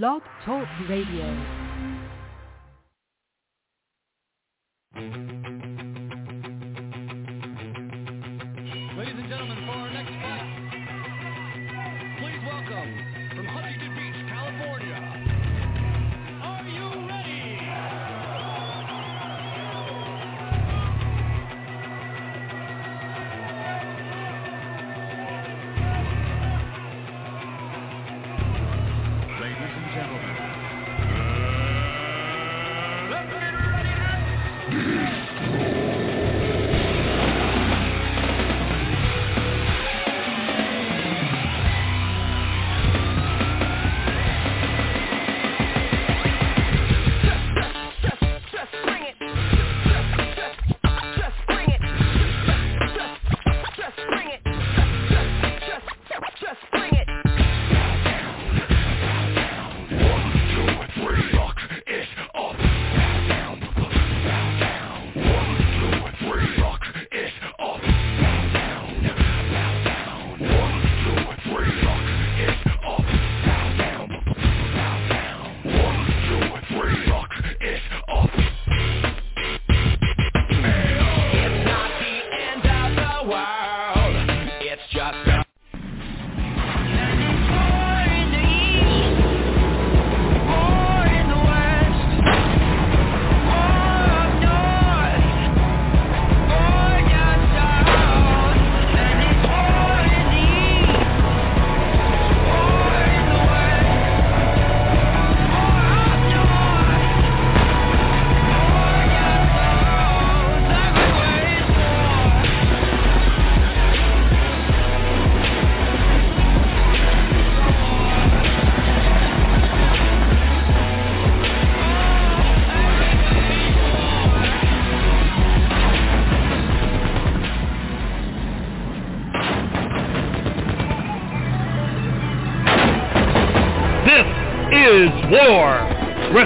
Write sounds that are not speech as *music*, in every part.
Blog Talk Radio. Ladies and gentlemen,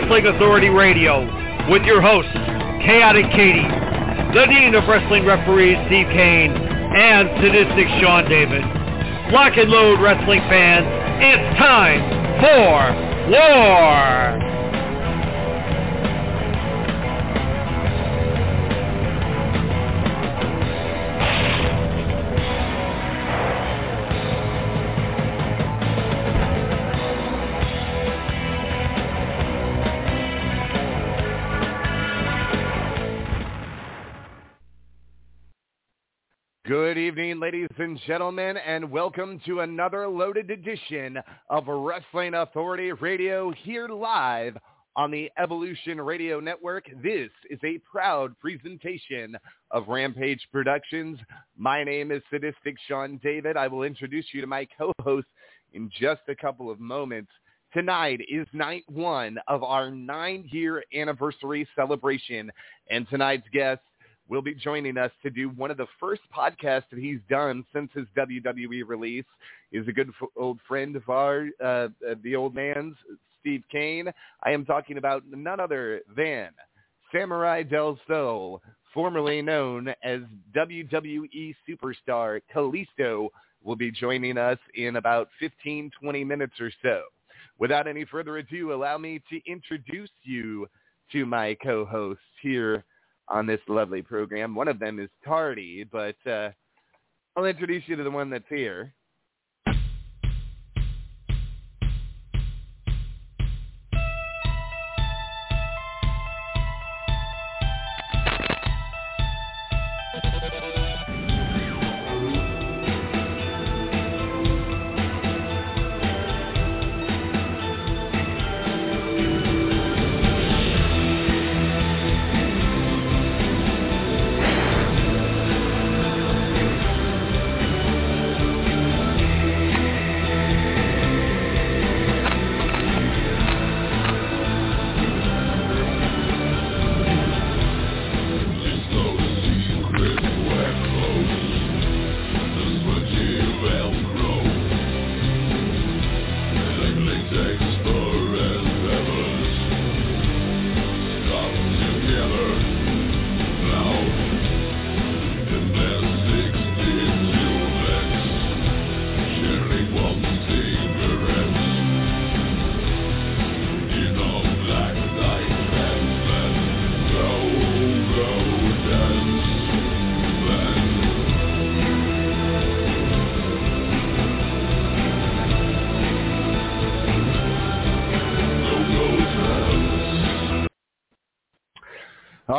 Wrestling Authority Radio with your hosts, Chaotic Katie, the Dean of Wrestling Referees, Steve Cain, and Sadistic Sean David. Lock and load wrestling fans, it's time for War! Ladies and gentlemen, and welcome to another loaded edition of Wrestling Authority Radio here live on the Evolution Radio Network. This is a proud presentation of Rampage Productions. My name is Sadistic Sean David. I will introduce you to my co-host in just a couple of moments. Tonight is night one of our nine-year anniversary celebration, and tonight's guest will be joining us to do one of the first podcasts that he's done since his WWE release. Is a good f- old friend of our, uh, the old man's, Steve Cain. I am talking about none other than Samurai Del Sol, formerly known as WWE superstar Kalisto, will be joining us in about 15, 20 minutes or so. Without any further ado, allow me to introduce you to my co-hosts here on this lovely program. One of them is tardy, but uh, I'll introduce you to the one that's here.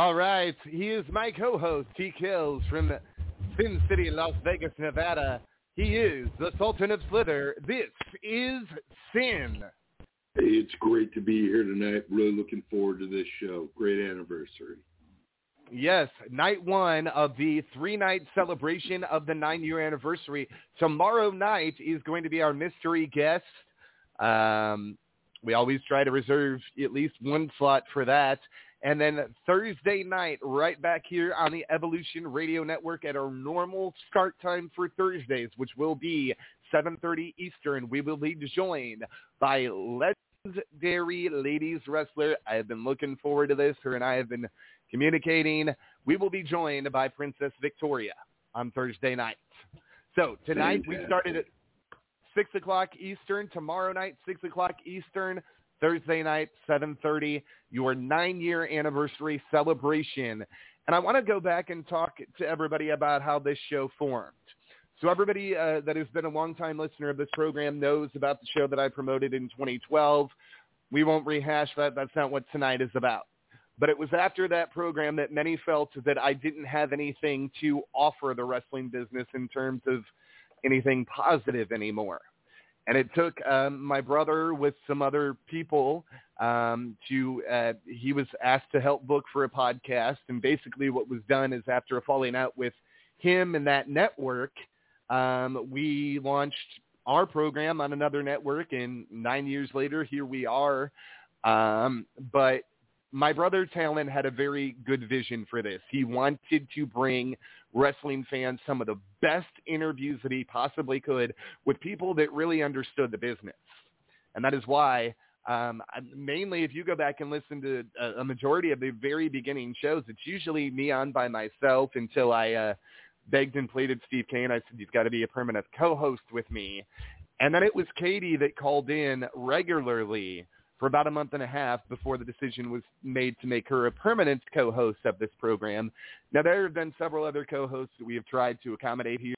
All right. He is my co-host, T. Kills from Sin City, Las Vegas, Nevada. He is the Sultan of Slither. This is Syn. Hey, it's great to be here tonight. Really looking forward to this show. Great anniversary. Yes, night one of the three-night celebration of the nine-year anniversary. Tomorrow night is going to be our mystery guest. Um, we always try to reserve at least one slot for that. And then Thursday night, right back here on the Evolution Radio Network at our normal start time for Thursdays, which will be 7.30 Eastern, we will be joined by legendary ladies wrestler. I have been looking forward to this. Her and I have been communicating. We will be joined by Princess Victoria on Thursday night. So tonight we started at 6 o'clock Eastern. Tomorrow night, 6 o'clock Eastern. Thursday night, 7.30, your nine-year anniversary celebration. And I want to go back and talk to everybody about how this show formed. So everybody uh, that has been a longtime listener of this program knows about the show that I promoted in 2012. We won't rehash that. That's not what tonight is about. But it was after that program that many felt that I didn't have anything to offer the wrestling business in terms of anything positive anymore and it took um, my brother with some other people um, to uh, he was asked to help book for a podcast. And basically what was done is after a falling out with him and that network um, we launched our program on another network. And nine years later here we are. Um, but my brother Talon had a very good vision for this. He wanted to bring wrestling fans some of the best interviews that he possibly could with people that really understood the business. And that is why um, mainly if you go back and listen to a, a majority of the very beginning shows, it's usually me on by myself until I uh, begged and pleaded Steve Cain. I said, you've got to be a permanent co-host with me. And then it was Katie that called in regularly for about a month and a half before the decision was made to make her a permanent co-host of this program. Now, there have been several other co-hosts that we have tried to accommodate here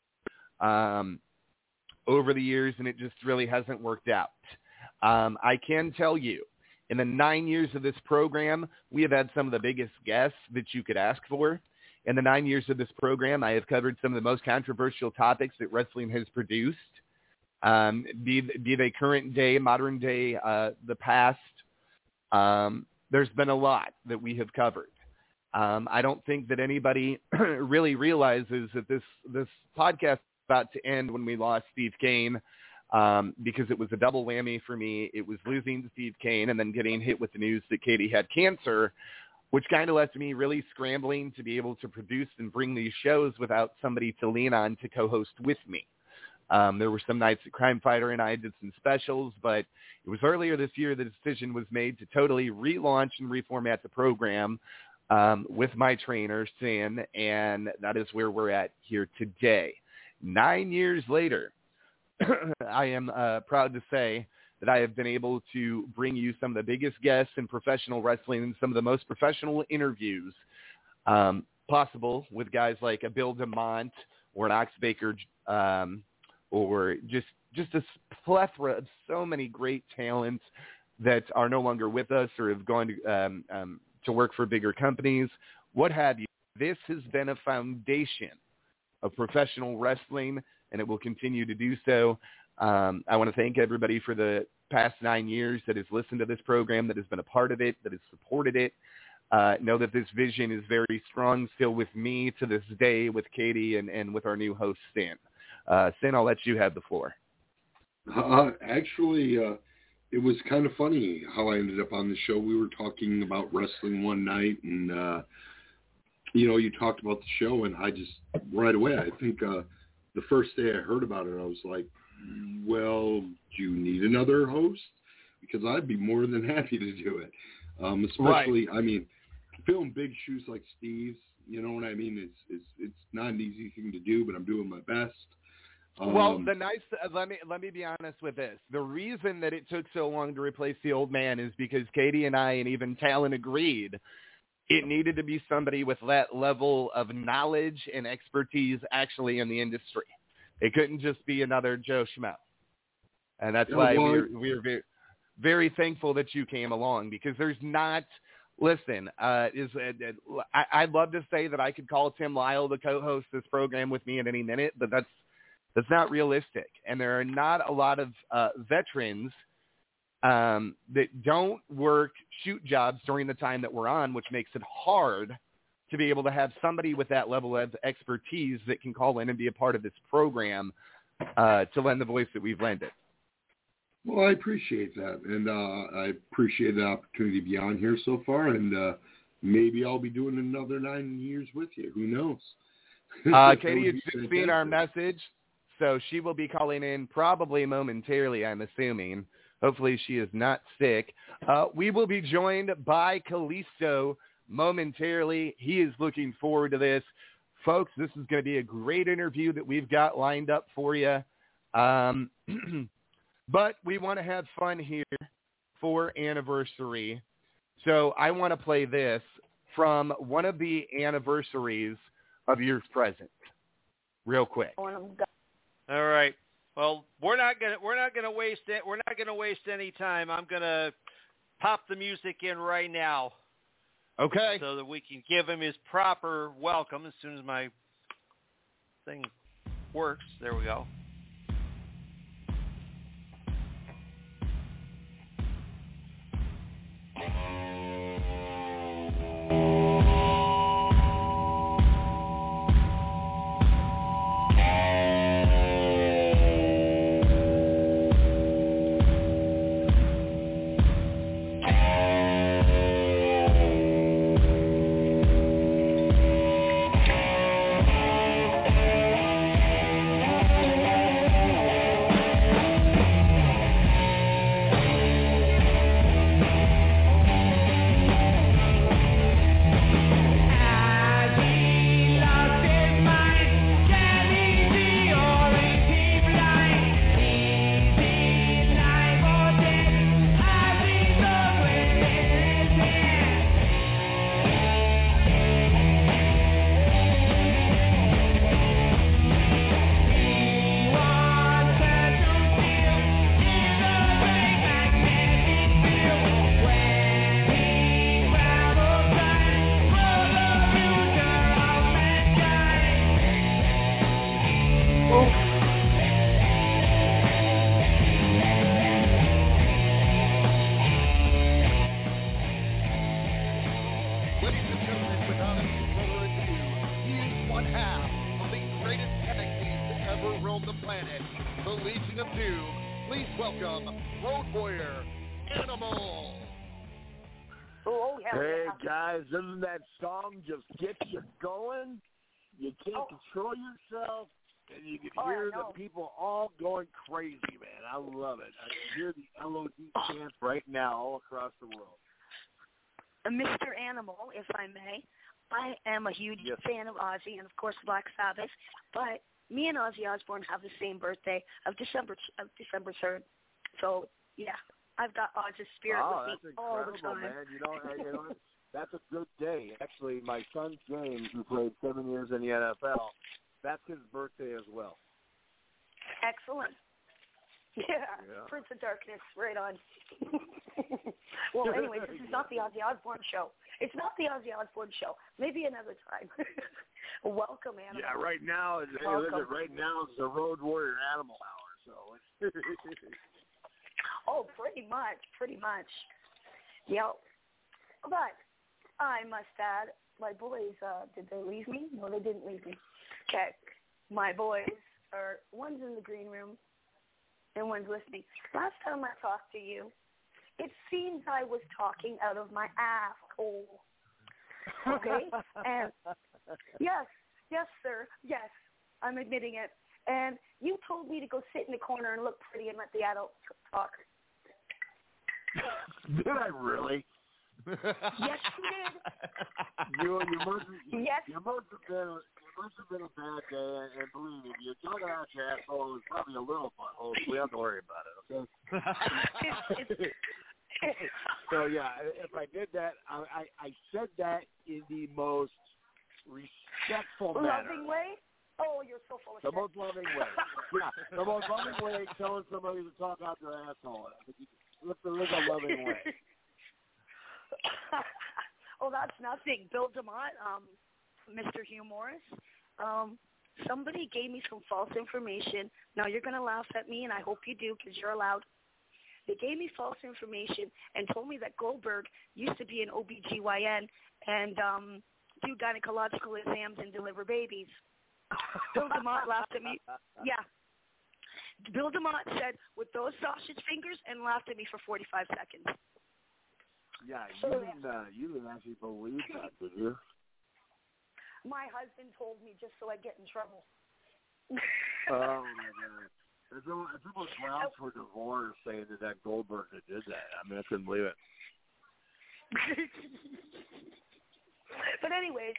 um, over the years, and it just really hasn't worked out. Um, I can tell you, in the nine years of this program, we have had some of the biggest guests that you could ask for. In the nine years of this program, I have covered some of the most controversial topics that wrestling has produced um, be be they current day, modern day, uh, the past. Um, there's been a lot that we have covered. Um, I don't think that anybody *clears throat* really realizes that this this podcast is about to end when we lost Steve Cain um, because it was a double whammy for me. It was losing Steve Cain and then getting hit with the news that Katie had cancer, which kind of left me really scrambling to be able to produce and bring these shows without somebody to lean on to co-host with me. Um, there were some nights that Crime Fighter and I did some specials, but it was earlier this year the decision was made to totally relaunch and reformat the program um, with my trainer, Syn, and that is where we're at here today. Nine years later, *clears throat* I am uh, proud to say that I have been able to bring you some of the biggest guests in professional wrestling and some of the most professional interviews um, possible with guys like a Bill DeMott or an Ox Baker um, or just just a plethora of so many great talents that are no longer with us or have gone to um, um, to work for bigger companies, what have you. This has been a foundation of professional wrestling, and it will continue to do so. Um, I want to thank everybody for the past nine years that has listened to this program, that has been a part of it, that has supported it. Uh, know that this vision is very strong still with me to this day, with Katie and, and with our new host, Stan. Uh, Syn, I'll let you have the floor. Uh, actually, uh, it was kind of funny how I ended up on the show. We were talking about wrestling one night, and uh, you know, you talked about the show, and I just right away, I think uh, the first day I heard about it, I was like, "Well, do you need another host?" Because I'd be more than *laughs* happy to do it. Um, especially, right. I mean, filling big shoes like Steve's, you know what I mean? It's it's it's not an easy thing to do, but I'm doing my best. Um, well, the nice uh, let me let me be honest with this. The reason that it took so long to replace the old man is because Katie and I and even Talon agreed it needed to be somebody with that level of knowledge and expertise actually in the industry. It couldn't just be another Joe Schmo. And that's why we're we're very very thankful that you came along because there's not listen, uh, is uh, I, I'd love to say that I could call Tim Lyle to co-host this program with me at any minute, but that's that's not realistic. And there are not a lot of uh, veterans um, that don't work shoot jobs during the time that we're on, which makes it hard to be able to have somebody with that level of expertise that can call in and be a part of this program uh, to lend the voice that we've lended. Well, I appreciate that, and uh, I appreciate the opportunity to be on here so far, and uh, maybe I'll be doing another nine years with you. Who knows? Uh, *laughs* Katie just seen our message, so she will be calling in probably momentarily, I'm assuming. Hopefully she is not sick. Uh, we will be joined by Kalisto momentarily. He is looking forward to this. Folks, this is going to be a great interview that we've got lined up for you. Um, *clears throat* but we want to have fun here for anniversary. So I want to play this from one of the anniversaries of your present, real quick. All right. Well, we're not gonna we're not gonna waste it. We're not gonna waste any time. I'm gonna pop the music in right now. Okay. So that we can give him his proper welcome as soon as my thing works. There we go. Hear the people all going crazy, man. I love it. I hear the LOD chants right now all across the world. Uh, Mr. Animal, if I may. I am a huge Yes. fan of Ozzy and of course Black Sabbath, but me and Ozzy Osbourne have the same birthday of December of December third. So yeah, I've got Ozzy's spirit oh, with that's me all the time. man. You know, you know, *laughs* that's a good day. Actually, my son James, who played seven years in the NFL, that's his birthday as well. Excellent. Yeah, Yeah. Prince of Darkness, right on. *laughs* well, anyway, this is not the Ozzy Osbourne show. It's not the Ozzy Osbourne show. Maybe another time. *laughs* Welcome, Animal. Yeah, right now, listen, right now it's the Road Warrior Animal Hour, so *laughs* Oh, pretty much, pretty much. Yep. But I must add, my boys, uh, did they leave me? No, they didn't leave me. Okay. My boys are, one's in the green room and one's listening. Last time I talked to you, it seems I was talking out of my asshole. Okay? *laughs* and yes, yes, sir, yes, I'm admitting it. And you told me to go sit in the corner and look pretty and let the adults talk. *laughs* Did I really? Yes, you did. You you must Yes. you must uh, have been it must have been a bad day, and, and believe me, if you're talking out your asshole, it was probably a little butthole. So we don't have to worry about it, okay? *laughs* so yeah, if I did that, I, I I said that in the most respectful manner. Loving way? Oh, you're so full of The shit. most loving way. Yeah, the most loving way telling somebody to talk out their asshole. I think you- Look, a loving way. *laughs* oh, that's nothing. Bill DeMott, um, Mr. Hugh Morris, um, somebody gave me some false information. Now you're going to laugh at me, and I hope you do because you're allowed. They gave me false information and told me that Goldberg used to be an OBGYN and um, do gynecological exams and deliver babies. Bill DeMott laughed at me. Yeah. Bill DeMott said, with those sausage fingers, and laughed at me for 45 seconds. Yeah, you didn't. Uh, you didn't actually believe that, did you? My husband told me just so I get in trouble. Oh my god. It's almost, it's almost grounds for divorce saying that that did that. I mean, I couldn't believe it. *laughs* but anyways,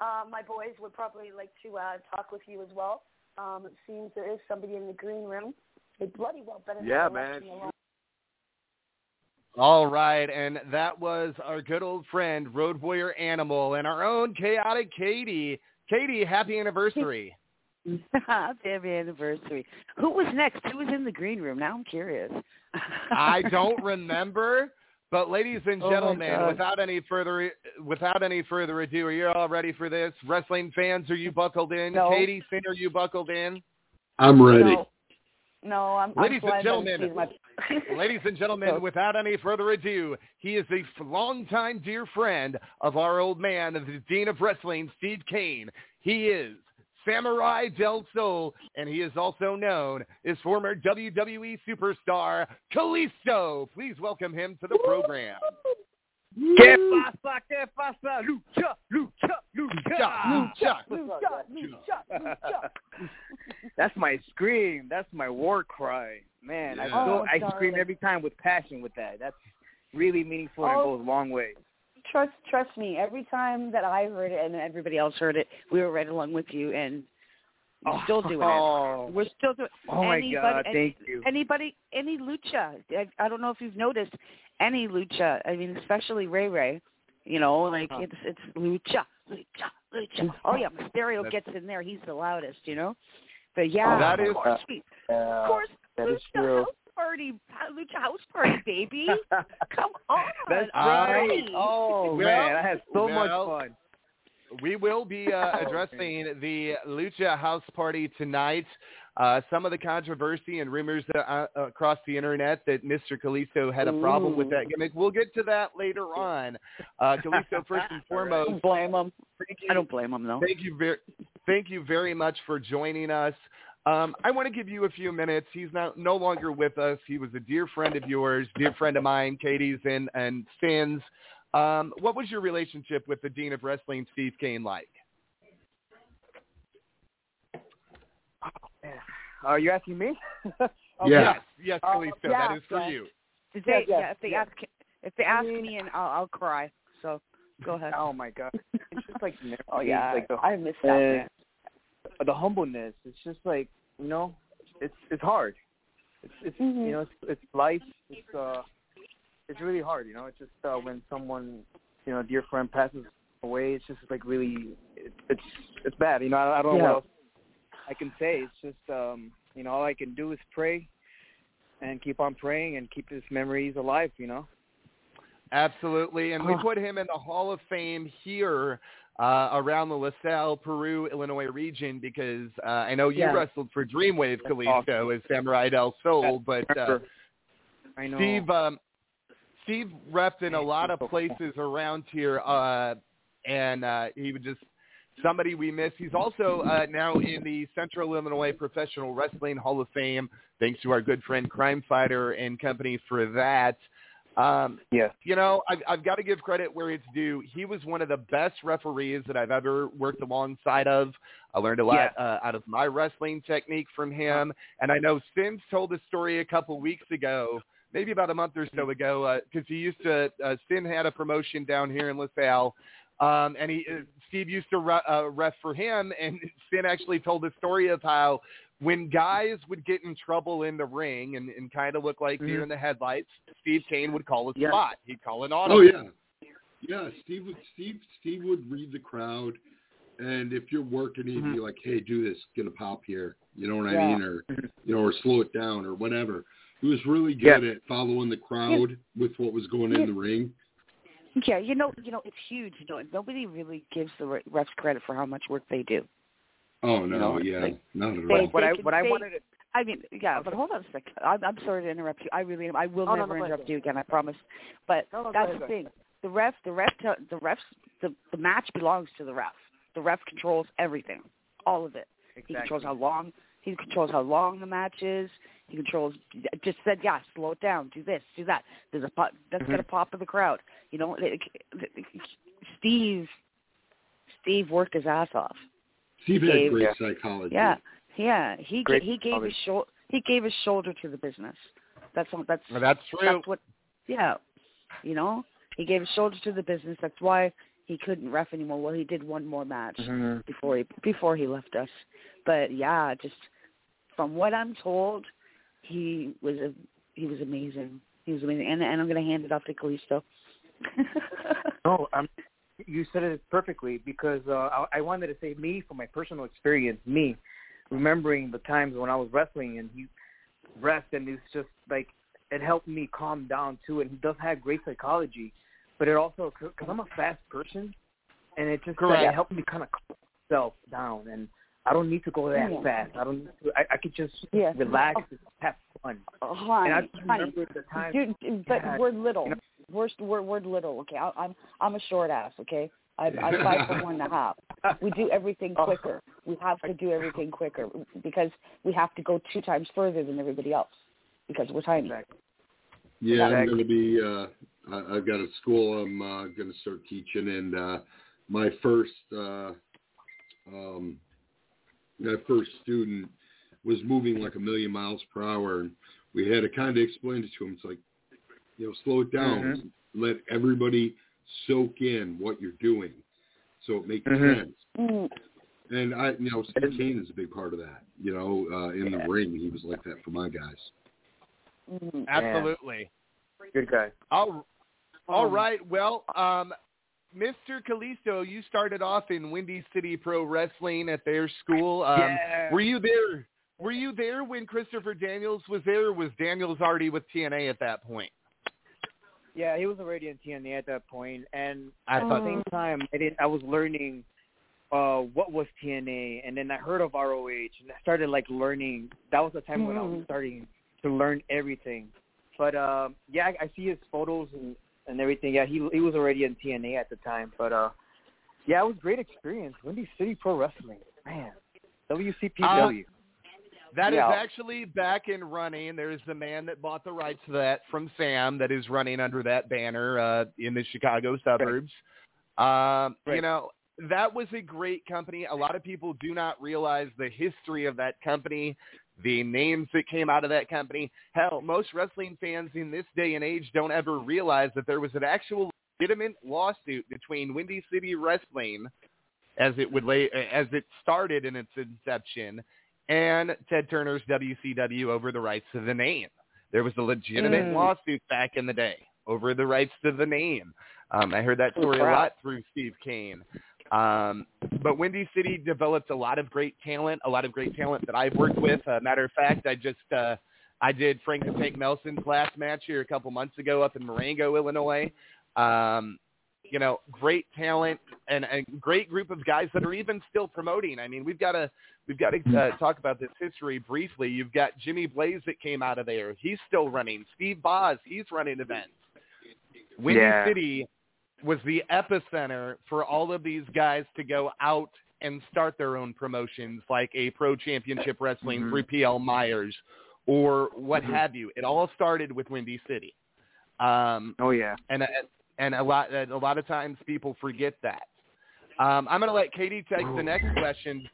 uh, my boys would probably like to uh, talk with you as well. Um, it seems there is somebody in the green room. They bloody well better Yeah, man. Left me alone. All right, and that was our good old friend Road Warrior Animal and our own chaotic Katie. Katie, happy anniversary. *laughs* Happy anniversary. Who was next? Who was in the green room? Now I'm curious. I *laughs* don't remember, but ladies and Oh, gentlemen, God. without any further without any further ado, are you all ready for this? Wrestling fans, are you buckled in? No. Katie, Finn, are you buckled in? I'm ready. No, no I'm. Ladies I'm and gentlemen, Ladies and gentlemen, *laughs* without any further ado, he is a longtime dear friend of our old man, the Dean of Wrestling, Steve Cain. He is Samurai Del Sol, and he is also known as former WWE superstar Kalisto. Please welcome him to the program. ¿Qué pasa? ¿Qué pasa? Lucha, lucha, lucha. Lucha. Lucha, lucha, lucha. That's my scream. That's my war cry. Man, I Yeah. still Oh, I darling. scream every time with passion with that. That's really meaningful and Oh. goes a long way. trust trust me. Every time that I heard it and everybody else heard it, we were right along with you, and we're still doing it. Oh, We're still doing. oh my anybody, God! any- Thank you. Anybody, any lucha. I, I don't know if you've noticed any lucha. I mean, especially Ray Ray. You know, like Huh. it's it's lucha, lucha, lucha. Oh yeah, Mysterio That's- gets in there. He's the loudest. You know. But yeah, That of is- course, we, of Uh, course, that is lucha true. house party, lucha house party, baby. *laughs* Come on, That's right. ready. Oh Well, man, I had so much fun. We will be uh, *laughs* addressing the Lucha House Party tonight. Uh, some of the controversy and rumors uh, uh, across the internet that Mr. Kalisto had a problem with that gimmick. We'll get to that later on. Uh, Kalisto, *laughs* first and I foremost, don't blame him. thank I don't blame him though. thank you very, thank you very much for joining us. Um, I want to give you a few minutes. He's now no longer with us. He was a dear friend of yours, dear friend of mine, Katie's and and Finn's. Um, what was your relationship with the Dean of Wrestling, Steve Cain, like? Are you asking me? Yeah. Yes, yes, Uh, Kalisto, yeah, that is for yeah. you. If they, Yes, yes, yeah, if they yes. ask, if they ask me, and I'll, I'll cry. So go *laughs* ahead. oh my God! It's just like *laughs* Oh yeah, like the I miss that. uh, man. the humbleness. It's just like you know, it's it's hard. It's it's Mhm. you know, it's it's life. It's uh, it's really hard. You know, it's just uh, when someone you know, a dear friend passes away. It's just like really, it, it's it's bad. You know, I, I don't know what else I can say. It's just um, you know, all I can do is pray and keep on praying and keep his memories alive. You know. Absolutely, and we put him in the Hall of Fame here uh, around the LaSalle, Peru, Illinois region because uh, I know you Yeah. wrestled for Dreamwave, That's Kalisto, as Samurai Del Sol, but uh, I know. Steve, um, Steve repped in a lot of places around here, uh, and uh, he would just somebody we miss. He's also uh, now in the Central Illinois Professional Wrestling Hall of Fame, thanks to our good friend Crime Fighter and company for that. Um, Yes. you know, I've, I've got to give credit where it's due. He was one of the best referees that I've ever worked alongside of. I learned a lot uh, out of my wrestling technique from him. And I know Sims told a story a couple weeks ago, maybe about a month or so ago, because he used to, uh, Syn had a promotion down here in LaSalle. Um, and he, uh, Steve used to re- uh, ref for him, and *laughs* Syn actually told the story of how when guys would get in trouble in the ring and, and kind of look like deer Mhm. in the headlights, Steve Cain would call a Yeah. spot. He'd call an auto. Oh yeah, yeah. Steve would Steve Steve would read the crowd, and if you're working, he'd be like, "Hey, do this, get a pop here." You know what I mean, or you know, or slow it down, or whatever. He was really Yeah. good at following the crowd with what was going in the ring. Yeah, you know, you know, it's huge. You know, nobody really gives the re- refs credit for how much work they do. Oh no, You know, yeah, like, not at they- all. what I can what I wanted to I mean, yeah, but hold on a second. I'm, I'm sorry to interrupt you. I really am. I will Oh, never no, go interrupt go you again. I promise. But No, no, that's the thing. The ref, the ref, the refs, the the match belongs to the ref. The ref controls everything, all of it. He controls how long. He controls how long the match is. He controls. Just said, yeah, slow it down. Do this. Do that. There's a pop. That's Mm-hmm. gonna pop in the crowd. You know, it- it- Steve. Steve worked his ass off. Steve he had gave- great Yeah. psychology. Yeah, yeah. He Great he gave his shoulder. He gave his shoulder to the business. That's all. That's Well, that's true. that's what. Yeah, you know, he gave his shoulder to the business. That's why he couldn't ref anymore. Well, he did one more match Mhm. before he before he left us. But yeah, just from what I'm told, he was a he was amazing. He was amazing, and and I'm gonna hand it off to Kalisto. *laughs* No, um, you said it perfectly because uh, I, I wanted to say me from my personal experience, me remembering the times when I was wrestling and he rest and it's just like it helped me calm down too. And he does have great psychology, but it also because I'm a fast person, and it just Correct. it helped me kind of calm myself down and. I don't need to go that Yeah. fast. I don't. Need to, I, I could just Yeah. relax and have fun. Oh, And I honey, just honey. remember the time. Dude, but Yeah. we're little. You know- We're we're we're little. Okay, I, I'm I'm a short ass. Okay, I'm, I'm *laughs* five foot one and a half. We do everything Oh. quicker. We have to do everything quicker because we have to go two times further than everybody else because we're tiny. Exactly. Yeah, I'm going to be. Uh, I, I've got a school I'm uh, going to start teaching, and uh, my first uh, um, my first student was moving like a million miles per hour, and we had to kind of explain it to him. It's like, you know, slow it down, Mhm. let everybody soak in what you're doing, so it makes Mhm. sense. And I, you know, Steve Cain is a big part of that. You know, uh, in Yeah. the ring, he was like that for my guys. mm. Absolutely. Good guy. All, all Um, right. Well, um, Mr. Kalisto, you started off in Windy City Pro Wrestling at their school. Um, yeah. Were you there? Were you there when Christopher Daniels was there? Or was Daniels already with TNA at that point? Yeah, he was already in TNA at that point, and I at thought- the same time, I did. I was learning uh what was TNA, and then I heard of ROH, and I started like learning. That was the time when I was Mhm. starting to learn everything. But um, yeah, I, I see his photos and and everything. Yeah, he he was already in TNA at the time. But uh, yeah, it was a great experience. Windy City Pro Wrestling, man. WCPW. That is Yeah. actually back and running. There's the man that bought the rights to that from Sam that is running under that banner uh, in the Chicago suburbs. Um, You know, that was a great company. A lot of people do not realize the history of that company, the names that came out of that company. Hell, most wrestling fans in this day and age don't ever realize that there was an actual legitimate lawsuit between Windy City Wrestling as it would lay as it started in its inception and Ted Turner's WCW over the rights to the name. There was a legitimate Mm. lawsuit back in the day over the rights to the name. Um, I heard that story a lot through Steve Cain. Um, but Windy City developed a lot of great talent, a lot of great talent that I've worked with. Uh, matter of fact, I just uh, I did Frank the Tank Nelson's last match here a couple months ago up in Marengo, Illinois. Um, you know, great talent and a great group of guys that are even still promoting. I mean, we've got to we've got to uh, talk about this history briefly. You've got Jimmy Blaze that came out of there. He's still running. Steve Boz, he's running events. Windy Yeah. City was the epicenter for all of these guys to go out and start their own promotions like a pro championship wrestling Mhm. through PL Myers or what Mhm. have you. It all started with Windy City. Um, Oh yeah. and and a lot a lot of times people forget that. Um, I'm going to let Katie take the next question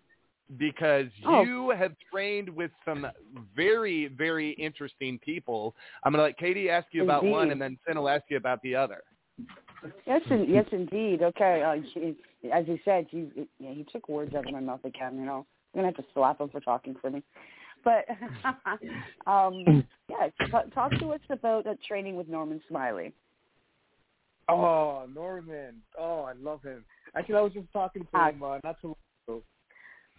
because Oh. you have trained with some very very interesting people. I'm going to let Katie ask you about one, and then Finn will ask you about the other. Yes, in, *laughs* yes, indeed. Okay, uh, she, as you said, you yeah, he took words out of my mouth again. You know, I'm gonna have to slap him for talking for me. But *laughs* um, yeah, t- talk to us about uh, training with Norman Smiley. Oh, Norman. Oh, I love him. Actually, I was just talking to Hi. him uh, not too long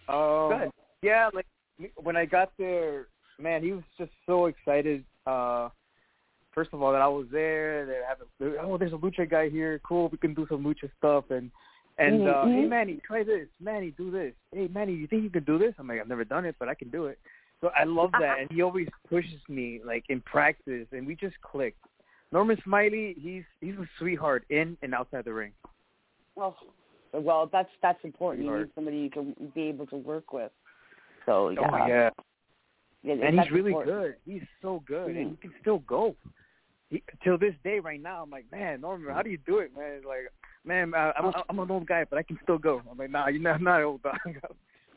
ago. Um, Good. Yeah, like when I got there, man, he was just so excited. Uh, first of all that I was there. They have a, oh, there's a lucha guy here. Cool, we can do some lucha stuff and. And uh, Mhm. hey Manny, try this. Manny, do this. Hey Manny, you think you can do this? I'm like, I've never done it, but I can do it. So I love that, and he always pushes me like in practice, and we just click. Norman Smiley, he's he's a sweetheart in and outside the ring. Well, well, that's that's important. You need somebody you can be able to work with. So yeah, Oh yeah, Yeah, and he's really important. good. He's so good, Mhm. and he can still go. He, till this day, right now, I'm like, man, Norman, how do you do it, man? It's like, man, I, I'm I'm an old guy, but I can still go. I'm like, nah, you're not not old dog. *laughs*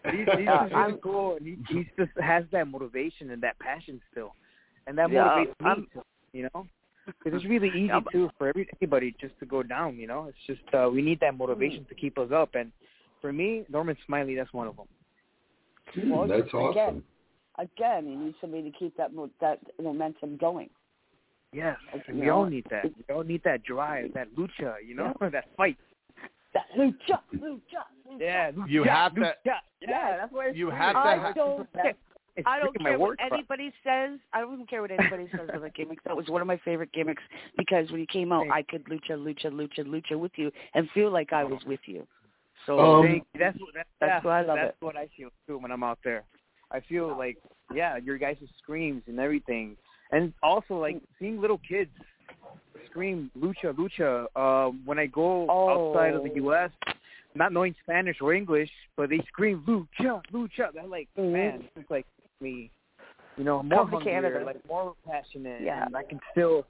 But he's, he's just really I'm- cool, and he he just has that motivation and that passion still, and that Yeah, motivates me, I'm- too, you know. Because it's *laughs* really easy Yeah, too for every, anybody just to go down, you know. It's just uh, we need that motivation to keep us up, and for me, Norman Smiley, that's one of them. Well, That's awesome. Again, you need somebody to keep that mo- that momentum going. Yes, Like, and you we know, all need that. We all need that drive, that lucha, you know, *laughs* that fight. That lucha, lucha, lucha. Yeah, lucha, You have to- lucha. Yeah, that's why You free. have to I ha- don't *laughs* care. It's I don't care what product. anybody says. I don't care what anybody says about the gimmicks. That was one of my favorite gimmicks because when you came out, Same. I could lucha, lucha, lucha, lucha with you and feel like I was with you. So Um, Thank you. That's what That's yeah, why I love that's it. what I feel too when I'm out there. I feel like yeah, your guys' screams and everything, and also like seeing little kids scream lucha lucha. Um, when I go outside of the Oh. U.S., not knowing Spanish or English, but they scream lucha lucha. They're like Mhm. man, it's like me, you know, more Come to hungrier, Canada. like more passionate. Yeah. and I can still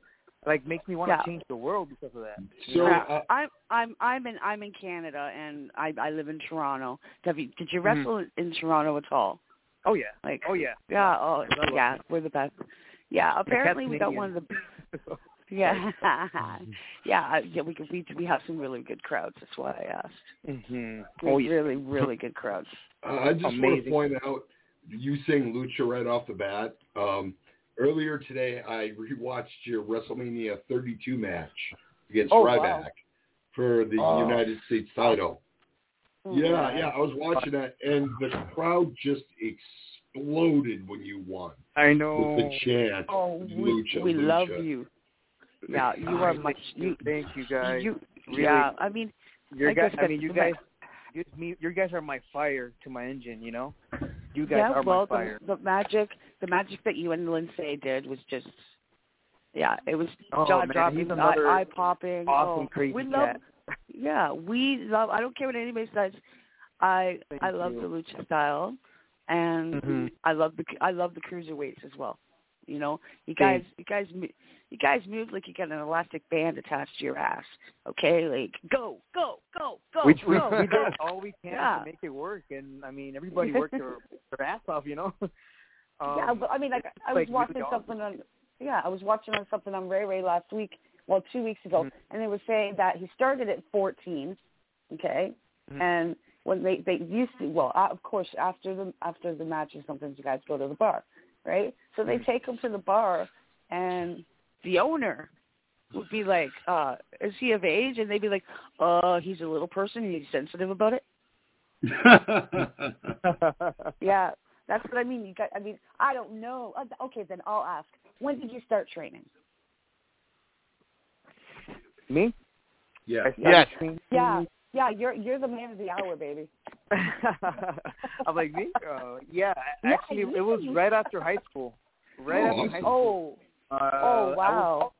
like makes me want to change the world because of that. So, Yeah, uh, I'm I'm I'm in I'm in Canada and I I live in Toronto. Have you did you Mhm. wrestle in Toronto at all? Oh yeah, Like oh yeah, yeah, oh I love yeah, we're the best. Yeah, apparently we got one of the *laughs* yeah *laughs* yeah yeah we we we have some really good crowds. That's why I asked. hmm Oh yeah. really really good crowds. *laughs* Uh, I just want to point out, you saying lucha right off the bat. Um, earlier today, I rewatched your WrestleMania 32 match against Oh, Ryback wow. for the Oh. United States title. Mm, Yeah, yeah, I was watching that, and the crowd just exploded when you won I know. with the chant. Oh, we, lucha, we lucha. love you. Yeah, you are Thank much you. Thank you guys. You, Really. yeah, I mean, Your I guys, I mean, you guys, you, me, your guys are my fire to my engine. You know, you guys yeah. are well, my fire. the, the magic, the magic that you and Lindsay did was just, yeah, it was Oh, jaw dropping, eye popping. awesome, oh, crazy we love, cat. Yeah, we love. I don't care what anybody says. I Thank I love you. the lucha style, and Mhm. I love the I love the cruiserweights as well. You know, you guys, you guys, you guys move like you got an elastic band attached to your ass. Okay, like go, go, go, go, we we, go, we go. did *laughs* all we can Yeah. to make it work, and I mean, everybody worked their, their ass off. You know. *laughs* Um, yeah, but I mean, like I was like, watching something on. Yeah, I was watching on something on Ray Ray last week. Well, two weeks ago, Mhm. and they were saying that he started at 14. Okay, Mhm. and when they they used to, well, uh, of course, after the after the matches, sometimes you guys go to the bar, right? So they Mhm. take him to the bar, and the owner would be like, uh, "Is he of age?" And they'd be like, "Uh, he's a little person. He's sensitive about it." *laughs* Yeah, that's what I mean. You got. I mean, I don't know. Uh, Okay, then I'll ask. When did you start training? Me? yeah. I Yes. Yeah, yeah. You're you're the man of the hour, baby. *laughs* I'm like me. Uh, yeah, Yeah, actually, you- it was right after high school. Right Oh, after high school. Oh, Uh, oh wow.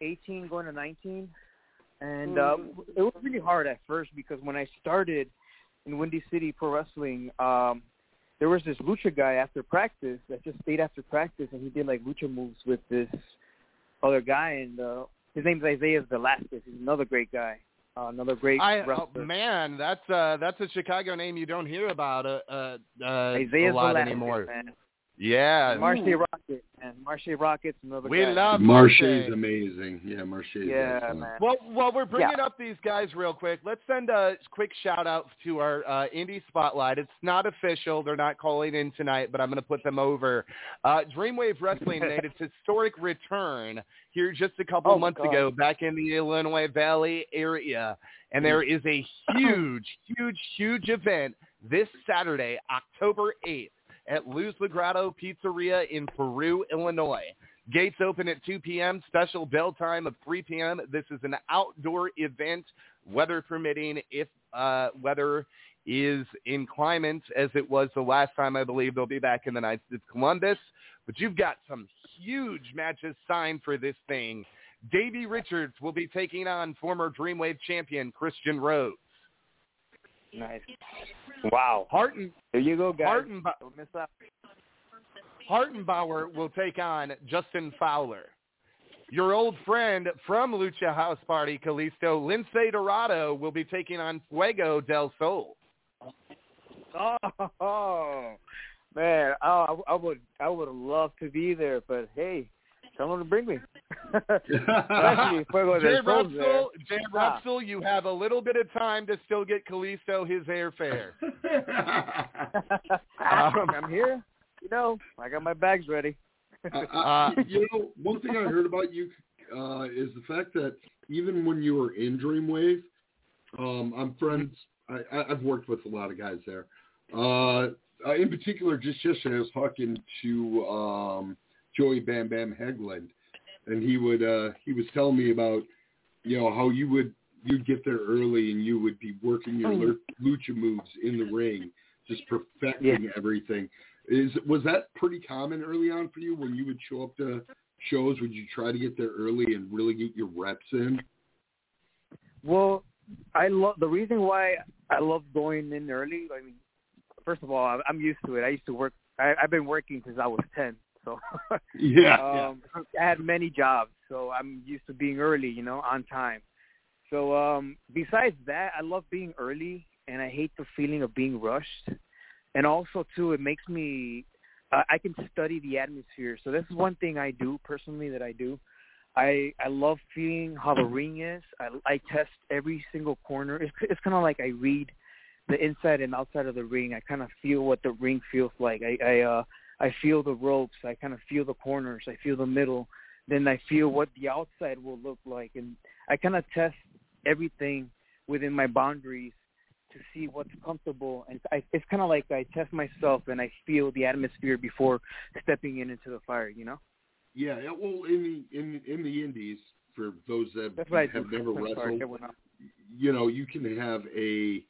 18 going to 19 and Mhm. um it was really hard at first because when I started in Windy City Pro Wrestling um there was this lucha guy after practice that just stayed after practice and he did like lucha moves with this other guy and uh his name's Isaiah Velasquez. He's another great guy uh, another great I, oh, man, that's uh, that's a Chicago name you don't hear about uh, uh, uh, Isaiah a lot Velasquez anymore. man. Yeah, Marshe Rockett man Marshe Rockett's another we guy love Marshe's Marshe. amazing. Yeah, Marshe yeah excellent. man Well, while we're bringing up these guys real quick, let's send a quick shout out to our uh, indie spotlight. It's not official; they're not calling in tonight, but I'm going to put them over. Uh, Dreamwave Wrestling made its *laughs* historic return here just a couple Oh, months God. ago, back in the Illinois Valley area, and there is a *laughs* huge, huge, huge event this Saturday, October 8th. At Luz Lagrado Pizzeria in Peru, Illinois. Gates open at 2 p.m., special bell time of 3 p.m. This is an outdoor event, weather permitting, if uh, weather is in climate as it was the last time I believe they'll be back in the Knights of Columbus. But you've got some huge matches signed for this thing. Davey Richards will be taking on former Dreamwave champion Christian Rhodes. Nice. Wow. Harten, There you go, guys. Hartenba- Don't oh, miss out. Hartenbauer will take on Justin Fowler. Your old friend from Lucha House Party, Kalisto, Lince Dorado, will be taking on Fuego del Sol. Oh, man, oh, I, I would, I would have loved to be there, but hey, someone to bring me. *laughs* Especially Fuego Jay del Sol's Jay Ah. You have a little bit of time to still get Kalisto his airfare. *laughs* Um, I'm here. You know, I got my bags ready. I, I, *laughs* you know, one thing I heard about you uh, is the fact that even when you were in Dreamwave, um, I'm friends. I, I, I've worked with a lot of guys there. Uh, uh, in particular, just yesterday, I was talking to um, Joey Bam Bam Hegland, and he would uh, he was telling me about you know how you would you'd get there early and you would be working your lu- lucha moves in the ring, just perfecting everything. Is was that pretty common early on for you when you would show up to shows? Would you try to get there early and really get your reps in? Well, I love the reason why I love going in early. I mean, first of all, I'm- I'm used to it. I used to work. I, I've been working since I was ten, so *laughs* Yeah. um, I had many jobs, so I'm used to being early. You know, on time. So um, besides that, I love being early, and I hate the feeling of being rushed. And also, too, it makes me. Uh, I can study the atmosphere. So this is one thing I do personally that I do. I I love feeling how the ring is. I I test every single corner. It's it's kind of like I read the inside and outside of the ring. I kind of feel what the ring feels like. I I uh I feel the ropes. I kind of feel the corners. I feel the middle. Then I feel what the outside will look like, and I kind of test everything within my boundaries to see what's comfortable. And I, it's kind of like I test myself and I feel the atmosphere before stepping in into the fire. You know. Yeah, well, in the in in the Indies, for those that That's I have never wrestled, you know, you can have a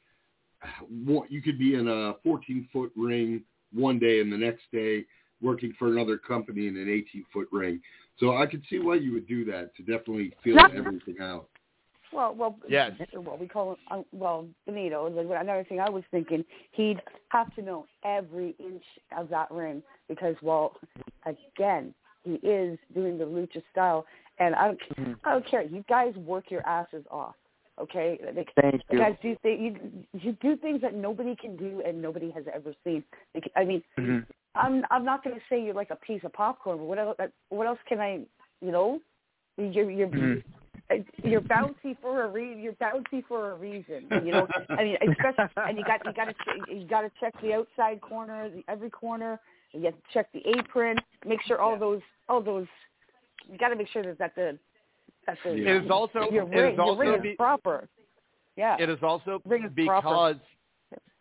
you could be in a 14 foot ring one day and the next day working for another company in an 18 foot ring. So I could see why you would do that to definitely feel Not- everything out. Well, well, Yes. Well, we call him. Well, Benito. Another thing I was thinking, he'd have to know every inch of that ring because, well, again, he is doing the lucha style, and I don't, Mhm. I don't care. You guys work your asses off, okay? Like, Thank you guys do th- you you do things that nobody can do and nobody has ever seen. Like, I mean, Mhm. I'm I'm not going to say you're like a piece of popcorn, but what else? What else can I? You know, you're you're Mhm. you're bouncy for a re- you're bouncy for a reason. You know, *laughs* I mean, especially and you got you got to you got to check the outside corner, the, every corner. You have to check the apron, make sure all those all those. You got to make sure that that the that the Yeah. It is also your it ring, is your ring be- is proper. Yeah. It is also Ring is because proper.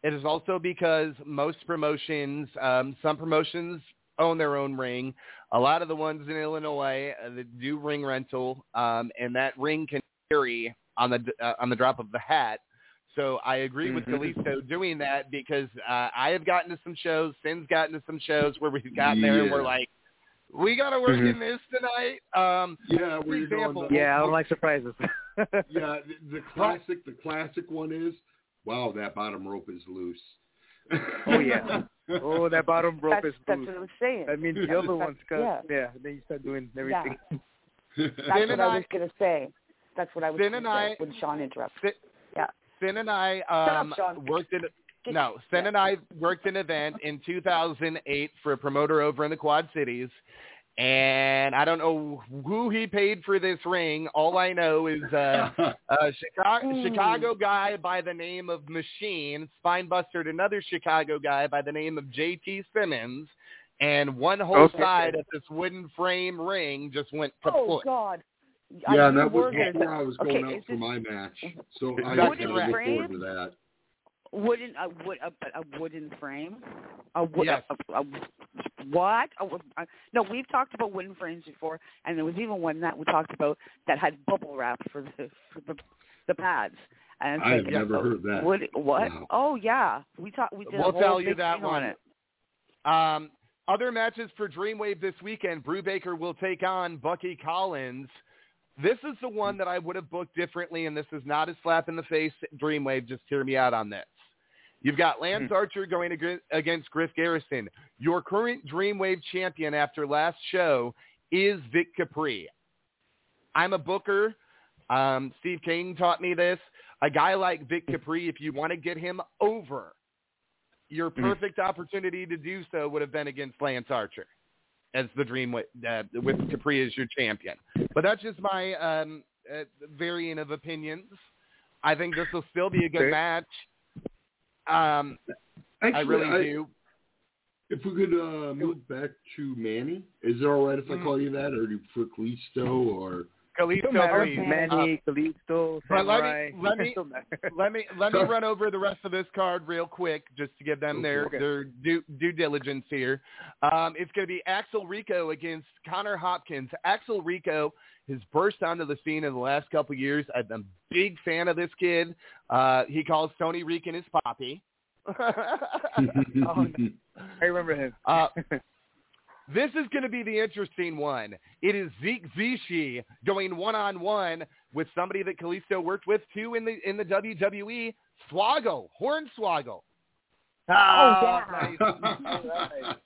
it is also because most promotions, um, some promotions own their own ring. A lot of the ones in Illinois uh, that do ring rental, um, and that ring can vary on the uh, on the drop of the hat. So I agree with Mhm. Kalisto doing that because uh, I have gotten to some shows, Syn's gotten to some shows where we've gotten there and we're like, we got to work Mhm. in this tonight. Um, Yeah, where example- the- Yeah, I don't like surprises. *laughs* yeah, the, the classic, the classic one is, wow, that bottom rope is loose. Oh, yeah. Oh, that bottom rope that's, is that's loose. what I'm saying. That means the other one's cut. Yeah. Yeah. Then you start doing everything. That's Finn what I I- was going to say. That's what I was Finn going and to say I- when Sean interrupted. Syn, Yeah. Syn and I um, Sean. worked in Get- no. *laughs* Syn yeah. and I worked an event in 2008 for a promoter over in the Quad Cities, and I don't know who he paid for this ring. All I know is uh, *laughs* a Chicago, Mm. Chicago guy by the name of Machine spinebustered another Chicago guy by the name of J.T. Simmons, and one whole Okay. side of this wooden frame ring just went Oh kaput. God. yeah, I and that was before I was going Okay, out for this- my match, so I That's kind of correct. look forward to that. Wooden a wood a, a wooden frame. A wood. Yes. A, a, a, what? A, a, no, we've talked about wooden frames before, and there was even one that we talked about that had bubble wrap for the for the, the pads. And it's I like, have never uh, heard that. Wood, what? Wow. Oh yeah, we talked we did we'll whole tell you that one. on it. Um, other matches for Dreamwave this weekend. Brubaker will take on Bucky Collins. This is the one that I would have booked differently, and this is not a slap in the face. Dreamwave, just hear me out on this. You've got Lance Archer going against Griff Garrison. Your current Dreamwave champion after last show is Vic Capri. I'm a booker. Um, Steve Cain taught me this. A guy like Vic Capri, if you want to get him over, your perfect opportunity to do so would have been against Lance Archer as the dream with, uh, with Capri as your champion. But that's just my um, uh, variant of opinions. I think this will still be a good match. Um, Actually, I really do. If we could uh, move back to Manny, is it all right if I Mm. call you that, or do you prefer Kalisto, or Kalisto, Don't please. Manny, Kalisto, Uh, but let me- let me- let me let me run over the rest of this card real quick, just to give them their Okay. their due, due diligence here. Um, it's going to be Axel Rico against Connor Hopkins. Axel Rico has burst onto the scene in the last couple of years. I'm a big fan of this kid. Uh, he calls Tony Rican his poppy. *laughs* Oh, I remember him. Uh, this is going to be the interesting one. It is Zeke Zishi going one on one with somebody that Kalisto worked with too in the in the WWE. Swaggle, Hornswoggle. Oh, nice. *laughs* All right.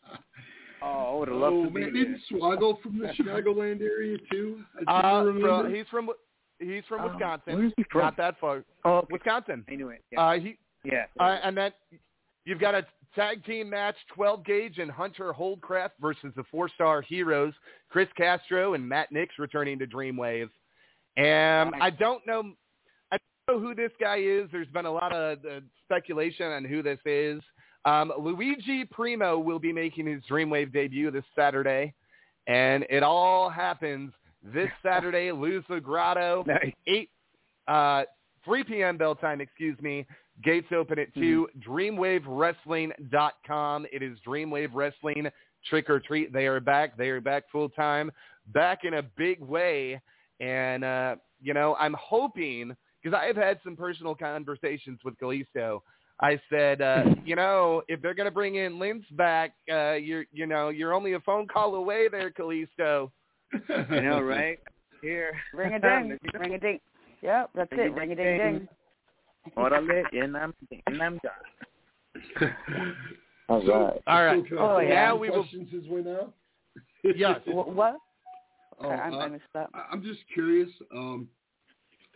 Oh, I would have loved oh to be man, there. didn't Swaggle from the Chicagoland area too? I Uh, remember. from, he's from he's from Oh, Wisconsin. where's he from? Not that far. Oh, okay. Wisconsin. I knew it. Yeah. Uh, he yeah. uh, and then you've got a tag team match: 12 Gauge and Hunter Holdcraft versus the four-star heroes Chris Castro and Matt Nix returning to Dreamwave. And Nice. I don't know, I don't know who this guy is. There's been a lot of uh, speculation on who this is. Um, Luigi Primo will be making his Dreamwave debut this Saturday, and it all happens this Saturday. Luz Grotto *laughs* nice. eight uh 3 p.m. bell time, excuse me. Gates open at 2. DreamWaveWrestling.com. It is Dreamwave Wrestling Trick or Treat. They are back. They are back full time, back in a big way. And, uh, you know, I'm hoping, because I have had some personal conversations with Kalisto. I said, uh, *laughs* you know, if they're going to bring in Lince back, uh, you're, you know, you're only a phone call away there, Kalisto. I know, *laughs* right? Here. Ring a *laughs* ding, ring a ding. Yep, that's it. Ring a ding ding. Órale, and I'm, and I'm done. All So, right. All right. So Oh, yeah. Now we will- questions his way now. Yes. What? Oh, Okay, I, uh, I missed that. I- I'm just curious. Um,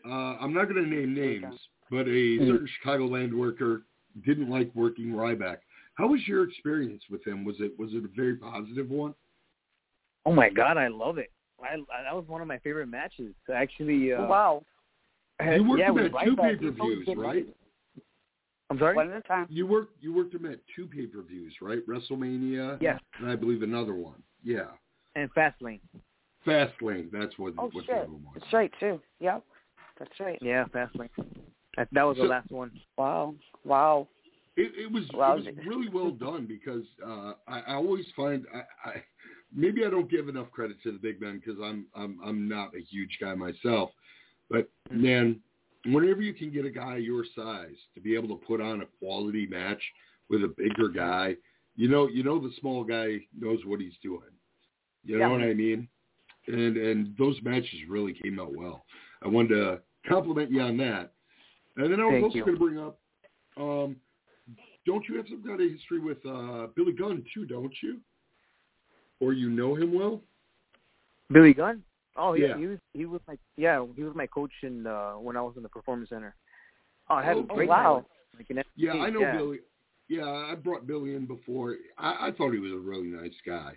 uh, I'm not going to name names, but a certain Chicagoland worker didn't like working Ryback. How was your experience with him? Was it was it a very positive one? Oh my God, I love it. I, I that was one of my favorite matches. Actually, uh, wow. You worked yeah, him with at two Ryback, pay per views, right? I'm sorry. One at a time. You worked you worked him at two pay per views, right? WrestleMania, Yes, and I believe another one. Yeah, and Fastlane. Fastlane. That's what Oh what shit. the was. That's right too. Yep. That's right. Yeah, Fastlane. That, that was the last one. Wow. Wow. It, it was Wow. it was really well done because uh, I, I always find I, I maybe I don't give enough credit to the big men because I'm I'm I'm not a huge guy myself, but Mm-hmm. man, whenever you can get a guy your size to be able to put on a quality match with a bigger guy, you know you know the small guy knows what he's doing. You know Yeah. what I mean? And and those matches really came out well. I wanted to compliment you on that. And then I was Thank also you. going to bring up, um, don't you have some kind of history with uh, Billy Gunn too? Don't you? Or you know him well? Billy Gunn. Oh yeah, Yeah. he was he was my yeah he was my coach in uh, when I was in the performance center. Oh, I had Oh, a great wow. time. Like in Yeah, I know yeah. Billy. Yeah, I brought Billy in before. I, I thought he was a really nice guy.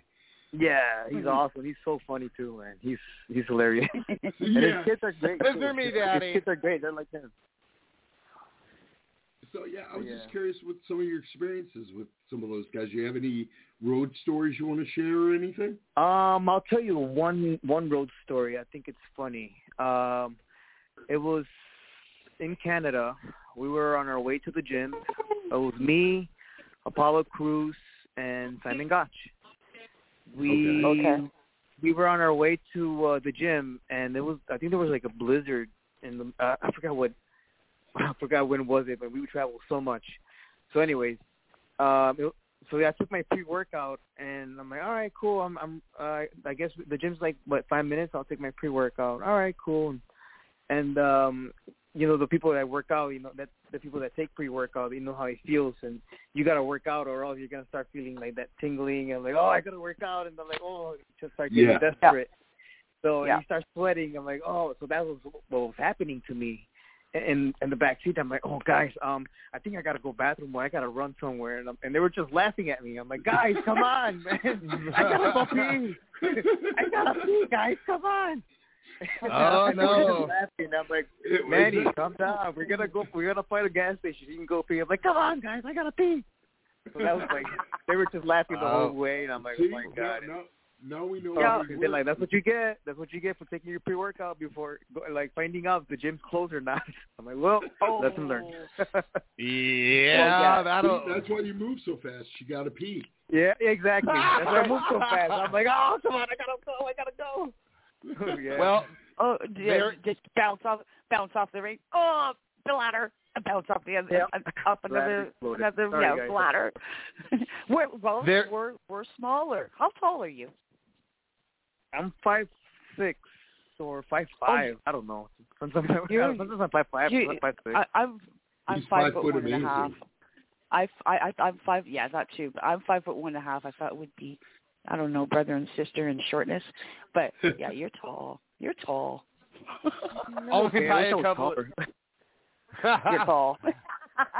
Yeah, Mm-hmm. he's awesome. He's so funny too, man. He's he's hilarious. *laughs* *laughs* and Yeah. his kids are great. Listen too. to me, His- Daddy. His kids are great. They're like him. So yeah, I was Yeah. just curious with some of your experiences with some of those guys. Do You have any road stories you want to share or anything? Um, I'll tell you one one road story. I think it's funny. Um, it was in Canada we were on our way to the gym. It was me, Apollo Crews, and Simon Gotch. We Okay. we were on our way to uh, the gym, and there was I think there was like a blizzard in the uh, I forgot what *coughs* I forgot when was it, but we would travel so much. So, anyways, um, it, so yeah, I took my pre-workout, and I'm like, all right, cool. I'm I'm uh, I guess the gym's like what five minutes. I'll take my pre-workout. All right, cool. And, and um, you know the people that work out, you know that the people that take pre-workout, they know how it feels, and you gotta work out, or else you're gonna start feeling like that tingling, and like, oh, I gotta work out, and I'm like, oh, you just start getting Yeah. desperate. So Yeah. you start sweating. I'm like, oh, so that was what was happening to me. In in the back seat, I'm like, oh guys, um, I think I gotta go bathroom or I gotta run somewhere, and, I'm, and they were just laughing at me. I'm like, guys, come on, man, *laughs* I gotta go pee. I gotta pee, guys, come on. *laughs* Oh, And they were no. just laughing. I'm like, It was- Manny, calm down. We're gonna go. We're gonna find a gas station. You can go pee. I'm like, come on, guys, I gotta pee. So that was like, they were just laughing the Oh. whole way, and I'm like, See, oh my god. Now, now we know. Yeah, they're like, that's what you get. That's what you get for taking your pre-workout before, go- like, finding out if the gym's closed or not. *laughs* I'm like, well, lesson learned. *laughs* Yeah, See, that'll. that's why you move so fast. You got to pee. yeah, exactly. That's why I move so fast. I'm like, oh, come on, I gotta go, I gotta go. *laughs* yeah. Well, Oh, d- There- just bounce off, bounce off the ring. Oh, bladder. Bounce off the other, Yep. uh, up Bladder another, exploded. another, Sorry, yeah, guys. bladder. we're well, There- we're we're smaller. How tall are you? I'm five six or five oh, five. I don't know. Sometimes, You're- *laughs* sometimes I'm five five. you- sometimes five six. I, I'm I'm He's five, five foot foot one and a half. I, I, I, I'm five. Yeah, not two, but I'm five foot one and a half. I thought it would be, I don't know, brother and sister in shortness. But yeah, *laughs* you're tall. You're tall. only Okay, by I wish I a was couple. taller. *laughs* You're tall.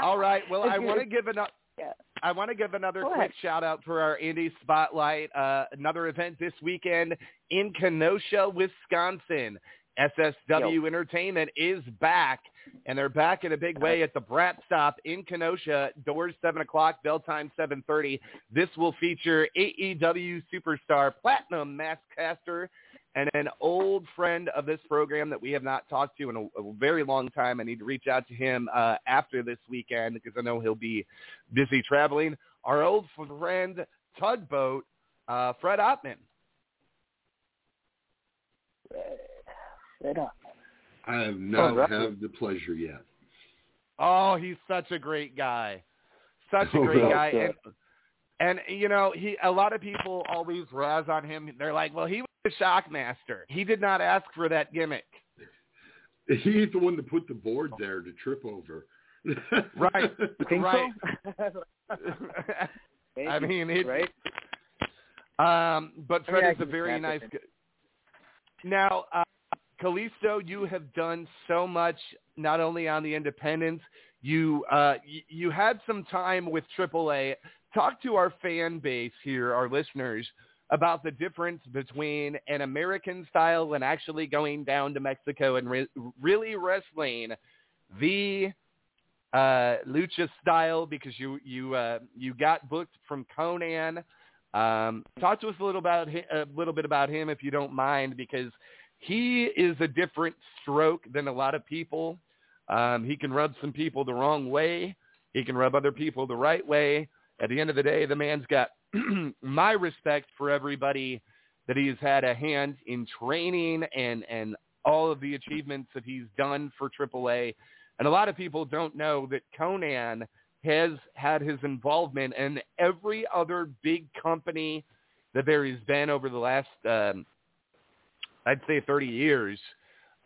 All right. Well, I want to give another. Yeah. I want to give another quick shout out for our Indie Spotlight. Uh, another event this weekend in Kenosha, Wisconsin. SSW Entertainment is back, and they're back in a big way at the Brat Stop in Kenosha. Doors seven o'clock, bell time seven thirty. This will feature AEW superstar Platinum Max Caster and an old friend of this program that we have not talked to in a, a very long time. I need to reach out to him uh, after this weekend because I know he'll be busy traveling. Our old friend Tugboat, uh, Fred Ottman. Straight up. I have not right. had the pleasure yet. Oh, he's such a great guy. Such a Oh, great guy. And and you know, he a lot of people always razz on him. They're like, "Well, he was the Shockmaster. He did not ask for that gimmick." He's the one that put the board there to trip over. Right. *laughs* Think Right. *laughs* so? I you. mean, it's right? Um, but I mean, Fred is a very nice. it. guy. Now, uh, Kalisto, you have done so much, not only on the independents. You uh, y- you had some time with AAA. Talk to our fan base here, our listeners, about the difference between an American style and actually going down to Mexico and re- really wrestling the uh, lucha style because you you uh, you got booked from Konnan. Um, talk to us a little about hi- a little bit about him if you don't mind because he is a different stroke than a lot of people. Um, he can rub some people the wrong way. He can rub other people the right way. At the end of the day, the man's got *clears throat* my respect for everybody that he's had a hand in training and and all of the achievements that he's done for AAA. And a lot of people don't know that Konnan has had his involvement in every other big company that there has been over the last, um, I'd say, 30 years,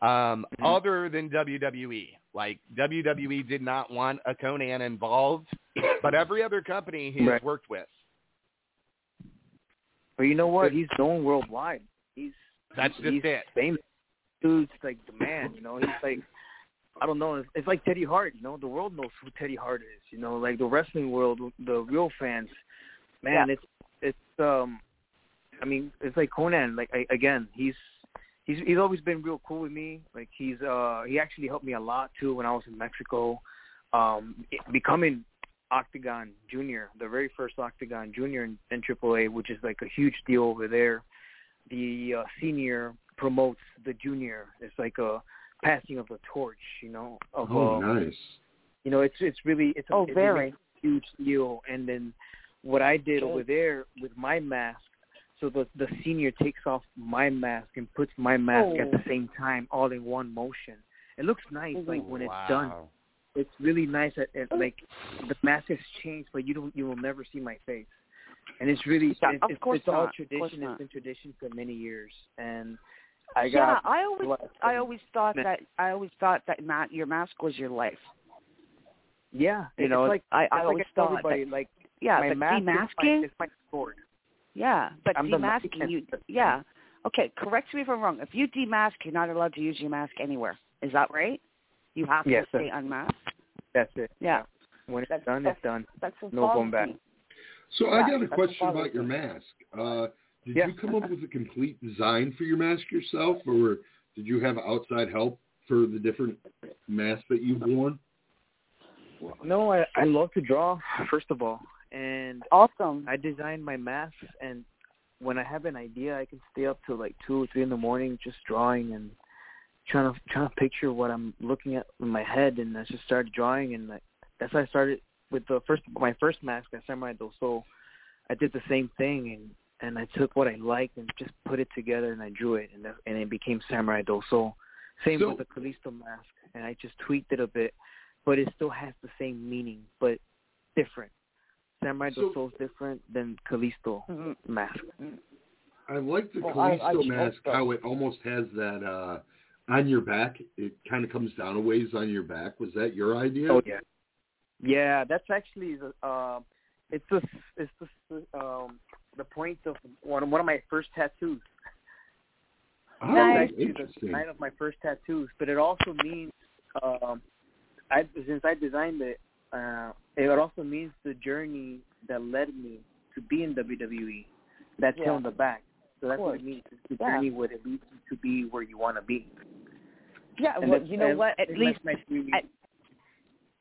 um, Mhm. other than WWE. Like WWE did not want a Konnan involved, but every other company he has Right. worked with. But you know what? He's known worldwide. He's That's just he's it. famous. Dude's like the man. You know, he's like I don't know. It's, it's like Teddy Hart. You know, the world knows who Teddy Hart is. You know, like the wrestling world, the real fans. Man, Yeah. it's it's um, I mean, it's like Konnan. Like I, again, he's he's he's always been real cool with me. Like he's uh he actually helped me a lot too when I was in Mexico, um, becoming Octagon Junior, the very first Octagon Junior in, in AAA, which is like a huge deal over there. The uh, senior promotes the junior. It's like a passing of the torch, you know. Of oh, uh, nice. You know, it's it's really it's a, Oh, it's a very. huge deal. And then what I did Sure. over there with my mask, so the the senior takes off my mask and puts my mask at Oh. the same time, all in one motion. It looks nice, like when it's done. It's really nice. that at oh. like the mask has changed, but you don't you will never see my face. And it's really Yeah, it's, of it's, it's all tradition. It's been tradition for many years, and I got yeah, I always. I always thought that I always thought that Matt, your mask was your life. yeah. You it's know, like I, I like always thought everybody that, like yeah, my but mask demasking, is my, is my sword. yeah, but I'm demasking, mask. you, yeah, okay. Correct me if I'm wrong. If you demask, you're not allowed to use your mask anywhere. Is that right? You have Yes, to stay that's- unmasked. That's it. Yeah, When it's That's- done, that's- it's done. that's what No going back. me. So I got a question what about your mask. Uh, did Yeah. you come up with a complete design for your mask yourself, or did you have outside help for the different masks that you've worn? No, I I love to draw first of all, and Awesome. I design my masks. And when I have an idea, I can stay up till like two or three in the morning just drawing and trying to trying to picture what I'm looking at in my head. And I just started drawing, and I, that's how I started with the first my first mask at Samuray del Sol. I did the same thing, and and I took what I liked and just put it together, and I drew it, and that, and it became Samuray del Sol. Same So- with the Kalisto mask, and I just tweaked it a bit, but it still has the same meaning, but different. Samurai So- Do Sol is different than Kalisto Mhm. mask. I like the Well, I- I Kalisto would hope mask, how it almost has that uh, on your back. It kind of comes down a ways on your back. Was that your idea? Oh yeah, yeah. That's actually the uh, it's the it's the um the point of one one of my first tattoos. Oh, Nice. It's actually the interesting. of my first tattoos, but it also means um, I since I designed it, uh, it also means the journey that led me to be in WWE. That's tail Yeah. on the back. So that's what it means. It's the Yeah. journey where it leads you to be where you want to be. Yeah, And well, that's- you know and- what? At least that's my dream. at-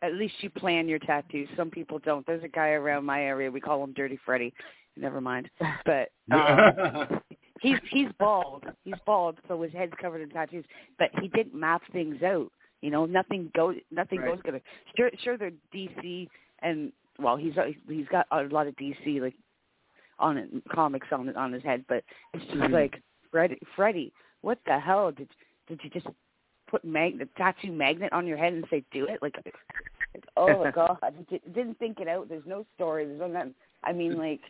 at least you plan your tattoos. Some people don't. There's a guy around my area. We call him Dirty Freddy. Never mind. But *laughs* um, he's he's bald. He's bald, so his head's covered in tattoos. But he didn't map things out. You know, nothing goes. Nothing Right. goes gonna. Sure, sure, they're DC, and well, he's he's got a lot of DC like on it, comics on on his head. But it's just Mhm. like Freddy. Freddy, what the hell did did you just put mag the tattoo magnet on your head and say do it? Like, like *laughs* oh my god, I didn't think it out. There's no story. There's no nothing. I mean, like,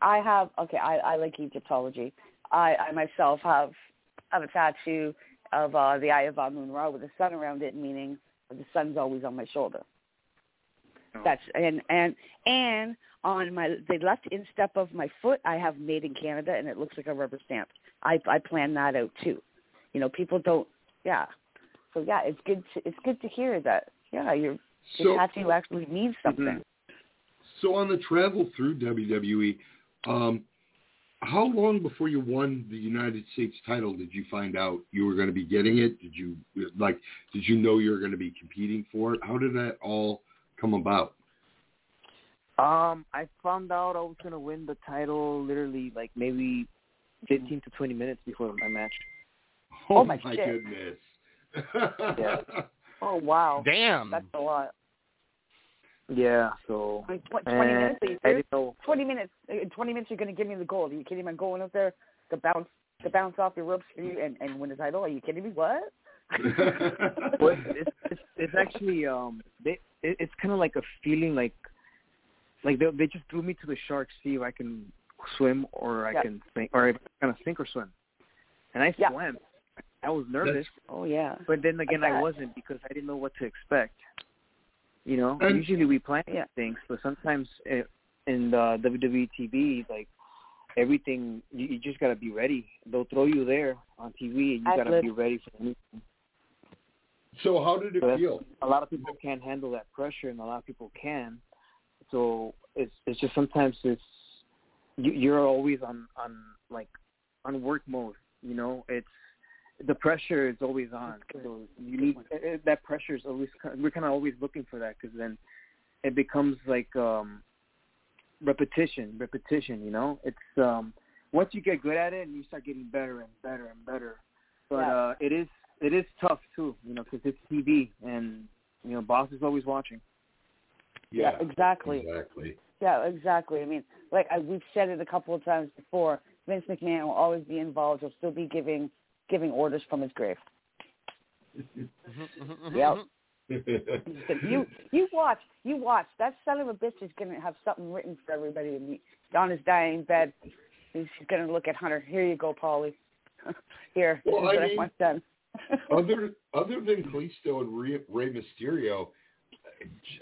I have okay. I I like Egyptology. I I myself have have a tattoo of uh the Eye of Amun Ra with the sun around it, meaning the sun's always on my shoulder. Oh. That's and and and on my the left instep of my foot, I have made in Canada, and it looks like a rubber stamp. I I planned that out too. You know, people don't. Yeah. So yeah, it's good. To, it's good to hear that. Yeah, your your so, tattoo actually means something. so on the travel through WWE, um, how long before you won the United States title did you find out you were going to be getting it? Did you like? Did you know you were going to be competing for it? How did that all come about? Um, I found out I was gonna win the title literally like maybe fifteen to twenty minutes before my match. *laughs* Oh, my shit. goodness! Yeah. *laughs* Oh wow, Damn. that's a lot. Yeah, so I mean, Twenty and minutes. Are you serious? know. Twenty minutes. In twenty minutes, you're going to give me the gold. Are you kidding me? I'm going up there to bounce to bounce off your ropes for you and and win the title. Are you kidding me? What? *laughs* Well, it's, it's it's actually um they it, it's kind of like a feeling like like they they just threw me to the sharks see if I can swim or I Yeah. can sink or if I can sink or swim, and I Yeah. swam. I was nervous, oh yeah. but then again I bet. wasn't because I didn't know what to expect. You know, And- usually we plan Yeah. things, but sometimes it, in the WWE TV, like everything, you, you just gotta be ready. They'll throw you there on TV, and you gotta Ad-lib. be ready for anything. so how did it But feel? a lot of people can't handle that pressure, and a lot of people can. So it's it's just sometimes it's you, you're always on on like on work mode. You know, it's the pressure is always on. So you need eh, eh, that pressure is always we're kind of always looking for that because then it becomes like um repetition, repetition. You know, it's um once you get good at it and you start getting better and better and better. But Yeah. uh it is it is tough too, you know, because it's TV and You know, boss is always watching. Yeah, exactly. Exactly. Yeah, exactly. I mean, like I, we've said it a couple of times before. Vince McMahon will always be involved. He'll still be giving giving orders from his grave. Yep. *laughs* you you watch you watch that son of a bitch is gonna have something written for everybody to meet on his dying bed. He's gonna look at Hunter. Here you go, Paulie. *laughs* Here, Well, this is I what mean- I want done. *laughs* other other than Kalisto and Rey, Rey Mysterio,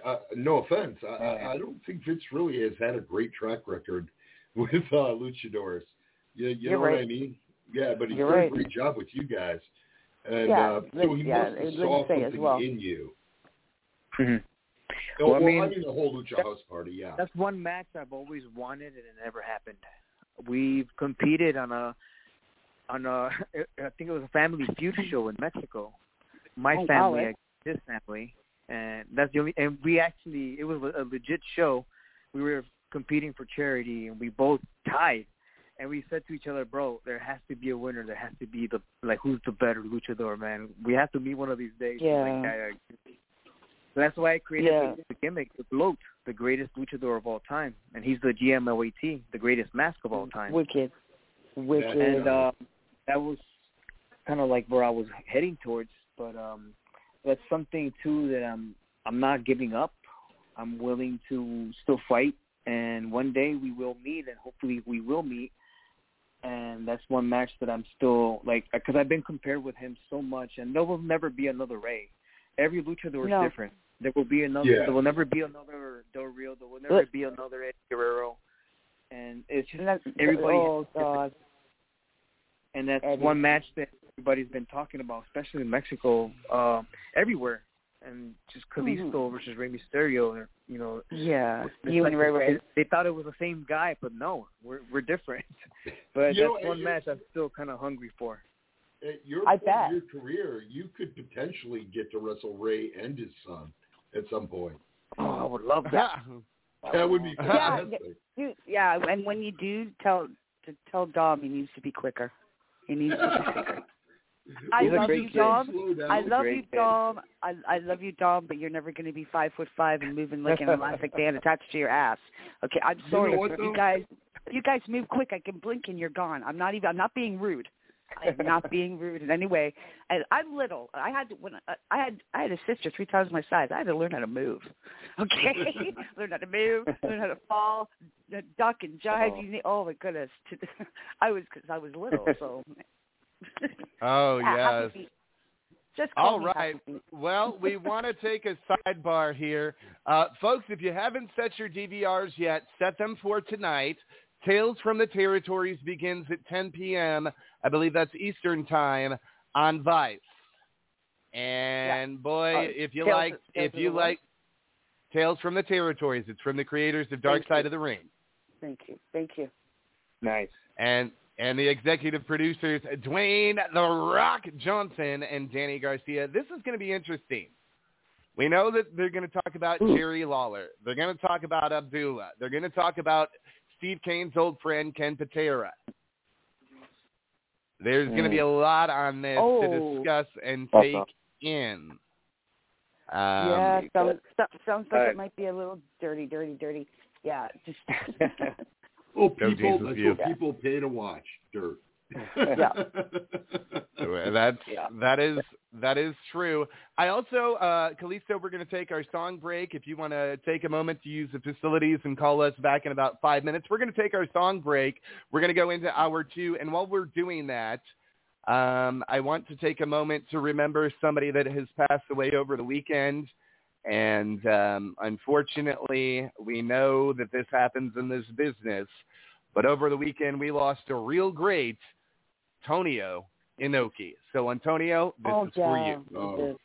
uh, no offense, I, I I don't think Vince really has had a great track record with uh, luchadors. You, you You're know what I mean? Yeah, but he's You're done right. a great job with you guys, and Yeah, uh, so he yeah, must have it saw would as something well. in you. Mm-hmm. Oh, Well, I mean, I mean the whole Lucha House Party, yeah. That's one match I've always wanted, and it never happened. We've competed on a on a *laughs* I think it was a Family Feud show in Mexico. My Oh, family, eh? his family, and that's the only. And we actually, it was a legit show. We were competing for charity, and we both tied. And we said to each other, "Bro, there has to be a winner. There has to be the like, who's the better luchador, man? We have to meet one of these days." Like, Yeah. "Yeah, yeah." So that's why I created Yeah. the, the gimmick with GLOAT, the greatest luchador of all time, and he's the GMOAT, the greatest mask of all time. Wicked, wicked. And uh, that was kind of like where I was heading towards, but um, that's something too that I'm I'm not giving up. I'm willing to still fight, and one day we will meet, and hopefully we will meet. And that's one match that I'm still like, because I've been compared with him so much, and there will never be another Rey. Every luchador No. is different. There will be another. Yeah. There will never be another Del Rio. There will never be another Eddie Guerrero. And it's just And everybody. Oh has different God. and that's Eddie. one match that everybody's been talking about, especially in Mexico, uh, everywhere. And just Kalisto Mhm. versus Rey Mysterio, or, you know, Yeah, you like and Rey Rey. They, they thought it was the same guy, but no, we're we're different. *laughs* But You know, that's one you- match I'm still kind of hungry for. At your I point bet. in your career, you could potentially get to wrestle Rey and his son at some point. Oh, I would love that. That would be *laughs* Yeah, fantastic. You, yeah, and when you do, tell to tell Dom he needs to be quicker. He needs to be quicker. *laughs* I love you. Dom. I love you. Dom. I I love you, Dom. But you're never going to be five foot five and moving like an elastic band *laughs* attached to your ass. Okay, I'm You sorry. know what, you guys, *laughs* you guys move quick, I can blink and you're gone. I'm not even. I'm not being rude. I'm not *laughs* being rude in any way. And I'm little. I had to, when I, I had I had a sister three times my size. I had to learn how to move. Okay, learn how to move, learn how to fall, uh, duck and jive. Oh. You need, oh my goodness, I was because I was little. So. *laughs* Oh yes. feet. Just call All me right. Happy Feet. Well, we want to take a sidebar here. Uh, folks, if you haven't set your DVRs yet, set them for tonight. Tales from the Territories begins at 10 p.m. I believe that's Eastern time on Vice. And boy, Uh, if you Tales- like, Tales if you the what? like Tales from the Territories, it's from the creators of Dark Thank you. Side of the Ring. Thank you. Thank you. Nice. and and the executive producers Dwayne the Rock Johnson and Dany Garcia. This is going to be interesting. We know that they're going to talk about Jerry Lawler. They're going to talk about Abdullah. They're going to talk about Steve Cain's old friend Ken Patera. There's going to be a lot on this to Oh. discuss and Awesome. take in. Um, yeah, sounds so- sounds like Alright. it might be a little dirty, dirty, dirty. Yeah, just *laughs* *laughs* Oh, No people, Jesus that's view. what people pay to watch. Dirt. Yeah. That's Yeah. that is that is true. I also, uh, Kalisto, we're going to take our song break. If you want to take a moment to use the facilities and call us back in about five minutes, we're going to take our song break. We're going to go into hour two, and while we're doing that, um, I want to take a moment to remember somebody that has passed away over the weekend. And um, unfortunately, we know that this happens in this business. But over the weekend, we lost a real great Antonio Inoki. So, Antonio, this oh is yeah, for you. Oh.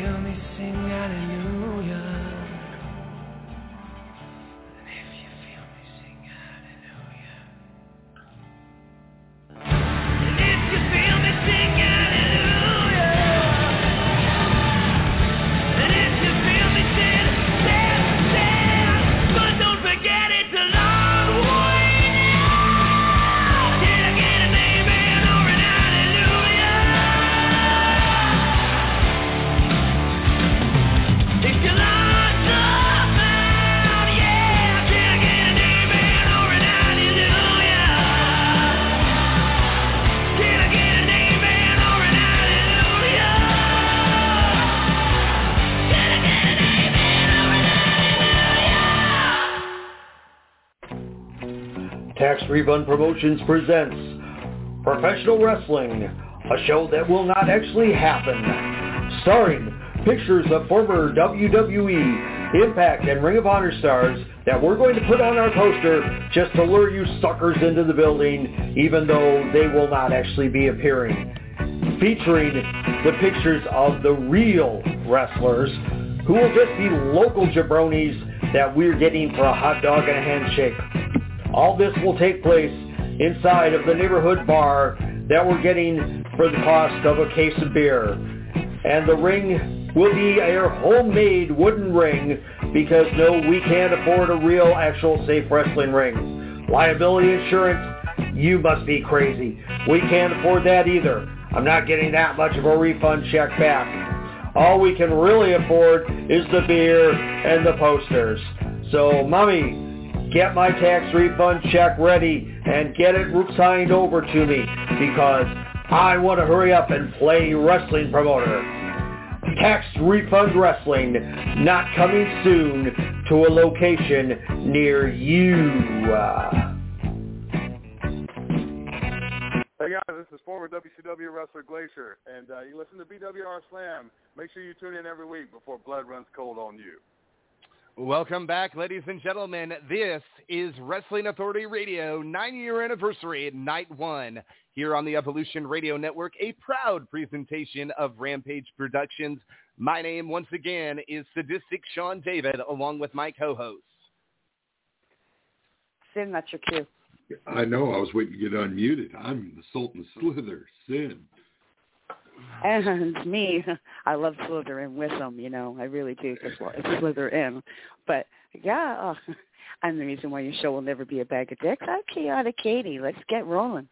Feel me, sing Refund Promotions presents Professional Wrestling, a show that will not actually happen. Starring pictures of former WWE, Impact, and Ring of Honor stars that we're going to put on our poster just to lure you suckers into the building, even though they will not actually be appearing. Featuring the pictures of the real wrestlers who will just be local jabronis that we're getting for a hot dog and a handshake. All this will take place inside of the neighborhood bar that we're getting for the cost of a case of beer. And the ring will be a homemade wooden ring because no, we can't afford a real actual safe wrestling ring. Liability insurance, you must be crazy. We can't afford that either. I'm not getting that much of a refund check back. All we can really afford is the beer and the posters. So, mommy, get my tax refund check ready and get it signed over to me because I want to hurry up and play wrestling promoter. Tax Refund Wrestling, not coming soon to a location near you. Hey guys, this is former WCW wrestler Glacier, and uh, you listen to BWR Slam. Make sure you tune in every week before blood runs cold on you. Welcome back, ladies and gentlemen. This is Wrestling Authority Radio, nine-year anniversary, night one, here on the Evolution Radio Network, a proud presentation of Rampage Productions. My name, once again, is Sadistic Sean David, along with my co-host. Syn, that's your cue. I know. I was waiting to get unmuted. I'm the Sultan Slither, Syn. And *laughs* me, I love Slytherin with them, you know. I really do, because it's Slytherin. But, yeah, uh, I'm the reason why your show will never be a bag of dicks, I'm Chaotic Katie. Let's get rolling.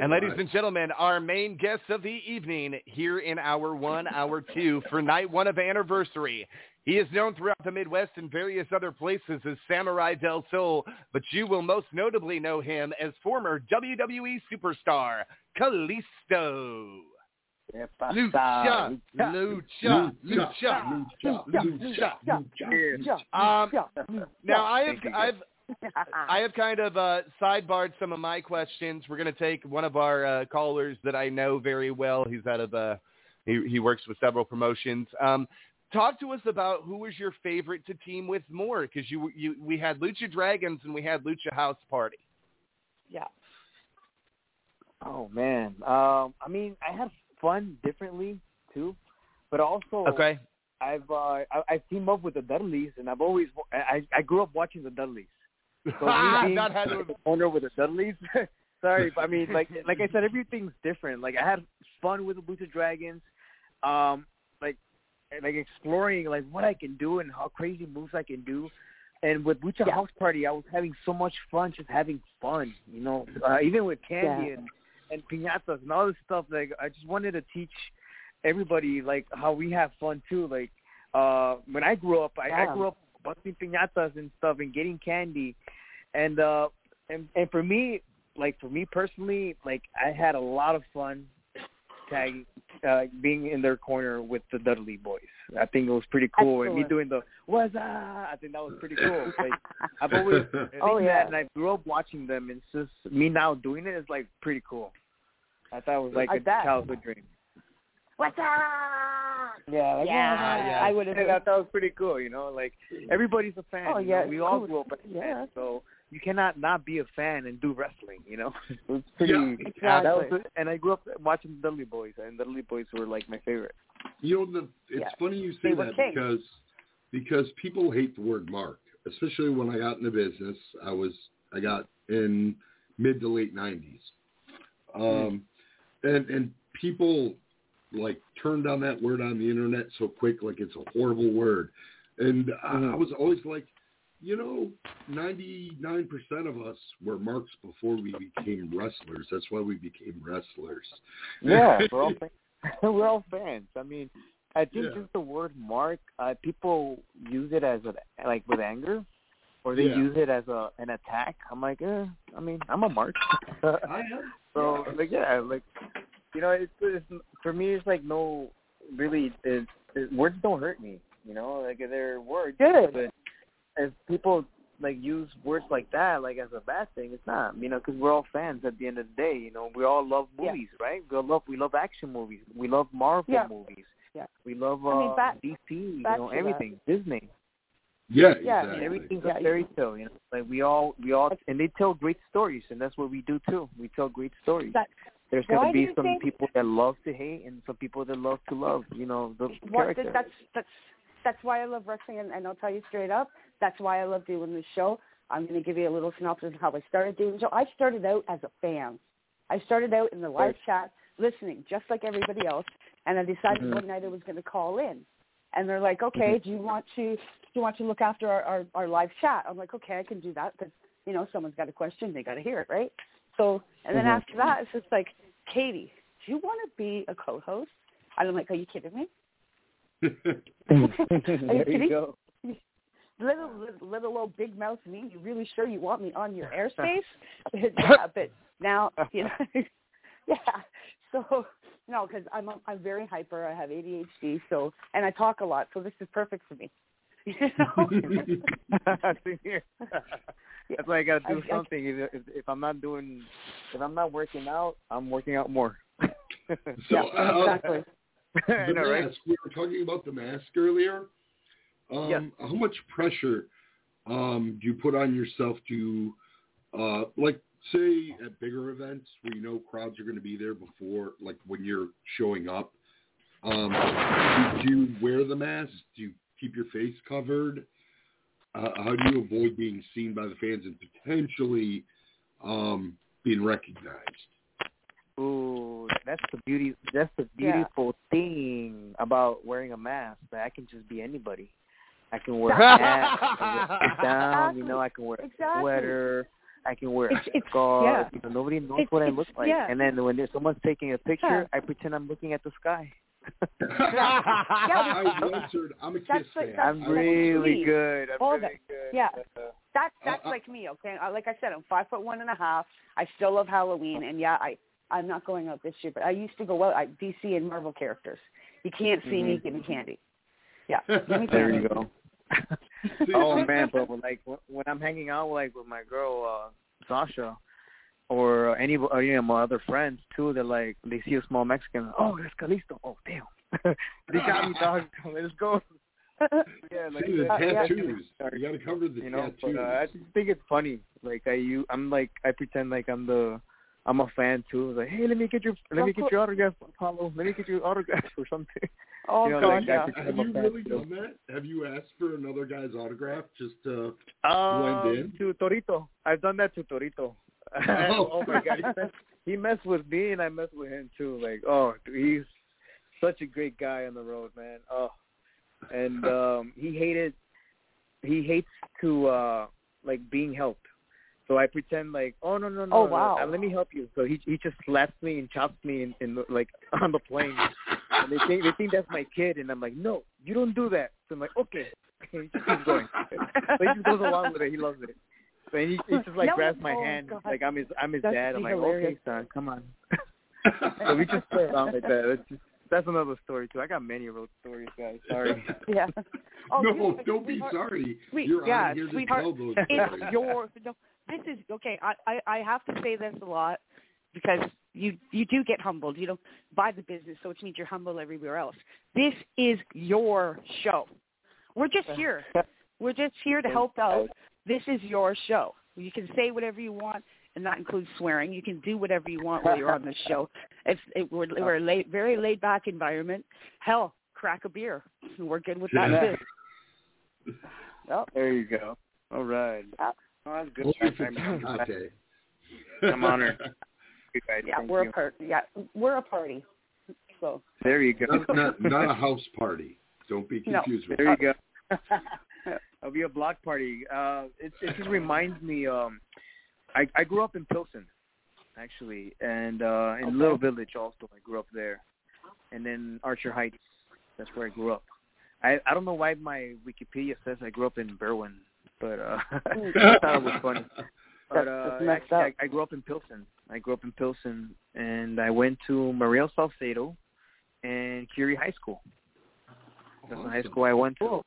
And ladies and gentlemen, our main guest of the evening here in hour one, hour two for night one of anniversary. He is known throughout the Midwest and various other places as Samuray del Sol, but you will most notably know him as former WWE superstar Kalisto. Lucha, lucha, lucha, lucha, lucha. Um, now I have I've I have kind of uh, sidebarred some of my questions. We're going to take one of our uh, callers that I know very well. He's out of uh, he, he works with several promotions. Um, talk to us about who was your favorite to team with more because you you we had Lucha Dragons and we had Lucha House Party. Yeah. Oh man, um, I mean, I had fun differently too, but also Okay. I've uh, I, I've teamed up with the Dudleys, and I've always I I grew up watching the Dudleys. *laughs* So me being Not had the owner with the Dudleys. *laughs* Sorry, but I mean, like like I said, everything's different. Like I had fun with the Lucha Dragons, um, like like exploring like what I can do and how crazy moves I can do. And with Lucha Yeah. House Party, I was having so much fun, just having fun. You know, uh, even with Candy Yeah. and and piñatas and all this stuff. Like I just wanted to teach everybody like how we have fun too. Like uh when I grew up, I, I grew up busting piñatas and stuff and getting candy, and uh and and for me, like for me personally, like I had a lot of fun tagging, uh, being in their corner with the Dudley boys. I think it was pretty cool, and me doing the what's up, I think that was pretty cool. Like *laughs* I've always Oh, yeah. that, and I grew up watching them, and just me now doing it is like pretty cool. I thought it was like I a bet. childhood dream. What's up? Yeah, like, Yeah, yeah. I would have. I thought that was pretty cool. You know, like everybody's a fan. Oh, you yeah, know? we all cool. grew up as Yeah. fans, so you cannot not be a fan and do wrestling. You know, *laughs* it's pretty. Yeah. That was Exactly. and I grew up watching the Dudley Boys, and the Dudley Boys were like my favorite. You know, the, it's Yeah. funny you say were that kings. because because people hate the word mark, especially when I got in the business. I was I got in mid to late nineties, um, and and people like turned on that word on the internet so quick, like it's a horrible word, and I, I was always like. You know, 99% of us were marks before we became wrestlers. That's why we became wrestlers. Yeah, *laughs* we're all fans. *laughs* we're all fans. I mean, I think Yeah. just the word mark, uh, people use it as a like with anger, or they Yeah. use it as a an attack. I'm like, eh, I mean, I'm a mark. *laughs* I am. So like, yeah, like you know, it's, it's for me, it's like no, really, it, it, words don't hurt me. You know, like they're words. Good. But if people like use words like that like as a bad thing, it's not. You know, because we're all fans at the end of the day. You know, we all love Yeah. movies, right? We all love we love action movies. We love Marvel Yeah. movies. Yeah. We love uh, I mean, back- DC. You know, that. everything. Disney. Yeah, Yeah, exactly. Everything's Yeah, a fairy tale. You know, like we all we all and they tell great stories, and that's what we do too. We tell great stories. That- There's why going to be some think- people that love to hate and some people that love to love. You know, the What, character. that's that's that's why I love wrestling, and, and I'll tell you straight up, that's why I love doing this show. I'm going to give you a little synopsis of how I started doing the show. I started out as a fan. I started out in the live chat, listening just like everybody else, and I decided Mhm. one night I was going to call in. And they're like, "Okay, do you want to do you want to look after our our, our live chat?" I'm like, "Okay, I can do that because you know someone's got a question, they got to hear it, right?" So, and then Mhm. after that, it's just like, "Katie, do you want to be a co-host?" And I'm like, "Are you kidding me?" *laughs* there kidding? you go. little little, little old big mouth me. You really sure you want me on your airspace? *laughs* *laughs* yeah, but now you know, yeah. So no, because I'm I'm very hyper. I have ADHD, so and I talk a lot, so this is perfect for me. *laughs* You know? *laughs* That's why I got to do I- I- something. If, if, if I'm not doing, if I'm not working out, I'm working out more. *laughs* So, yeah, uh, exactly. I the know, right? mask. We were talking about the mask earlier. Um, Yes. How much pressure um, do you put on yourself to, uh, like, say at bigger events where you know crowds are going to be there before, like when you're showing up? Um, do, do you wear the mask? Do you keep your face covered? uh, how do you avoid being seen by the fans and potentially um, being recognized? Ooh, that's the beauty. That's the beautiful thing about wearing a mask. That I can just be anybody. I can wear a *laughs* hat, I can wear it *laughs* down. You know, I can wear a Exactly. sweater. I can wear It's- a scarf. yeah. You know, nobody knows It's- what I look like. yeah. And then when there's someone's taking a picture, Yeah. I pretend I'm looking at the sky. I once heard, I'm a Kiss like- fan. that's I'm really sweet. good. I'm Hold really it. good. Yeah. Uh, That's that's Uh, uh, like me, okay? Uh, Like I said, I'm five foot one and a half. I still love Halloween, and yeah, I I'm not going out this year, but I used to go out. I DC and Marvel characters. You can't see me. Mhm. Give me candy. Yeah, give me *laughs* There you go. *laughs* oh man, but like when I'm hanging out like with my girl uh Sasha, or any or any of my other friends too, they're like they see a small Mexican. Oh, that's Kalisto. Oh damn, *laughs* they got me, *laughs* dog. Let's go. *laughs* yeah, like See the Uh, yeah. tattoos. You got to cover the you know. tattoos. But uh, I just think it's funny. Like I, you, I'm like I pretend like I'm the. I'm a fan too. Like, hey, let me get your let me get your autograph, Apollo. Let me get your autograph or something. Oh You know, God, like, yeah. Have you really too. done that? Have you asked for another guy's autograph just to Um, blend in? to Torito. I've done that to Torito. Oh. *laughs* oh my god, he messed, he messed with me and I messed with him too. Like, oh, he's such a great guy on the road, man. Oh, and *laughs* um he hated, he hates to uh like being helped. So I pretend like, oh no no no, Oh, wow. uh, let me help you. So he he just slaps me and chops me in, in the, like *laughs* on the plane. And they think they think that's my kid, and I'm like, no, you don't do that. So I'm like, okay, he just keeps going. so he just goes along with it. He loves it. So he, he just like No, grabs my oh, hand, God. like I'm his I'm his That's dad. I'm like, hilarious. okay, son, come on. *laughs* so we just play around like that. That's just that's another story too. I got many road stories, guys. Sorry. *laughs* Yeah. Oh, no, you- don't be sorry. Sweet, You're yeah, on here to sweetheart. tell those It's *laughs* your no. This is okay. I, I I have to say this a lot because you you do get humbled, you know, by the business, so which means you're humble everywhere else. This is your show. We're just here. We're just here to help out. This is your show. You can say whatever you want, and that includes swearing. You can do whatever you want while you're on the *laughs* show. It's it, we're we're a laid, very laid back environment. Hell, crack a beer. We're good with that Yeah. too. *laughs* Yep. There you go. All right. Yeah. Oh, that's good. Only if I- it's I'm, hot day. I'm honored. *laughs* Guys, Yeah, we're you. a part. Yeah, we're a party. So There you go. not, not, not a house party. Don't be No. confused with There you go. It'll be a block party. Uh, it, it just reminds me. Um, I I grew up in Pilsen, actually, and uh, in Okay. Little Village also. I grew up there, and then Archer Heights. That's where I grew up. I I don't know why my Wikipedia says I grew up in Berwyn, but uh, *laughs* I thought it was funny. *laughs* But uh, actually. I, I grew up in Pilsen. I grew up in Pilsen, and I went to Mariel Salcedo and Curie High School. That's the high school I went to.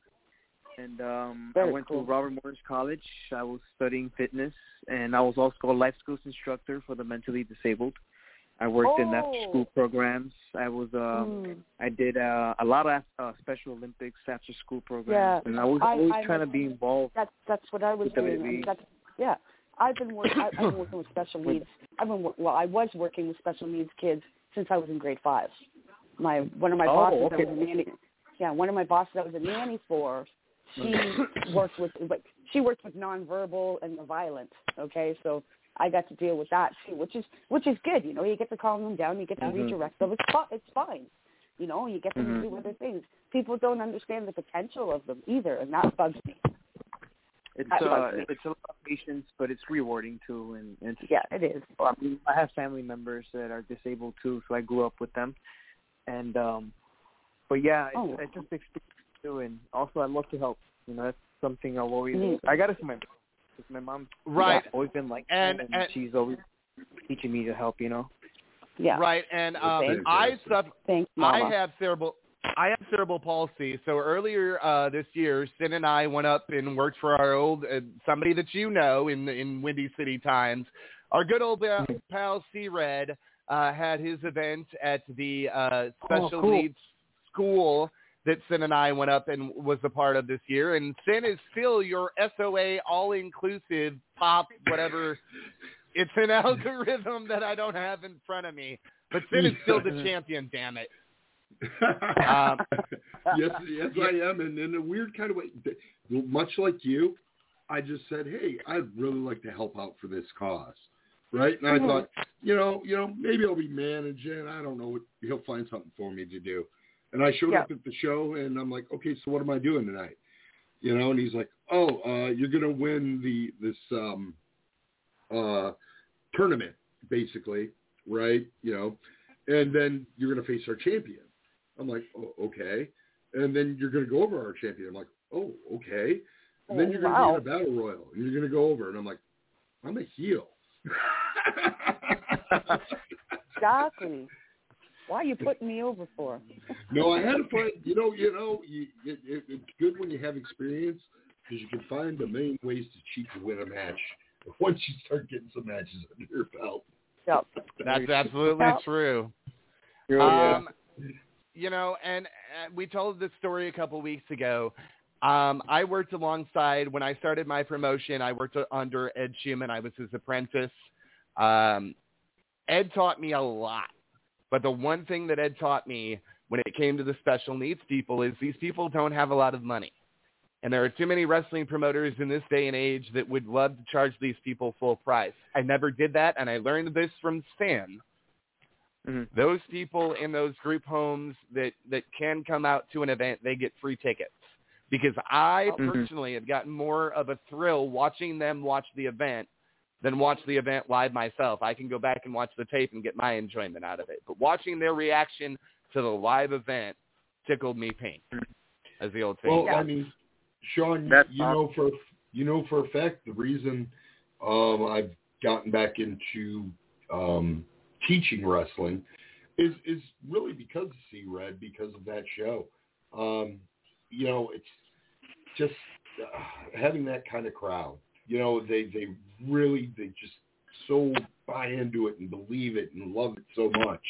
And um I went cool. to Robert Morris College. I was studying fitness and I was also a life skills instructor for the mentally disabled. I worked in after Oh. school programs. I was um mm, I did uh, a lot of uh, Special Olympics after school programs Yeah, and I was I- always I'm trying a- to be involved. that's that's what I was doing. That's, yeah, I've been working. I've been *coughs* working with special needs. I've been well. I was working with special needs kids since I was in grade five. My one of my Oh, bosses okay. I was a nanny. Yeah, one of my bosses I was a nanny for. She *coughs* worked with, like she worked with nonverbal and the violent. Okay, so I got to deal with that too, which is which is good. You know, you get to calm them down, you get to Mhm. redirect them. It's fi- it's fine. You know, you get them Mhm. to do other things. People don't understand the potential of them either, and that bugs me. It's That uh me. it's a lot of patience but it's rewarding too and, and it's Yeah, it is. I mean, I have family members that are disabled too, so I grew up with them. And um but yeah, it's, Oh. it's just experience too and also I love to help. You know, that's something I've always Mhm. I got it from my because my mom Right. always been like And- and, and- she's always teaching me to help, you know. Yeah. Right, and um, Thank. I suffer. Thanks, Mama. I have cerebral. I have cerebral palsy. So earlier uh, this year, Syn and I went up and worked for our old uh, somebody that you know in in Windy City Times. Our good old pal, pal C Red uh, had his event at the uh, special cool. needs school that Syn and I went up and was a part of this year. And Syn is still your SOA all inclusive pop whatever. *laughs* It's an algorithm that I don't have in front of me, but Syn is still the *laughs* champion. Damn it. Um, *laughs* yes, yes, I am, and in a weird kind of way, much like you, I just said, "Hey, I'd really like to help out for this cause." Right, and I Mhm. thought, you know, you know, maybe I'll be managing. I don't know. what He'll find something for me to do. And I showed Yeah. up at the show, and I'm like, okay, so what am I doing tonight? You know, and he's like, oh, uh, you're gonna win the this um, uh, tournament, basically, right? You know, and then you're gonna face our champion. I'm like, oh, okay. And then you're gonna go over our champion. I'm like, oh, okay. And then Oh, you're gonna wow. be in a battle royal, and you're gonna go over. And I'm like, I'm a heel. *laughs* Exactly. Why are you putting me over for? *laughs* no, I had a find. You know, you know, you, it, it, it's good when you have experience because you can find a million ways to cheat to win a match. *laughs* Once you start getting some matches under your belt. Yep. That's absolutely Well- true. yeah. Um, you know, and uh, we told this story a couple weeks ago. Um, I worked alongside when I started my promotion. I worked under Ed Schumann. I was his apprentice. Um, Ed taught me a lot, but the one thing that Ed taught me when it came to the special needs people is these people don't have a lot of money, and there are too many wrestling promoters in this day and age that would love to charge these people full price. I never did that, and I learned this from Stan Mhm. those people in those group homes that that can come out to an event they get free tickets because i Mhm. personally have gotten more of a thrill watching them watch the event than watch the event live myself i can go back and watch the tape and get my enjoyment out of it but watching their reaction to the live event tickled me pink as the old saying Well, goes. I mean, Sean, you, That's you know for you know for a fact the reason um, I've gotten back into um, teaching wrestling is is really because of C Red because of that show. Um, you know, it's just uh, having that kind of crowd. You know, they they really they just so buy into it and believe it and love it so much.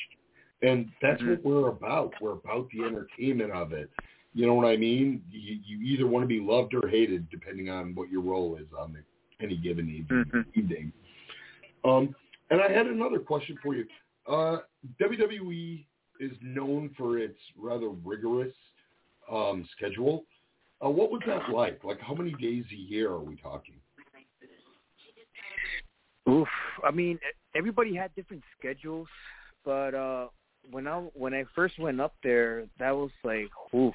And that's what we're about. We're about the entertainment of it. You know what I mean? You, you either want to be loved or hated, depending on what your role is on the, any given evening. Mhm. evening. Um, and I had another question for you. Uh, WWE is known for its rather rigorous um, schedule. Uh, what was that like? Like, how many days a year are we talking? Oof. I mean, everybody had different schedules, but uh when I when I first went up there, that was like oof,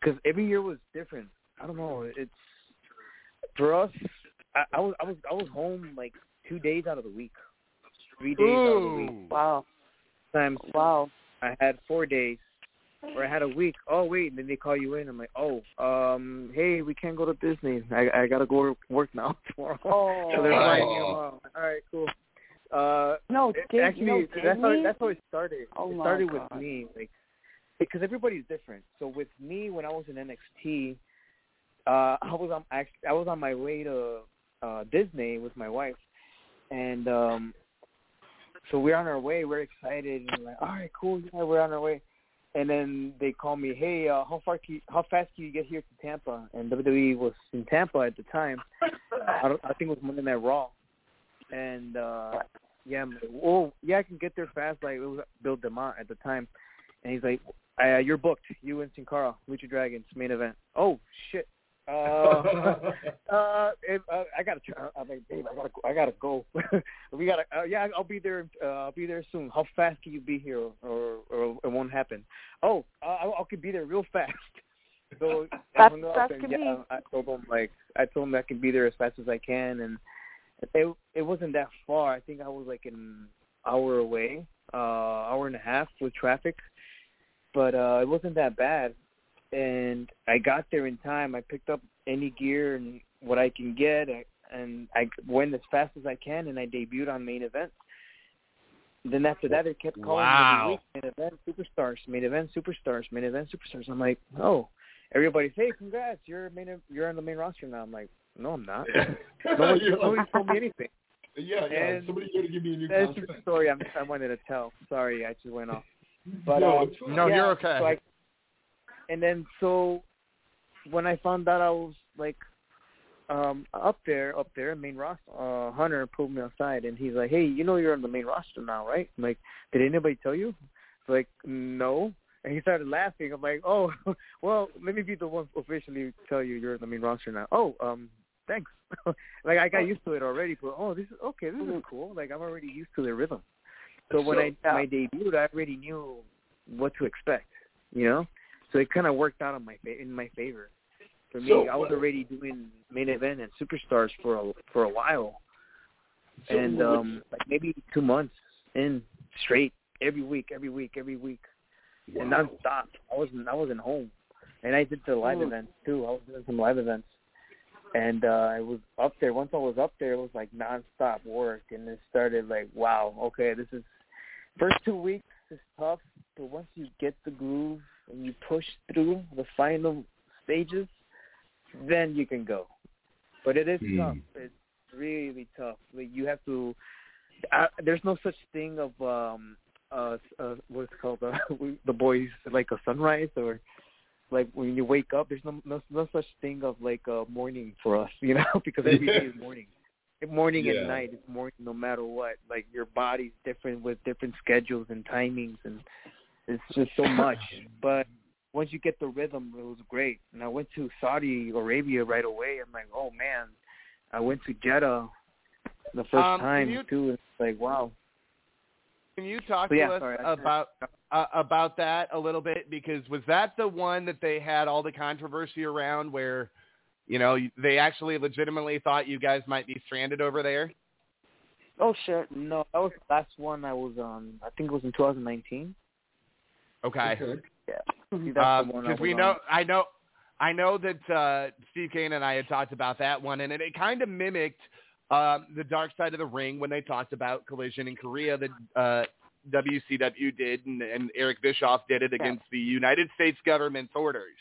because every year was different. I don't know. It's for us. I, I was I was I was home like two days out of the week, three days out of the week. Wow. Times Wow. I had four days, or I had a week. Oh wait, and then they call you in. I'm like, oh, um, hey, we can't go to Disney. I I gotta go to work now *laughs* tomorrow. Oh. so they're flying me tomorrow. All right, cool. Uh, No, it- Dis- actually, no, that's how Disney? that's how it started. Oh it my started God. with me, like because everybody's different. So with me, when I was in NXT, uh, I was on actually I was on my way to uh Disney with my wife, and um, so we're on our way. We're excited and we're like, all right, cool, yeah, we're on our way. And then they call me, hey, uh, how far can you, how fast can you get here to Tampa? And WWE was in Tampa at the time. I, don't, I think it was Monday Night Raw, and uh yeah, I'm like, oh yeah, I can get there fast. Like it was Bill DeMott at the time, and he's like, uh, "You're booked. You and Sin Cara, Lucha Dragons main event." Oh shit. Uh, *laughs* uh, uh, I gotta. Try, I'm like, babe, I gotta, go, I gotta go. *laughs* we gotta. Uh, yeah, I'll be there. Uh, I'll be there soon. How fast can you be here, or, or it won't happen? Oh, I, I could be there real fast. *laughs* So *laughs* I hung up and, yeah, be. I told him like, I told him I can be there as fast as I can, and it it wasn't that far. I think I was like an hour away, uh, hour and a half with traffic, but uh, it wasn't that bad. And I got there in time. I picked up any gear and what I can get, and I went as fast as I can, and I debuted on main event. Then after that, they kept calling Wow. me every week, main event superstars, main event superstars, main event superstars. I'm like, oh, everybody say congrats, you're main, you're on the main roster now. I'm like, no, I'm not. *laughs* Nobody, *laughs* You're like- nobody told me anything. *laughs* yeah, yeah. And Somebody got to give me a new That's contract. just a story I'm, I wanted to tell. Sorry, I just went off. But no, uh. No, yeah, you're okay. So I, and then so when I found out I was like um up there, up there, main roster, uh, Hunter pulled me aside and he's like, "Hey, you know you're on the main roster now, right?" I'm like, "Did anybody tell you?" Like, no. And he started laughing. I'm like, oh, *laughs* well, let me be the one officially tell you you're on the main roster now. Oh, um, thanks. *laughs* like I got used to it already, but oh, this is okay. This is cool. Like I'm already used to the rhythm. So when I yeah. my debuted, I already knew what to expect. You know, so it kind of worked out on my fa- in my favor. For me, So I was already doing main event and superstars for a for a while, So and um like maybe two months in straight every week, every week, every week, and nonstop. I wasn't I wasn't home, and I did the live Mm. events too. I was doing some live events, and uh I was up there. Once I was up there, it was like nonstop work, and it started like, wow, okay, this is first two weeks is tough, but once you get the groove and you push through the final stages, then you can go. But it is Hmm. tough. It's really tough. Like you have to. Uh, there's no such thing of um uh, uh what's it called *laughs* uh, the boys like a sunrise or like when you wake up. There's no no, no such thing of like a morning for us, *laughs* you know, because every day is *laughs* morning. Morning Yeah. and night is morning no matter what. Like your body's different with different schedules and timings and it's just so much. *sighs* But once you get the rhythm, it was great. And I went to Saudi Arabia right away. I'm like, oh man. I went to Jeddah the first Um, time you- too. It's like wow. Can you talk But to yeah, us sorry, about uh, about that a little bit? Because was that the one that they had all the controversy around, where you know they actually legitimately thought you guys might be stranded over there? Oh shit. No, that was the last one I was on. I think it was in 2019. Okay. Okay. Yeah. The Because was we on. know, I know, I know that uh, Steve Cain and I had talked about that one, and it, it kind of mimicked um, the Dark Side of the Ring when they talked about Collision in Korea that uh, WCW did, and, and Eric Bischoff did it against the United States government's orders.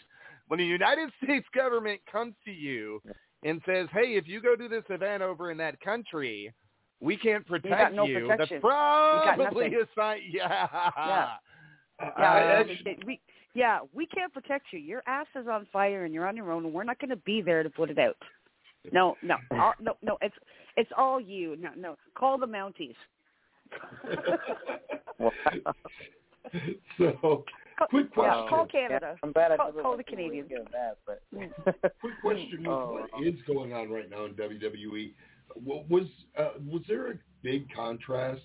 When the United *laughs* States government comes to you and says, "Hey, if you go do this event over in that country, we can't protect got no you," protection. that's probably a *laughs* sign. Yeah. Yeah. I Yeah, actually- they- we, yeah, we can't protect you. Your ass is on fire, and you're on your own, and we're not going to be there to put it out. No, no, all, no, no. It's it's all you. No, no. Call the Mounties. *laughs* so, Call, quick yeah, question. call Canada. I'm glad I Call- call the Canadians. That, but *laughs* Quick question: Oh, What is going on right now in WWE? Wa- Was uh, was there a big contrast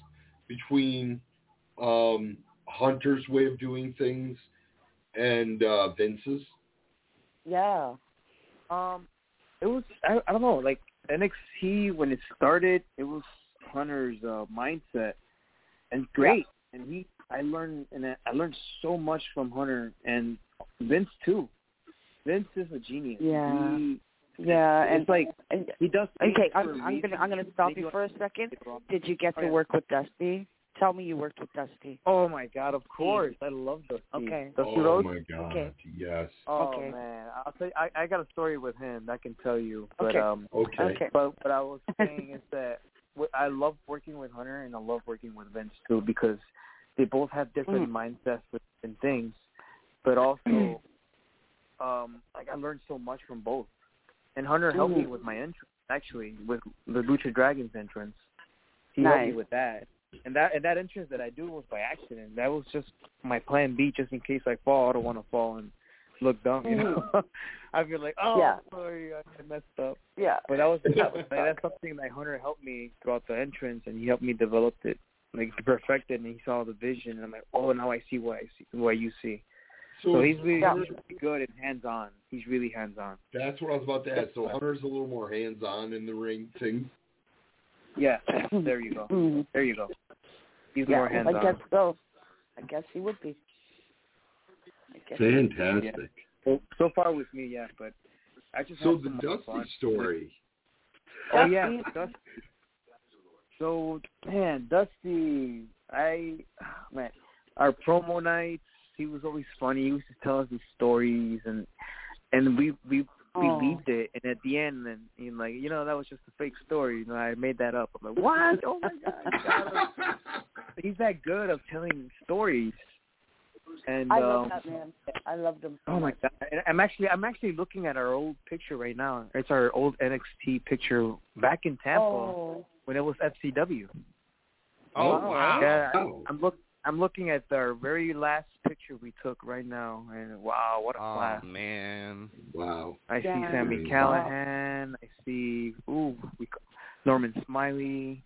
between um, Hunter's way of doing things and uh, Vince's? Yeah. Um, it was I, I don't know like NXT when it started, it was Hunter's uh, mindset and great, and he I learned and I learned so much from Hunter and Vince too. Vince is a genius. Yeah. He, Yeah, and it's like and, he does. okay, I'm, a I'm gonna. I'm gonna stop you you for a second. Did you get Oh, to work with Dusty? Tell me you worked with Dusty. Oh my god! Of course, I love Dusty. Okay. Dusty oh Rhodes. my God! Okay. Yes. Oh Okay. man, I'll tell you, I, I got a story with him. I can tell you, but Okay. um, Okay. Okay. But what I was *laughs* saying is that what- I love working with Hunter and I love working with Vince too because they both have different mindsets with different things, but also, um, like I learned so much from both. And Hunter helped me Mhm. with my entrance actually with the Lucha Dragons entrance. He helped me with that. And that and that entrance that I do was by accident. That was just my plan B, just in case I fall. I don't want to fall and look dumb, you know. *laughs* I feel like, oh, Yeah. sorry, I messed up. Yeah. But that was that was that's something that Hunter helped me throughout the entrance, and he helped me develop it, like to perfect it. And he saw the vision, and I'm like, oh, now I see what I see, what you see. So he's really, Yeah. he's really good and hands on. He's really hands on. That's what I was about to ask. So Hunter's a little more hands-on in the ring thing. Yeah, *clears throat* there you go. Mhm. There you go. He's Yeah, more hands I guess so. I guess he would be. I guess. Fantastic. So, so far with me, yeah, but I just So the Dusty fun. story. Oh yeah, Dusty. Dusty. So man, Dusty, I man, our promo nights. He was always funny. He used to tell us these stories, and and we we. Believed it. And at the end, and you know, like you know, that was just a fake story. You know, I made that up. I'm like, what? Oh my god, *laughs* he's that good of telling stories. And I love um, that man. I loved him. so Oh my much. god! And I'm actually I'm actually looking at our old picture right now. It's our old NXT picture back in Tampa Oh. when it was FCW. Oh Wow. wow. Yeah, Wow. I'm look I'm looking at our very last picture we took right now, and wow, what a Oh class! man. Wow. I see Yeah. Sammy Wow. Callahan. I see ooh, we, Norman Smiley.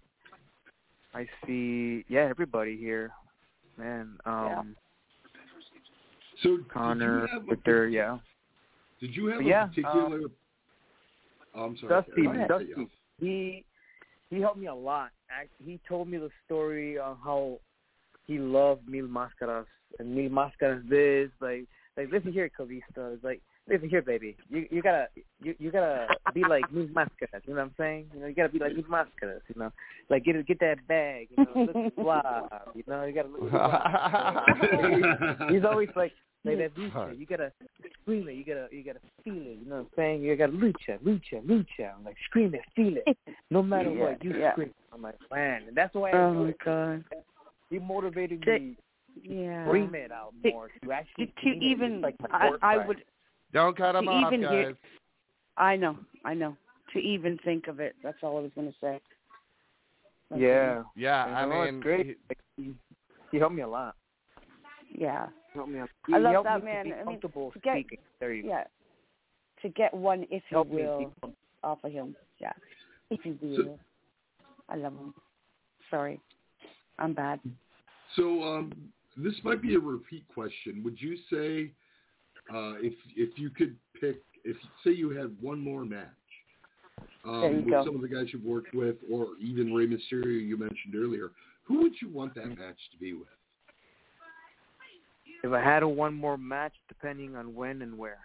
I see yeah, everybody here, man. Um, So did Connor you have a, with their yeah. did you have But yeah, a particular? oh, I'm sorry. Dusty, I didn't cut you Dusty, he he helped me a lot. Act- He told me the story on how he loved Mil Máscaras and Mil Máscaras this like like listen here, Kalisto. It's like listen here, baby. You you gotta you you gotta be like Mil Máscaras. You know what I'm saying? You know you gotta be like Mil Máscaras. You know, like get get that bag. You know, look fly. You know you gotta look fly. *laughs* He's always like like that lucha. You gotta scream it. You gotta you gotta feel it. You know what I'm saying? You gotta lucha, lucha, lucha. I'm like scream it, feel it. No matter Yeah, what, you yeah. scream. I'm like man, and that's why I Oh enjoy my it. God. He motivated To- me Yeah. to scream it out more to actually to, to scream it. It's even like I, I would Don't cut him off, even guys. hear- I know, I know. To even think of it, that's all I was gonna say. That's Yeah, Yeah, And I know, mean, it's great. Like, he, he helped me a lot. Yeah. He helped me. A, I he love helped that me man. To be I mean, to get- speaking. There you go. Yeah. To get one, if you Help me. will, be com- off of him. Yeah. If you will. So- I love him. Sorry. I'm bad. So um, this might be a repeat question. Would you say uh, if if you could pick, if say you had one more match um, with go. some of the guys you've worked with, or even Rey Mysterio you mentioned earlier, who would you want that match to be with? If I had a one more match, depending on when and where.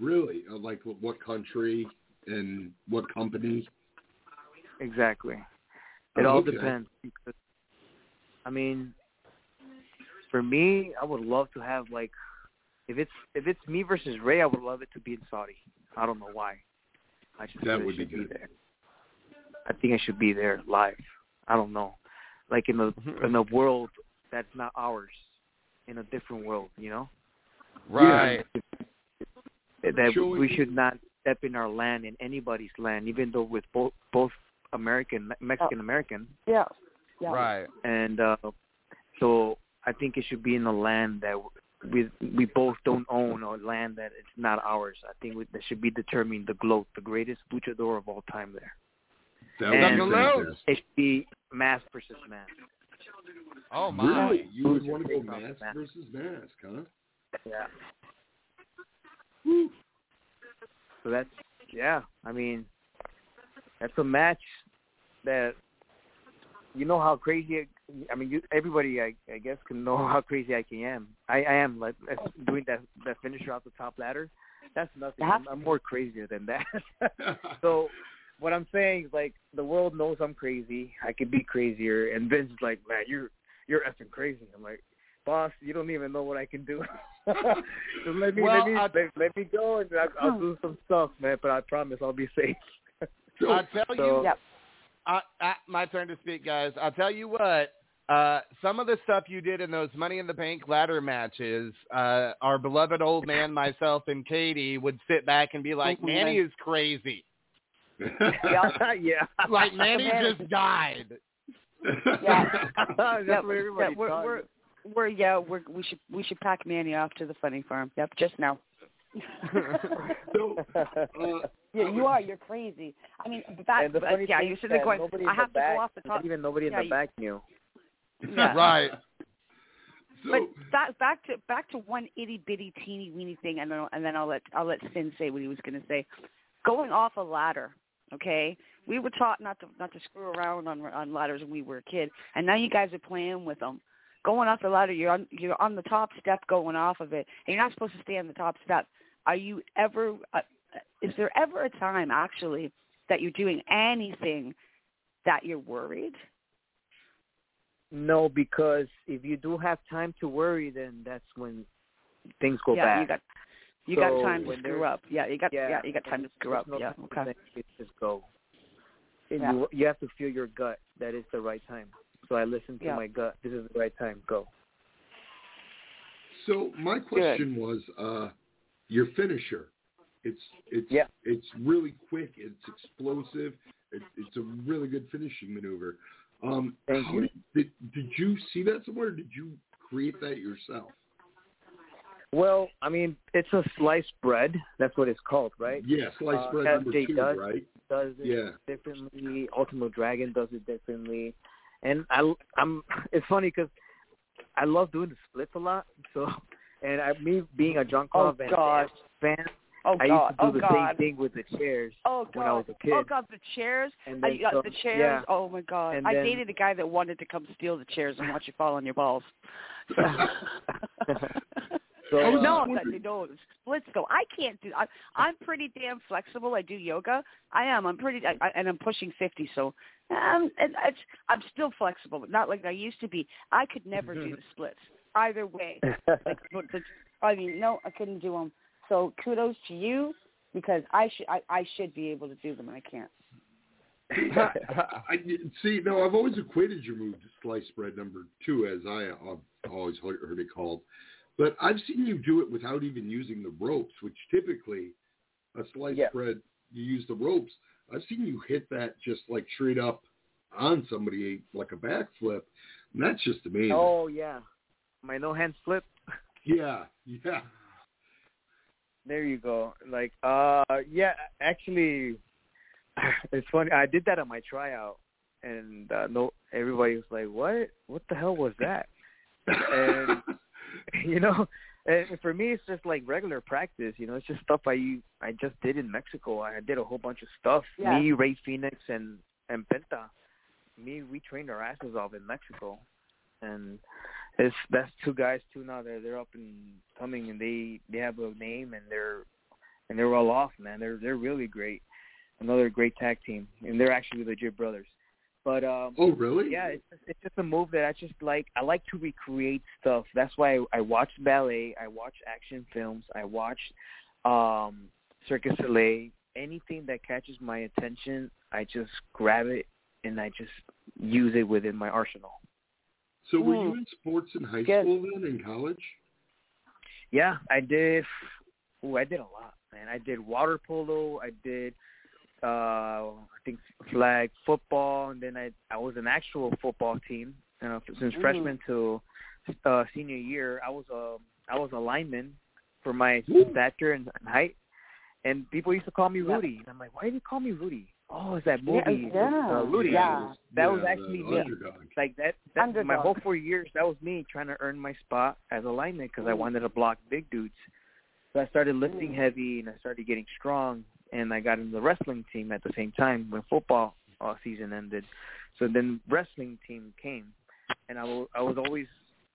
Really, uh, like what- what country and what company? Exactly. It Oh, all okay. depends I mean for me I would love to have like if it's if it's me versus Rey I would love it to be in Saudi. I don't know why. I just That would be good. there. I think I should be there live. I don't know. Like in the mm-hmm. in a world that's not ours. In a different world, you know? right. That Showing- we should not step in our land in anybody's land, even though with both both American Mexican American Yeah. Yeah. Right. and uh, so I think it should be in a land that we we both don't own or land that it's not ours. I think we, that should be determining the GLOAT, the greatest luchador of all time. There, That And- it should be mask versus mask. Oh my. Really, you would want to go take on mask versus mask, huh? Yeah. So that's yeah. I mean, that's a match that you know how crazy. I, I mean, you, everybody I, I guess can know *laughs* how crazy I can am. I, I am like doing that that finisher off the top ladder. That's nothing. I'm, I'm more crazier than that. *laughs* *laughs* so what I'm saying is like the world knows I'm crazy. I could be crazier, and Vince is like, man, you're you're effing crazy. I'm like, boss, you don't even know what I can do. Let me Well, let me I- let, let me go, and I, I'll hmm. do some stuff, man. But I promise I'll be safe. I'll tell So- you. Yep. I, I, my turn to speak, guys. I'll tell you what. Uh, some of the stuff you did in those Money in the Bank ladder matches, uh, our beloved old man, myself, and Katie would sit back and be like. "Manny is crazy. yeah, *laughs* yeah. Like Manny Man- just died." Yeah. *laughs* That's Yeah, what everybody yeah, we're, we're, we're yeah we're we should we should pack Manny off to the funny farm. Yep, just now. *laughs* so, uh, yeah, you are. You're crazy. I mean, but that, and the but, funny yeah, you're is sitting that there going. nobody I have to back, go off the top. Even nobody in Yeah, the you- back knew. *laughs* Yeah. right. so But back back to back to one itty bitty teeny weeny thing, and then and then I'll let I'll let Syn say what he was going to say. Going off a ladder, okay? We were taught not to not to screw around on on ladders when we were a kid, and now you guys are playing with them. Going off the ladder, you're on you're on the top step, going off of it, and you're not supposed to stay on the top step. Are you ever? Uh, is there ever a time actually that you're doing anything that you're worried? No, because if you do have time to worry, then that's when things go yeah, bad. you got you got time to screw up. Yeah, you got yeah, yeah, you got time to screw up. There's no Yeah, time to okay. think, It's just go. And Yeah. you you have to feel your gut That is the right time. So I listen to Yeah. my gut. This is the right time. Go. So my question was, uh, your finisher. It's it's Yeah. it's really quick. It's explosive. It, it's a really good finishing maneuver. Um, Thank you. Did, did you see that somewhere? Did you create that yourself? Well, I mean, it's a sliced bread. That's what it's called, right? Yeah, sliced Uh, bread number two, does. right? Does it Yeah. differently. Ultimate Dragon does it differently, and I, I'm. It's funny because I love doing the splits a lot. *laughs* So, and I, me being a John Oh, Carl Van God. Damme fan, Oh I God! used to do oh the God! same thing with the chairs Oh God! when I was a kid. Oh God! The chairs. And I, then uh, some- the chairs. yeah. Oh my God! And I then- dated a guy that wanted to come steal the chairs and watch you fall on your balls. *laughs* *laughs* So. So, no, that, no, splits though. I can't do. I, I'm pretty damn flexible. I do yoga. I am. I'm pretty, I, I, and I'm pushing fifty. So, um, and it's, I'm still flexible, but not like I used to be. I could never do *laughs* the splits either way. *laughs* Like, but the, I mean, no, I couldn't do them. So kudos to you because I should, I, I should be able to do them, and I can't. I see. No, I've always equated your move to sliced bread number two, as I I've always heard heard it called. But I've seen you do it without even using the ropes, which typically a sliced Yeah. bread you use the ropes. I've seen you hit that just like straight up on somebody like a backflip, and that's just amazing. oh yeah, my no hands flip. *laughs* Yeah, yeah. There you go. Like, uh, yeah, actually, *sighs* it's funny. I did that on my tryout, and uh, no, everybody was like, "What? What the hell was that?" and *laughs* you know, and for me, it's just like regular practice. You know, it's just stuff I I just did in Mexico. I did a whole bunch of stuff. Yeah. Me, Rey Fénix, and and Penta. Me, we trained our asses off in Mexico, and it's that's two guys too now. They're they're up and coming, and they they have a name, and they're and they're all off, man. They're they're really great. Another great tag team, and they're actually legit brothers. But um, Oh, really? yeah, it's just, it's just a move that I just like. I like to recreate stuff. That's why I, I watch ballet. I watch action films. I watch um Cirque du Soleil. Anything that catches my attention, I just grab it and I just use it within my arsenal. So were Hmm. you in sports in high Good. school then, in college? Yeah, I did. Ooh, I did a lot, man. I did water polo. I did, uh, I think flag football, and then I I was an actual football team. You know, since Mhm. freshman to uh, senior year, I was a I was a lineman for my Ooh. stature and, height. And people used to call me. Rudy, and I'm like, why do you call me Rudy? Oh, is that Yeah, movie, yeah, uh, Rudy. yeah. That was actually me. Like that, that my whole four years, that was me trying to earn my spot as a lineman because I Mm. wanted to block big dudes. So I started lifting Mm. heavy and I started getting strong, and I got in the wrestling team at the same time when football uh, season ended. So then wrestling team came, and I wa- I was always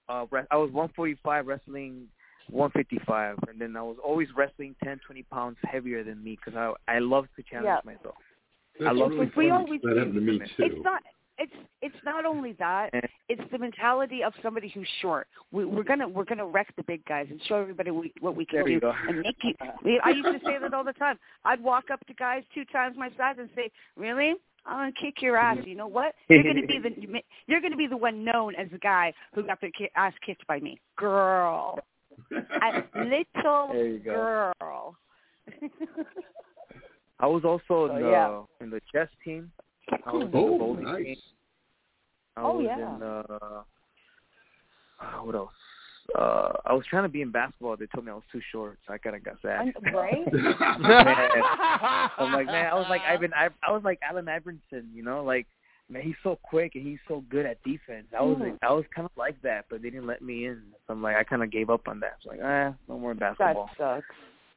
uh, re- I was 145 wrestling 155, and then I was always wrestling 10, 20 pounds heavier than me because I I love to challenge Yeah. myself. That's love really. We always that happened to me too. It's not. It's it's not only that. It's the mentality of somebody who's short. We, we're gonna we're gonna wreck the big guys and show everybody we, what we can There do and make you. *laughs* we- I used to say that all the time. I'd walk up to guys two times my size and say, "Really? I'm gonna kick your ass." Mm-hmm. You know what? *laughs* You're gonna be the you're gonna be the one known as the guy who got their ass kicked by me, girl. *laughs* I, little There you go. girl. I was also in the yeah. in the chess team. I was in the oh, bowling nice. team. I Oh, was yeah. in uh, uh what else? Uh I was trying to be in basketball. They told me I was too short, so I kind of got sad. I'm- right? *laughs* *laughs* I'm like, man, I was like Ivan. I, I was like Allen Iverson, you know, like man, he's so quick and he's so good at defense. I was Mm. I was kind of like that, but they didn't let me in. So I'm like, I kind of gave up on that. It's like, eh, no more That basketball. sucks.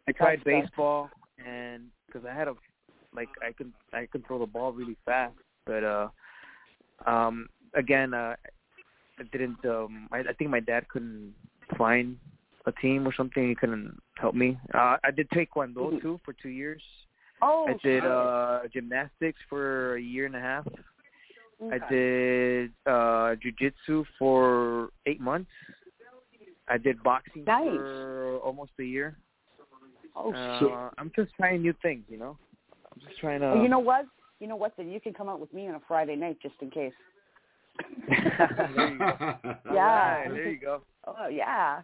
I tried sucks. baseball and because I had a like I can I can throw the ball really fast, but uh um again uh I didn't um I, I think my dad couldn't find a team or something. He couldn't help me. Uh, I did taekwondo Mhm. too for two years. Oh, I did uh gymnastics for a year and a half. Okay. I did uh jujitsu for eight months. I did boxing Nice. for almost a year. Oh, Uh, I'm just trying new things, you know. I'm just trying to. Well, you know what? You know what? Then you can come out with me on a Friday night just in case. *laughs* there you go. *laughs* Yeah. Alright, *laughs* there you go. Oh yeah.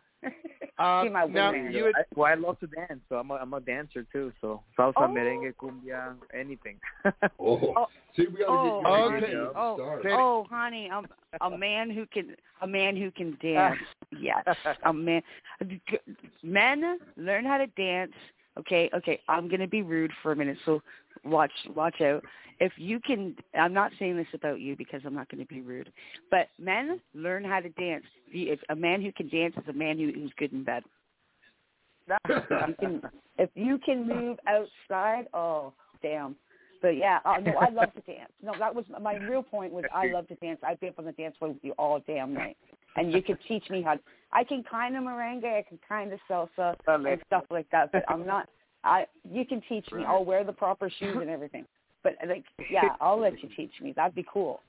Uh, Be my now you had, I, well, I love to dance, so I'm a, I'm a dancer too. So salsa, Oh. merengue, cumbia, anything. *laughs* Oh, Oh. see, we Oh, gotta okay. get you oh, star. Okay. oh, honey, I'm a *laughs* man who can a man who can *laughs* dance. yes, a man. Men learn how to dance. Okay, okay. I'm gonna be rude for a minute, so watch watch out. If you can, I'm not saying this about you because I'm not going to be rude, but men learn how to dance. If, a man who can dance is a man who, who's good in bed. If you can, if you can move outside, oh damn. But yeah, uh, no, I love to dance. No, that was my real point. Was I love to dance. I've been on the dance floor with you all damn night, and you could teach me how. I can kind of merengue, I can kind of salsa and stuff like that, but I'm not. I you can teach me. I'll wear the proper shoes and everything. But like, yeah, *laughs* I'll let you teach me. That'd be cool.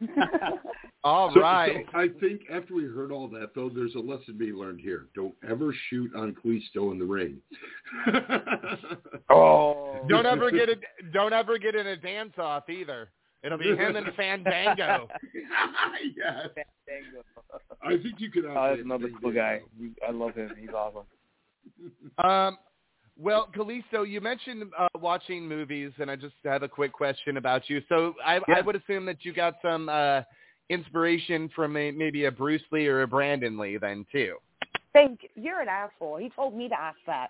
*laughs* *laughs* all So, right. so I think after we heard all that, though, there's a lesson to be learned here. Don't ever shoot on Kalisto in the ring. oh, Don't ever get it. Don't ever get in a dance off either. It'll be him and Fandango. yes. Fandango. I think you could. Oh, that's another cool guy. I love him. He's awesome. Um, well, Kalisto, you mentioned uh, watching movies, and I just have a quick question about you. So I, I would assume that you got some uh, inspiration from a, maybe a Bruce Lee or a Brandon Lee then too. Thank you're an asshole. He told me to ask that.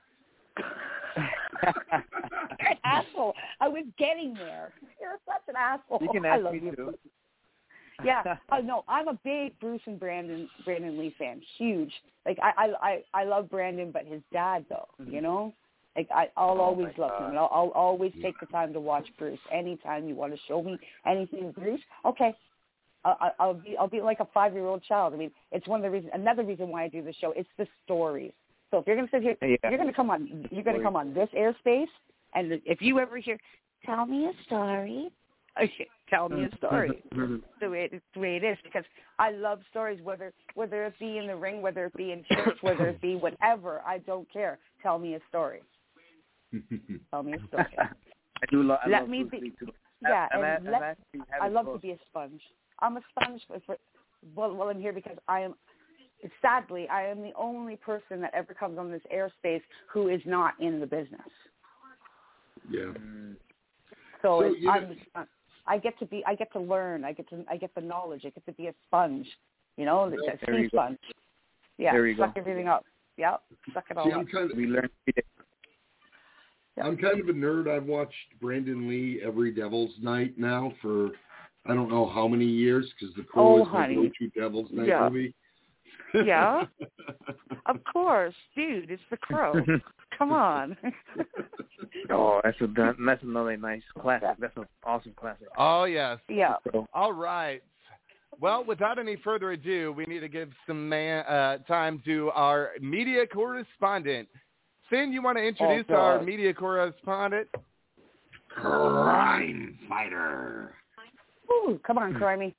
*laughs* You're an asshole. I was getting there. You're such an asshole. You can I ask love me you. too. *laughs* Yeah. Oh *laughs* no, I'm a big Bruce and Brandon Brandon Lee fan. Huge. Like I I I, I love Brandon, but his dad though. You know. Like I, I'll Oh, always love God. him. And I'll, I'll always take the time to watch Bruce. Anytime you want to show me anything, Bruce, okay, I'll, I'll- be I'll be like a five year old child. I mean, it's one of the reasons. Another reason why I do the show. It's the stories. So if you're gonna sit here, Yeah. you're gonna come on. You're gonna come on this airspace, and if you ever hear, tell me a story. Okay, tell me a story. Mhm. the way it's the way it is because I love stories whether whether it be in the ring, whether it be in church, whether it be whatever. I don't care. Tell me a story. *laughs* Tell me a story. I do lo- I Let love me be- too. Yeah, I'm, and I'm, let, actually I love to be a sponge. I'm a sponge for, for well, well, I'm here because I am. Sadly, I am the only person that ever comes on this airspace who is not in the business. yeah. So, So, it's, you know- I'm, I get to be, I get to learn, I get to, I get the knowledge, I get to be a sponge, you know, a sea you go. sponge. Yeah, There you suck go. everything up. Yep, suck it all See, up. I'm kind of We learn every day. I'm kind of a nerd. I've watched Brandon Lee every Devil's Night now for I don't know how many years because the Crow Oh, is my honey. go-to Devil's Night Yeah. movie. Yeah. *laughs* Of course, dude, it's the crow. *laughs* Come on. *laughs* Oh, that's a that's another nice classic. That's an awesome classic. Oh yes. yeah. All right. Well, without any further ado, we need to give some man, uh, time to our media correspondent. Finn, you want to introduce Oh, our media correspondent? Crime fighter. Ooh, come on, Crimey.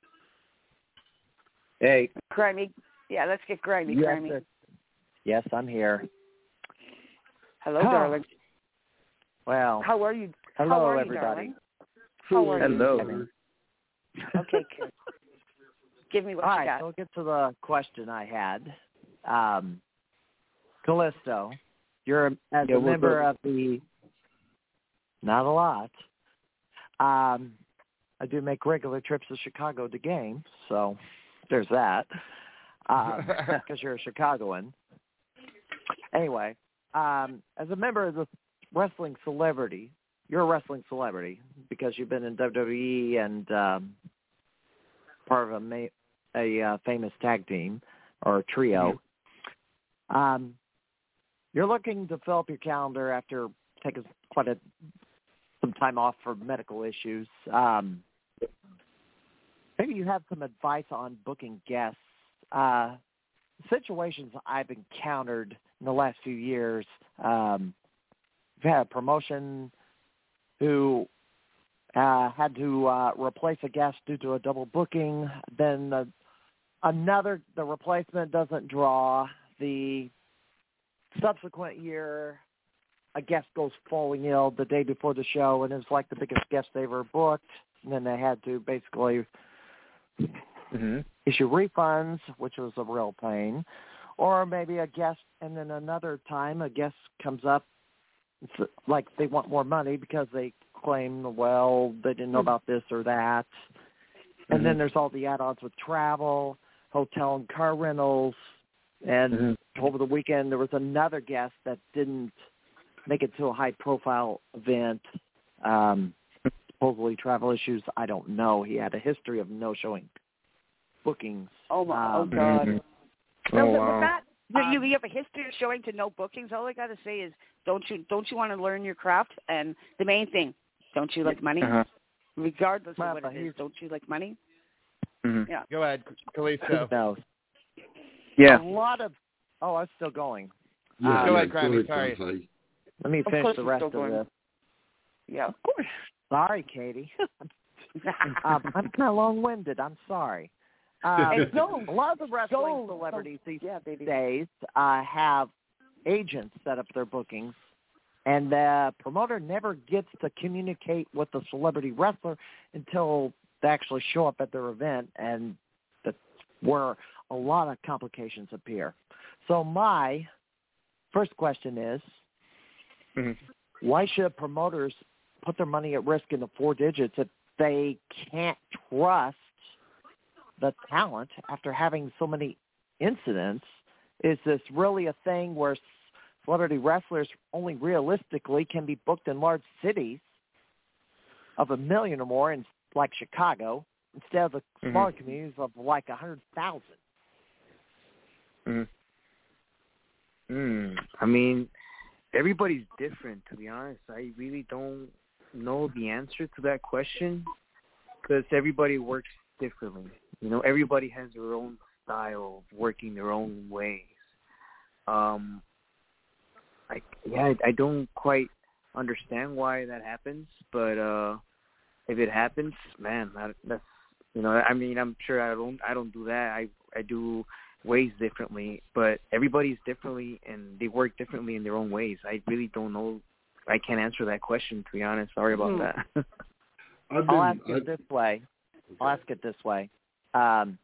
Hey, Crimey. Yeah, let's get grimy, yes, Crimey. sir. yes, I'm here. Hello, Oh. darling. Well, How are you? How hello, are everybody. darling? How are Hello. you? Okay, good. Give me what All you right, got. so I'll get to the question I had. Um, Kalisto, you're a- as Yeah, a member up? of the. Not a lot. Um, I do make regular trips to Chicago to games, so there's that. *laughs* *laughs* Because you're a Chicagoan. Anyway, um, as a member of the wrestling celebrity, you're a wrestling celebrity because you've been in WWE and um, part of a ma- a uh, famous tag team or trio. Um, you're looking to fill up your calendar after taking quite a some time off for medical issues. Um, maybe you have some advice on booking guests. Uh, situations I've encountered in the last few years. Um, I've had a promotion who uh, had to uh, replace a guest due to a double booking. Then uh, another, the replacement doesn't draw. The subsequent year, a guest goes falling ill the day before the show, and it's like the biggest guest they ever booked. And then they had to basically hmm issue refunds, which was a real pain. or maybe a guest, and then another time a guest comes up, it's like they want more money because they claim, well, they didn't know mm-hmm. about this or that, and then mm-hmm. there's all the add-ons with travel, hotel and car rentals, and mm-hmm. Over the weekend there was another guest that didn't make it to a high-profile event. Um, supposedly travel issues. I don't know. He had a history of no-showing bookings. Oh my! Oh Um, God! So Oh, with wow. that, you, you have a history of showing to no bookings. All I got to say is, don't you don't you want to learn your craft? And the main thing, don't you like money? Uh-huh. Regardless Well, of what it is, don't you like money? Mhm. Yeah. Go ahead, Who Kalisto. knows? Yeah. A lot of. Oh, I'm still going. Yeah, Go yeah, ahead, Grammy, sorry. Grammy. Let me finish the rest of going. this. Yeah, of course. Sorry, Katie. *laughs* um, I'm kind of long-winded. I'm sorry. Um, Hey, go, a lot of the wrestling go, celebrities these yeah, baby. days uh, have agents set up their bookings, and the promoter never gets to communicate with the celebrity wrestler until they actually show up at their event, and that's where a lot of complications appear. So my first question is, Mhm. why should promoters put their money at risk in the four digits if they can't trust the talent after having so many incidents? Is this really a thing where celebrity wrestlers only realistically can be booked in large cities of a million or more, in like Chicago, instead of the Mhm. smaller communities of like a hundred thousand? Mm. Mm. I mean, everybody's different. To be honest, I really don't know the answer to that question because everybody works differently. You know, everybody has their own style of working their own ways. Um, I yeah, I, I don't quite understand why that happens, but uh if it happens, man, that, that's you know, I mean, I'm sure I don't I don't do that. I I do ways differently, but everybody's differently and they work differently in their own ways. I really don't know. I can't answer that question to be honest. Sorry about Hmm. that. *laughs* I've been, I'll ask I- it this way. I'll ask it this way. Um,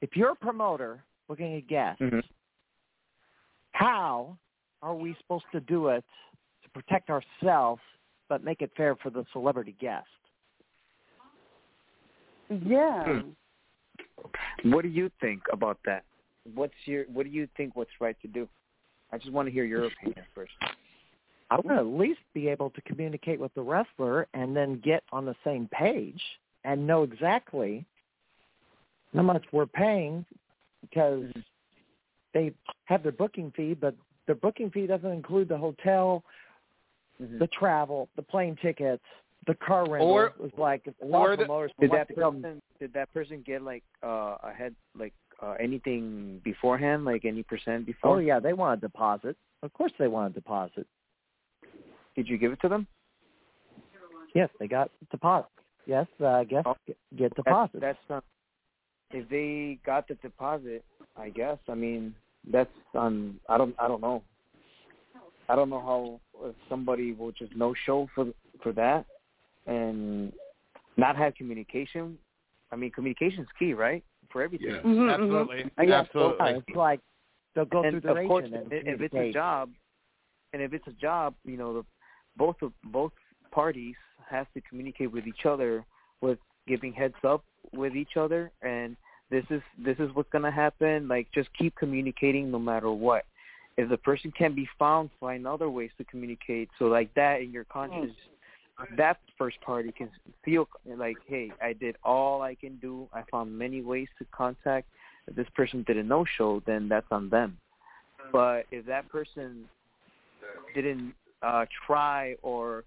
if you're a promoter booking a guest, Mhm. how are we supposed to do it to protect ourselves but make it fair for the celebrity guest? Yeah. Hmm. what do you think about that? What's your what do you think what's right to do? I just want to hear your opinion *laughs* first. I want to at least be able to communicate with the wrestler and then get on the same page and know exactly how much we're paying because they have their booking fee, but their booking fee doesn't include the hotel, Mhm. the travel, the plane tickets, the car rental. Or- it was like or the- Did that person did that person get like uh a head like uh anything beforehand, like any percent before? Oh yeah, they want a deposit. Of course, they want a deposit. Did you give it to them? Yes, they got deposit. Yes, uh, guests Oh. get, deposit. That's- That's not. If they got the deposit, I guess. I mean, that's on. I don't. I don't know. I don't know how if somebody will just no show for for that and not have communication. I mean, communication is key, right? For everything. yeah. Mhm, mhm. Absolutely. I guess Absolutely. Yeah, it's like they'll go through and their of course, and if it's a job, and if it's a job, you know, the, both of both parties have to communicate with each other with giving heads up with each other, and this is this is what's gonna happen. Like, just keep communicating no matter what. If the person can be found, find other ways to communicate. So, like that, in your conscience, that first party can feel like, hey, I did all I can do. I found many ways to contact. If this person did a no-show, then that's on them. But if that person didn't uh try or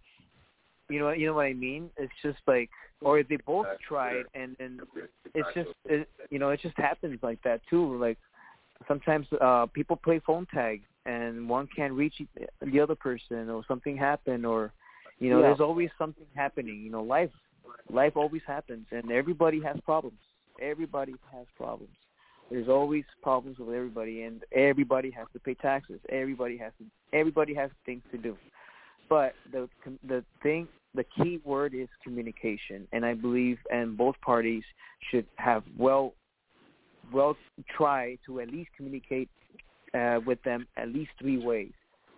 you know you know what I mean? It's just like or if they both tried and and it's just it, you know it just happens like that too. Like sometimes uh people play phone tag and one can't reach the other person or something happened or you know Yeah. there's always something happening. You know life life always happens and everybody has problems. Everybody has problems. There's always problems with everybody, and everybody has to pay taxes. Everybody has to. Everybody has things to do. But the the thing, the key word is communication, and I believe, and both parties should have well, well try to at least communicate uh, with them at least three ways.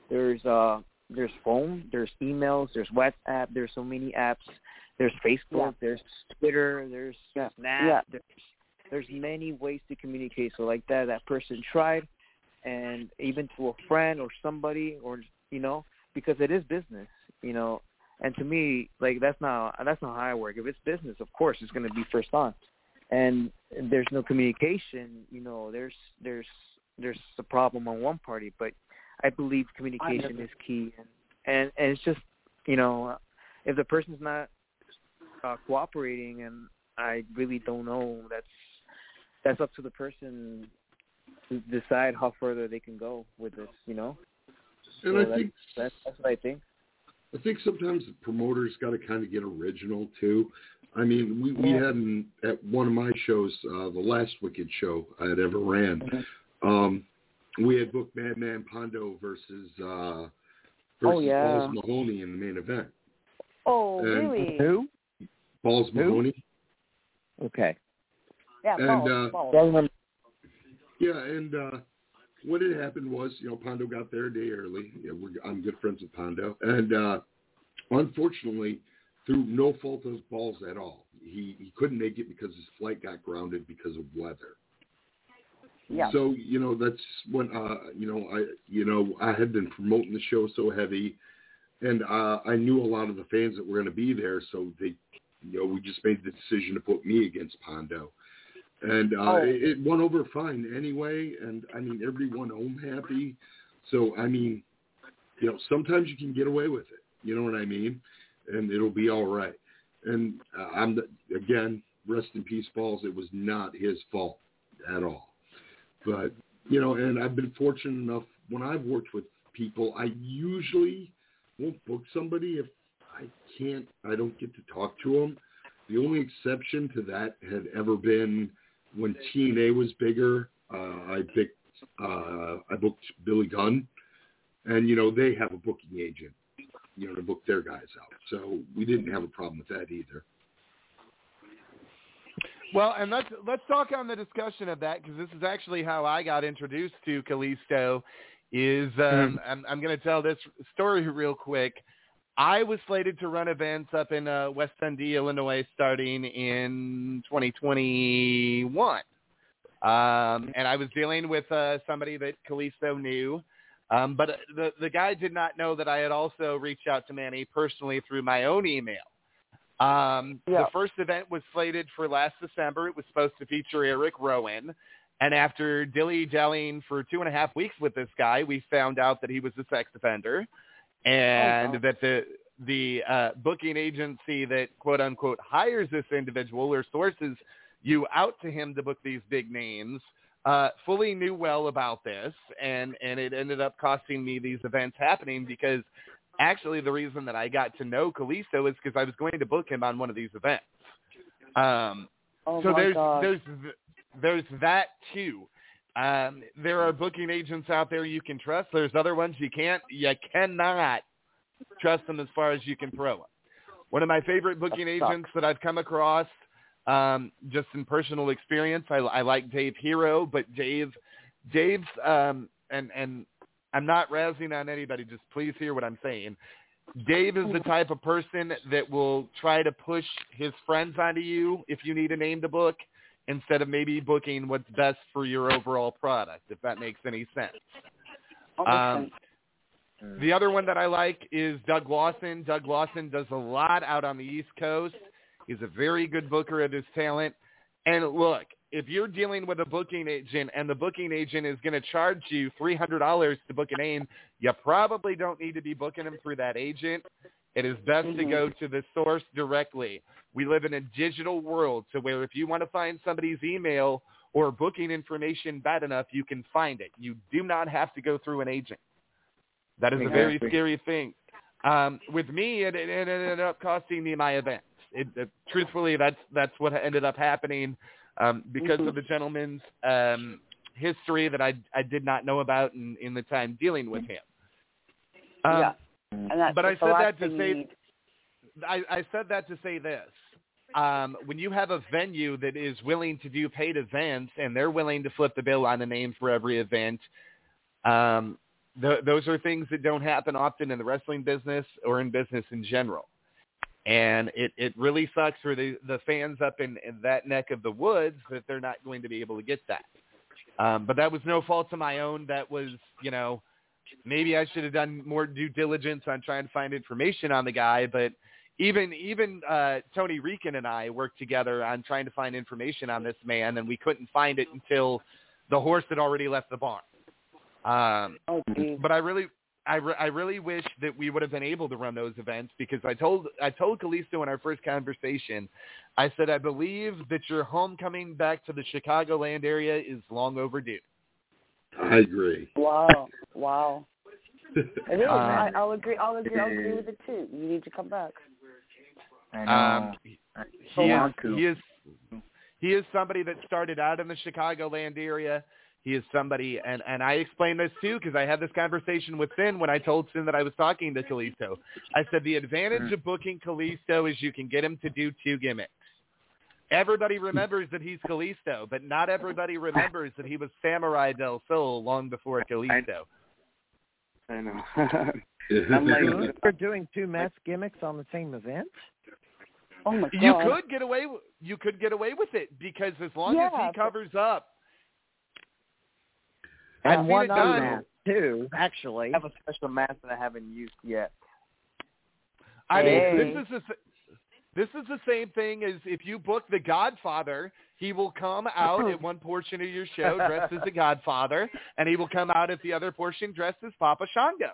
There's uh there's phone, there's emails, there's WhatsApp, there's so many apps. There's Facebook, Yeah. there's Twitter, there's Yeah. Snap, Yeah. there's there's many ways to communicate. So like that, that person tried, and even to a friend or somebody, or you know, because it is business, you know. And to me, like that's not that's not how I work. If it's business, of course, it's going to be first on. And there's no communication, you know. There's there's there's a problem on one party, but I believe communication is key, and and, and it's just you know, if the person's not uh, cooperating, and I really don't know. That's that's up to the person to decide how further they can go with this. You know. And So I that's, think that's that's what I think. I think sometimes the promoters got to kind of get original too. I mean, we we Yeah. had an, at one of my shows, uh, the last Wicked show I had ever ran. Mm-hmm. Um, we had booked Madman Pondo versus uh, versus Oh, yeah. Balls Mahoney in the main event. Oh, And- really? Who? Balls Who? Mahoney. Okay. Yeah, And, balls, uh, balls. Yeah, and uh, what had happened was, you know, Pondo got there a day early. Yeah, we're, I'm good friends with Pondo, and uh, unfortunately, through no fault of his balls at all, he he couldn't make it because his flight got grounded because of weather. Yeah. So you know that's when uh you know I you know I had been promoting the show so heavy, and uh, I knew a lot of the fans that were going to be there, so they you know we just made the decision to put me against Pondo, and uh, Oh. it, it went over fine anyway. And I mean everyone home happy. So I mean, you know sometimes you can get away with it. You know what I mean? And it'll be all right. And uh, I'm the, again rest in peace, balls. It was not his fault at all. But you know, and I've been fortunate enough when I've worked with people, I usually won't book somebody if I can't, I don't get to talk to them. The only exception to that had ever been when TNA was bigger. Uh, I picked, uh, I booked Billy Gunn, and you know they have a booking agent, you know, to book their guys out. So we didn't have a problem with that either. Well, and let's let's talk on the discussion of that because this is actually how I got introduced to Kalisto. Is um, I'm, I'm going to tell this story real quick. I was slated to run events up in uh, West Dundee, Illinois, starting in 2021, um, and I was dealing with uh, somebody that Kalisto knew. Um, but the the guy did not know that I had also reached out to Manny personally through my own email. Um. The first event was slated for last December. It was supposed to feature Eric Rowan. And after dilly-dallying for two and a half weeks with this guy, we found out that he was a sex offender and Oh, wow. that the the uh, booking agency that quote unquote hires this individual or sources you out to him to book these big names uh, fully knew well about this, and and it ended up costing me these events happening because actually the reason that I got to know Kalisto is because I was going to book him on one of these events. Um, Oh so there's God. there's th- there's that too. Um, there are booking agents out there you can trust. There's other ones you can't. You cannot trust them as far as you can throw them. One of my favorite booking That agents that I've come across, um, just in personal experience, I, I like Dave Hero, but Dave, Dave's, um, and and I'm not razzing on anybody. Just please hear what I'm saying. Dave is the type of person that will try to push his friends onto you if you need a name to book instead of maybe booking what's best for your overall product, if that makes any sense. Um, the other one that I like is Doug Lawson. Doug Lawson does a lot out on the East Coast. He's a very good booker of his talent. And look, if you're dealing with a booking agent and the booking agent is going to charge you $300 to book a name, you probably don't need to be booking them through that agent. It is best to Mhm. go to the source directly. We live in a digital world, to where if you want to find somebody's email or booking information bad enough, you can find it. You do not have to go through an agent. That is a very scary thing. Um, with me, it, it, it ended up costing me my event. It, it, truthfully, that's that's what ended up happening um, because of the gentleman's um, history that I I did not know about in, in the time dealing with him. Um, yeah. But I said that to say- I, I said that to say this. Um, when you have a venue that is willing to do paid events and they're willing to flip the bill on the name for every event, Um, th- those are things that don't happen often in the wrestling business or in business in general. And it, it really sucks for the, the fans up in, in that neck of the woods that they're not going to be able to get that. Um, but that was no fault of my own. That was, you know, maybe I should have done more due diligence on trying to find information on the guy. But even even uh, Tony Rican and I worked together on trying to find information on this man, and we couldn't find it until the horse had already left the barn. Um, Oh, but I really, I, re- I really wish that we would have been able to run those events because I told I told Kalisto in our first conversation, I said I believe that your homecoming back to the Chicagoland area is long overdue. I agree. Wow. Wow. *laughs* It is. Um, I, I'll agree. I'll agree. I'll agree with it too. You need to come back. Um, I he is, he is he is somebody that started out in the Chicagoland area. He is somebody, and and I explained this too because I had this conversation with Finn when I told Finn that I was talking to Kalisto. I said the advantage mm. of booking Kalisto is you can get him to do two gimmicks. Everybody hmm. remembers that he's Kalisto, but not everybody remembers that he was Samuray del Sol long before Kalisto. I know. *laughs* I'm like, They're doing two mask gimmicks on the same event. Oh my god. You could get away. You could get away with it because as long as he covers up, And I've one seen it done. unmasked too, actually. I have a special mask that I haven't used yet. I Hey. mean, this is the this is the same thing as if you book The Godfather. He will come out at *laughs* one portion of your show dressed as the Godfather, and he will come out at the other portion dressed as Papa Shango.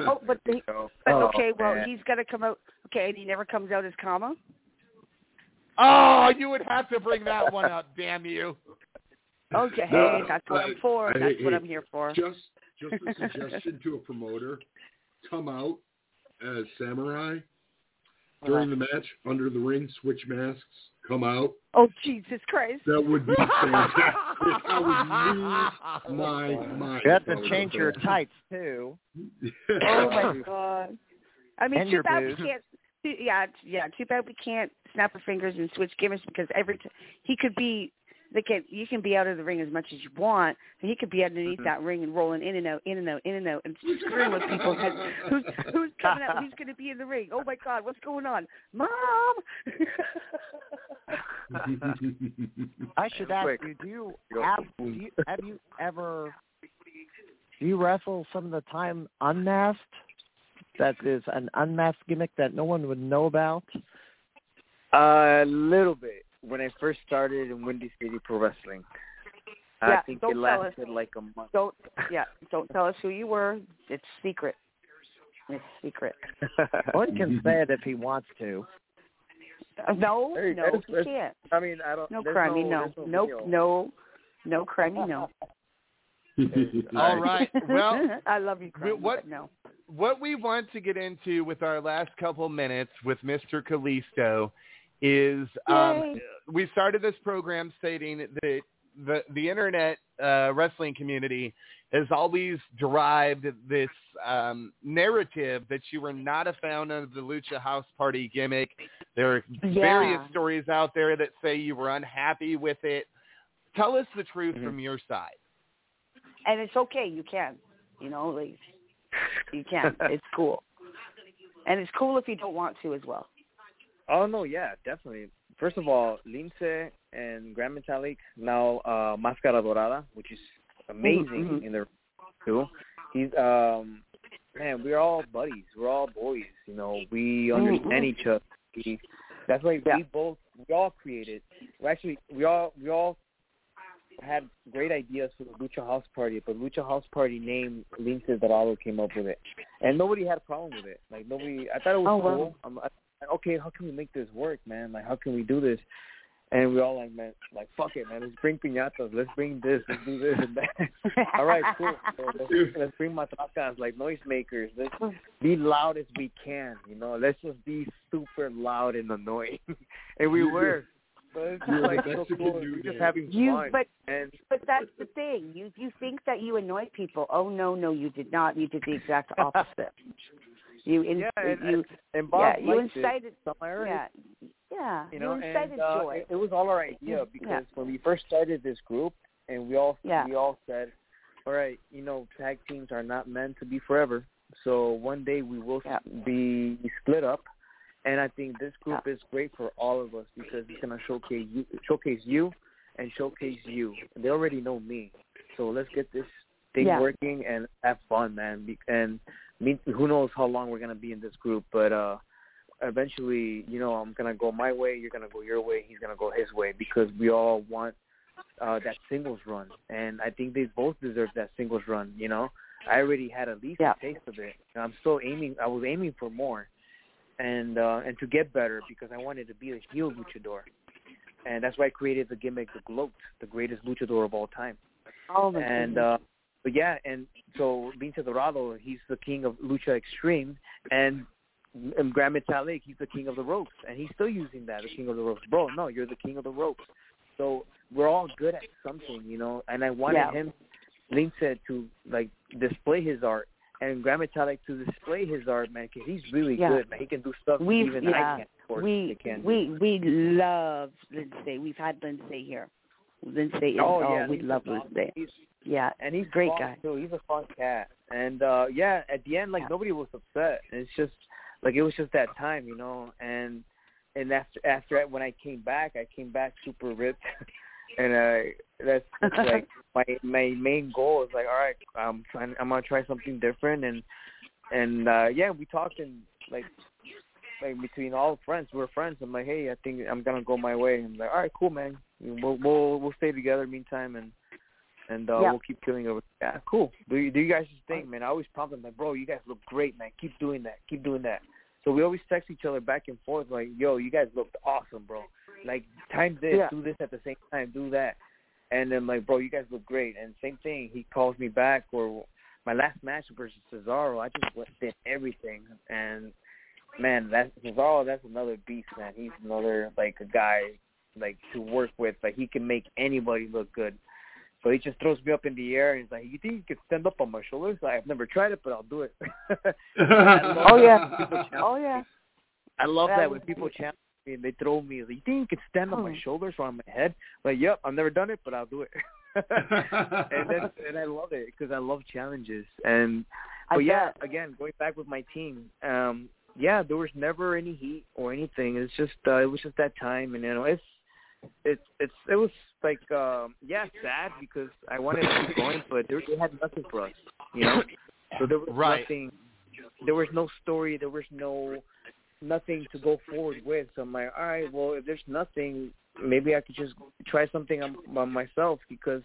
Oh, but the, So, *laughs* oh, but oh, okay. Well, man. he's got to come out. Okay, and he never comes out as Kama. Oh, you would have to bring that one up, damn you! Okay, No, that's what I'm for. hey, That's what I'm here for. Just just a *laughs* suggestion to a promoter: come out as samurai during the match under the ring, switch masks, come out. Oh Jesus Christ! That would be fantastic. I would *laughs* lose my mind. You have to change your tights too. *laughs* Oh my God! I mean, And too bad we can't. Yeah, yeah. Too bad we can't snap our fingers and switch gimmicks because every t- he could be. They can. You can be out of the ring as much as you want, and he could be underneath mm-hmm. that ring and rolling in and out, in and out, in and out, and screwing with people. Who's who's coming out? Who's going to be in the ring? Oh my God! What's going on, Mom? *laughs* I should ask Quick. you: Do you have do you, have you ever do you wrestle some of the time unmasked? That is an unmasked gimmick that no one would know about. A little bit. When I first started in Windy City Pro Wrestling, Yeah, I think it lasted like a month. don't. Yeah, don't tell us who you were. It's secret. It's secret. *laughs* One can say it if he wants to. Uh, no, Hey, no, that's- you that's- can't. I mean, I don't. No there's crimey, no. no. there's Nope, no, no crimey, no. *laughs* All right. Well, *laughs* I love you, crimey, what- but no. what we want to get into with our last couple minutes with Mr. Kalisto is um, we started this program stating that the the internet uh, wrestling community has always derived this um, narrative that you were not a fan of the Lucha House Party gimmick. There are Yeah. various stories out there that say you were unhappy with it. Tell us the truth Mhm. from your side. And it's okay, you can. You know, like you can. *laughs* it's cool. And it's cool if you don't want to as well. Oh no, yeah, definitely. First of all, Lince and Grand Metalik now uh Máscara Dorada, which is amazing Mhm. in the too. He's um man, we're all buddies. We're all boys, you know. We understand each other. We, that's why Yeah. we both we all created. We actually we all we all had great ideas for the Lucha House Party, but Lucha House Party name Lince Dorado came up with it, and nobody had a problem with it. Like nobody, I thought it was Oh, wow. cool. I'm, I, okay, how can we make this work, man? Like how can we do this? And we all like, man, like fuck it, man. Let's bring piñatas. Let's bring this. Let's do this and that. *laughs* all right, cool. So let's, let's bring matracas, like noisemakers. Let's be loud as we can. You know, let's just be super loud and annoying. *laughs* and we were. But it's You're like the so cool. We're just having You fun. but and but that's the thing. You you think that you annoy people. Oh no, no, you did not. You did the exact opposite. *laughs* You in, yeah, and, you and Bob yeah, you incited yeah. Yeah. you know, you incited and uh, joy. it, it was all our idea Yeah. because when we first started this group, and we all Yeah. we all said, all right, you know, tag teams are not meant to be forever. So one day we will Yeah. be split up, and I think this group is great for all of us because it's gonna showcase you, showcase you, and showcase you. They already know me, so let's get this thing Yeah. working and have fun, man. Be- And me, who knows how long we're gonna be in this group, but uh eventually, you know, I'm gonna go my way, you're gonna go your way, he's gonna go his way because we all want uh that singles run, and I think they both deserve that singles run. You know, I already had at least Yeah. a taste of it, and I'm still aiming. I was aiming for more, and uh and to get better because I wanted to be a heel luchador, and that's why I created the gimmick, the Gloat, the greatest luchador of all time. Oh my And goodness. uh but yeah, and so Lince Dorado, he's the king of Lucha Extreme, and and Grand Metalik, he's the king of the ropes, and he's still using that, the king of the ropes. Bro, no, you're the king of the ropes. So we're all good at something, you know. And I wanted Yeah. him, said, to like display his art, and Grand Metalik to display his art, man, because he's really Yeah. good, man. He can do stuff We've even yeah, I can't. We can. we we love Lince. We've had Lince here. Lince is oh oh, yeah, we love awesome. Lince. He's, Yeah, and he's a Great fun, guy. too. He's a fun cat. And uh yeah, at the end, like Yeah. nobody was upset. It's just like it was just that time, you know. And and after after when I came back, I came back super ripped. *laughs* and uh that's, *laughs* that's like my my main goal is like, all right, I'm trying. I'm gonna try something different. And and uh yeah, we talked and like like between all friends, we're friends. I'm like, hey, I think I'm gonna go my way. And like, all right, cool, man. We'll we'll we'll stay together meantime and and uh we'll keep killing over. Yeah, cool. Do you, do you guys just think, man? I always prompt them like, bro, you guys look great, man. Keep doing that. Keep doing that. So we always text each other back and forth like, yo, you guys looked awesome, bro. Like, time this, Yeah. do this at the same time, do that. And then like, bro, you guys look great. And same thing, he calls me back or my last match versus Cesaro, I just went did everything and man, that's Cesaro. That's another beast, man. He's another like a guy like to work with. Like he can make anybody look good. So he just throws me up in the air and he's like, "You think you could stand up on my shoulders?" Like, I've never tried it, but I'll do it. *laughs* Oh yeah. when people challenge- Oh yeah. I love That that when people challenge me and they throw me. Like, you think you could stand on my Oh. shoulders or on my head? Like, yep, I've never done it, but I'll do it. *laughs* and that's, and I love it because I love challenges. And but yeah, again, going back with my team, um, yeah, there was never any heat or anything. It's just uh, it was just that time, and you know, it's it's it's it was like um, yeah, sad because I wanted to keep going, but they, they had nothing for us, you know. So there was Right. nothing. There was no story. There was no nothing to go forward with. So I'm like, all right, well, if there's nothing, maybe I could just try something on, on myself because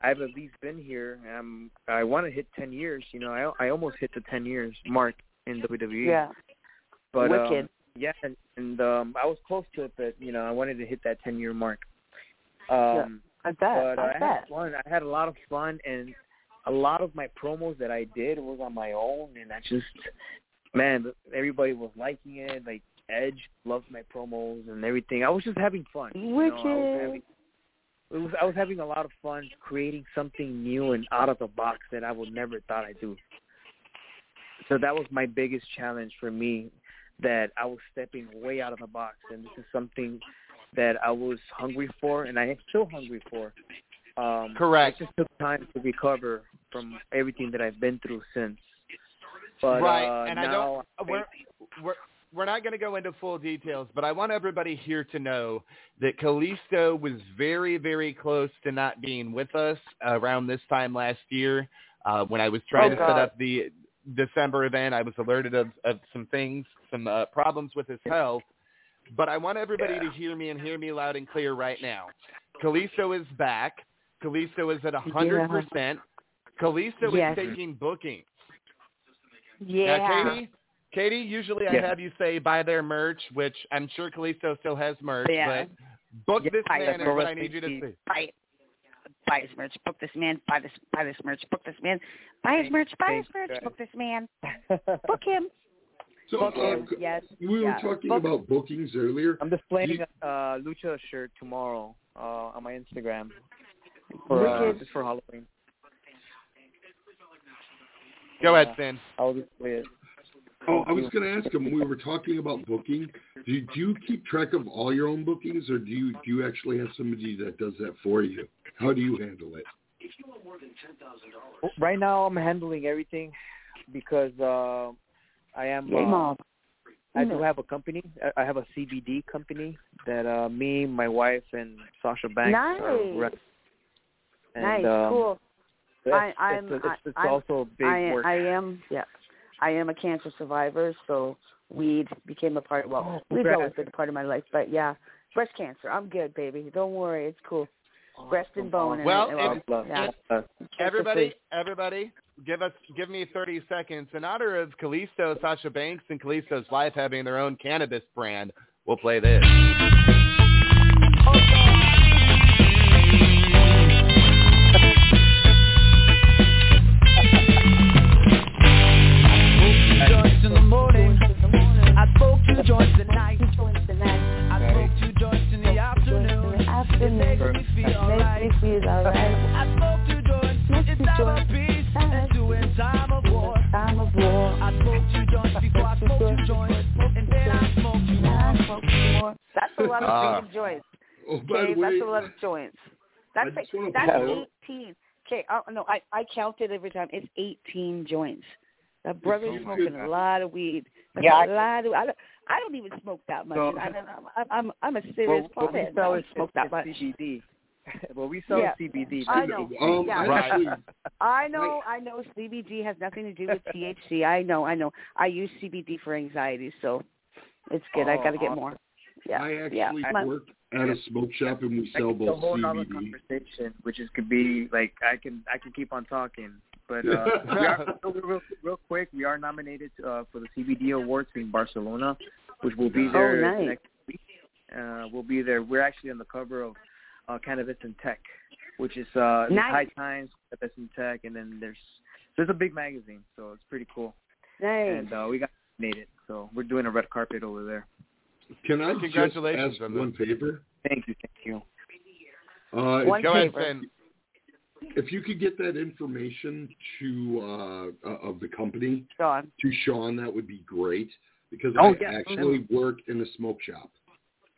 I've at least been here. Um, I want to hit 10 years. You know, I I almost hit the 10 years mark in WWE. Yeah. but um, Wicked. Yeah, and, and um, I was close to it, but you know, I wanted to hit that 10 year mark. Um, I bet. but I I had fun. I had a lot of fun, and a lot of my promos that I did was on my own, and I just, man, everybody was liking it. Like Edge loved my promos and everything. I was just having fun. you know, I was Wicked. having, it was I was having a lot of fun creating something new and out of the box that I would never thought I'd do. So that was my biggest challenge for me, that I was stepping way out of the box, and this is something that I was hungry for, and I am still hungry for. Um, Correct. It just took time to recover from everything that I've been through since. But right, uh, and I don't. We're we're we're not going to go into full details, but I want everybody here to know that Kalisto was very, very close to not being with us around this time last year uh, when I was trying Oh, to set up the December event. I was alerted of, of some things, some uh, problems with his health. But I want everybody to hear me and hear me loud and clear right now. Kalisto is back. Kalisto is at a hundred percent. Kalisto Yes. is taking bookings. Yeah. Now, Katie, Katie, usually I have you say buy their merch, which I'm sure Kalisto still has merch, Yeah. but book Yeah, this man is what I need you to see. buy buy his merch, book this man, buy this buy this merch, book this man, buy his merch, buy his Thanks, merch, book this man, *laughs* book him. So Book uh, him. Yes. we were yeah. talking Book- about bookings earlier. I'm displaying You- a uh, lucha shirt tomorrow uh, on my Instagram for uh, Wicked. just for Halloween. Go ahead, Finn. I'll display it. Oh, I was going to ask him. We were talking about booking. Do you, do you keep track of all your own bookings, or do you do you actually have somebody that does that for you? How do you handle it? Right now, I'm handling everything because uh, I am. Yay, uh, mom. I do have a company. I- I have a CBD company that uh, me, my wife, and Sasha Banks Nice. are run. And, nice, um, cool. It's, I, I'm, it's, it's, it's I, also a big I, work. I am, yeah. I am a cancer survivor, so weed became a part. Well, Oh, weed's always been a part of my life, but yeah, breast cancer. I'm good, baby. Don't worry, it's cool. Breast and bone. and Well, and, if- well, yeah. Uh, Everybody, everybody, give us give me 30 seconds. In honor of Kalisto, Sasha Banks, and Kalisto's wife having their own cannabis brand, we'll play this. Oh, by the way, that's a lot of joints. That's I that's point out- eighteen. Okay, oh, no, I I counted every time. It's eighteen joints. That brother's Oh, smoking goodness. a lot of weed. That's Yeah, a I- lot of. I don't, I don't even smoke that much. So- I don't, I'm, I'm I'm a serious what, what we pothead. I sell don't smoke that is much. CBD. *laughs* what we sell Yeah. is CBD. I know. Um, Yeah. actually, *laughs* I know, I know. CBD has nothing to do with THC. I know, I know. I use CBD for anxiety, so it's good. I Oh, got to get awesome. more. Yeah, I actually yeah. My- work at a smoke shop and we I sell think it's a both whole nother CBD. conversation, which is could be like I can I can keep on talking, but uh, *laughs* we are, real, real, real quick, we are nominated uh, for the CBD Awards in Barcelona, which will be Oh, there nice. next week. Uh, we'll be there. We're actually on the cover of uh, Cannabis and Tech, which is uh, Nice. High Times, Cannabis and Tech, and then there's there's a big magazine, so it's pretty cool. Nice. And uh, we got nominated, so we're doing a red carpet over there. Can I just Congratulations ask on this. one favor? Thank you, thank you. Uh, One Go favor. Finn. if you could get that information to uh, uh, of the company Sean. to Sean, that would be great because Oh, I yeah, actually work in a smoke shop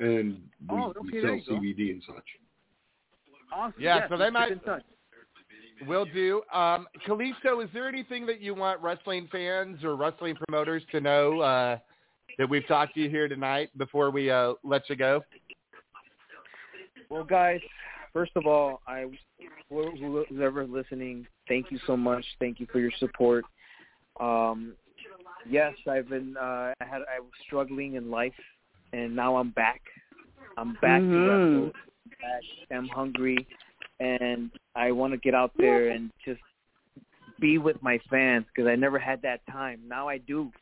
and we, Oh, we sell there go. CBD and such. Awesome. Yeah, Yes, so they might- Will do. Um, Kalisto, is there anything that you want wrestling fans or wrestling promoters to know uh, that we've talked to you here tonight before we uh, let you go? Well, guys, first of all, I who- who- listening, thank you so much. Thank you for your support. Um, yes, I've been uh, I had I was struggling in life, and now I'm back. I'm back Mhm. to. Back. I'm hungry, and I want to get out there and just be with my fans because I never had that time. Now I do.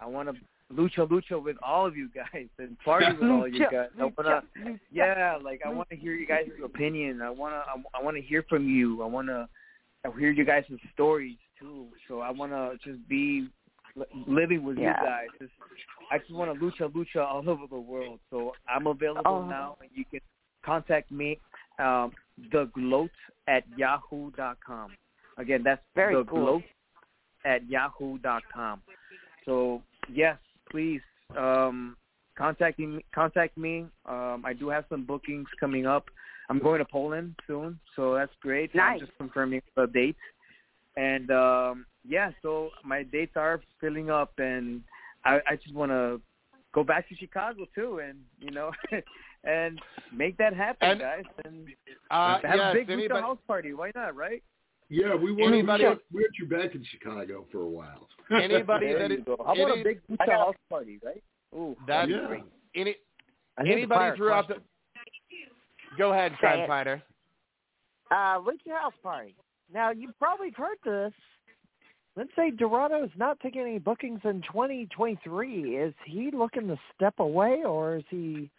I want to lucha lucha with all of you guys *laughs* and party with all of you guys. I wanna, yeah, like I want to hear you guys' opinion. I wanna, I, I want to hear from you. I want to hear you guys' stories too. So I want to just be li- living with Yeah. you guys. Just, I just want to lucha lucha all *laughs* over the world. So I'm available Oh. now, and you can contact me, um, the gloat at yahoo.com. Again, that's Very the cool. gloat at yahoo.com. So yes, please um, contact me. Contact me. Um, I do have some bookings coming up. I'm going to Poland soon, so that's great. Nice. I'm just confirming the dates. And um, yeah, so my dates are filling up, and I, I just want to go back to Chicago too, and you know, *laughs* and make that happen, And- guys. And Uh, have yes, a big anybody- Lucha house party. Why not, right? Yeah, we want Anybody- we want we want you back in Chicago for a while. *laughs* Anybody There that you is, go. How about any- a big Lucha house party, right? Ooh, That's Yeah. great. Any, I need to fire anybody a throughout the. Go ahead, Say Crime it. Fighter. Uh, Lucha House Party. Now, you've probably heard this. Lince Dorado is not taking any bookings in 2023. Is he looking to step away, or is he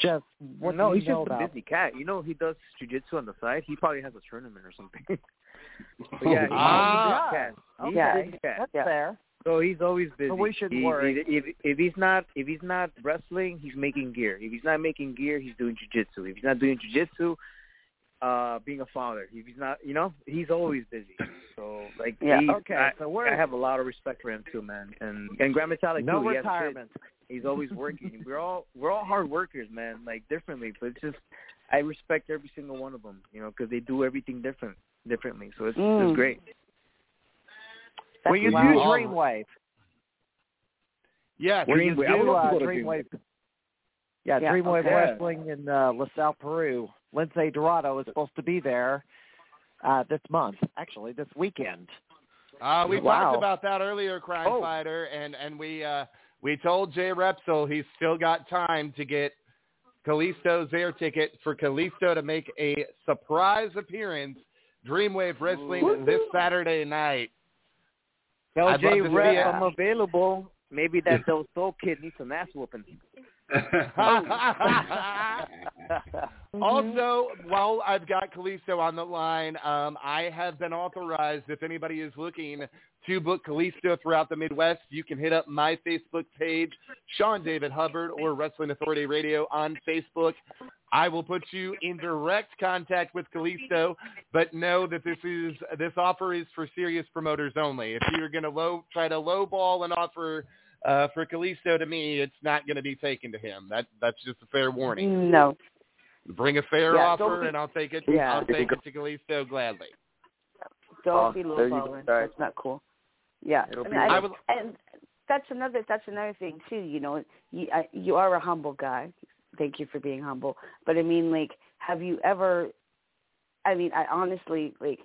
just what no, do you he's know just a about? busy cat. You know, he does jujitsu on the side. He probably has a tournament or something. *laughs* But Oh, yeah, he's Ah. a busy cat. He's Yeah. a busy cat. That's Yeah. fair. So he's always busy. we shouldn't He- worry. If, if if he's not if he's not wrestling, he's making gear. If he's not making gear, he's doing jujitsu. If he's not doing jujitsu, uh, being a father. If he's not, you know, he's always busy. So like, Yeah. he's, Okay, I, so we're I have a lot of respect for him too, man. And and Grand Metalik no too. He has kids. Retirement. He's always working. *laughs* we're all we're all hard workers, man. Like differently, but it's just I respect every single one of them, you know, because they do everything different, differently. So it's Mm. it's great. Well, you wow. do Dreamwave. Yes, Dream, Dreamwave. I would do, uh, go to Dreamwave. Yeah, Yeah, Dreamwave okay. Wrestling in uh, LaSalle, Peru. Lince Dorado is supposed to be there uh, this month, actually this weekend. Uh, we Wow. talked about that earlier, Crime Oh. Fighter, and and we uh, we told Jay Repsol he's still got time to get Kalisto's air ticket for Kalisto to make a surprise appearance, Dreamwave Wrestling this Saturday night. Tell I'd Jay love Rep. I'm available. Maybe that *laughs* Del Sol kid needs some ass whooping. *laughs* also, while I've got Kalisto on the line, um, I have been authorized. If anybody is looking to book Kalisto throughout the Midwest, you can hit up my Facebook page, Sean David Hubbard, or Wrestling Authority Radio on Facebook. I will put you in direct contact with Kalisto, but know that this is this offer is for serious promoters only. If you're going to low try to lowball an offer uh, for Kalisto to me, it's not going to be taken to him. That that's just a fair warning. No. Bring a fair Yeah, offer, be- and I'll take it. Yeah. I'll take it to Kalisto gladly. Don't Oh, be there you lowballing. Sorry. That's not cool. Yeah, I mean, I- I would- and that's another that's another thing too. You know, you I, you are a humble guy. Thank you for being humble. But I mean, like, have you ever? I mean, I honestly like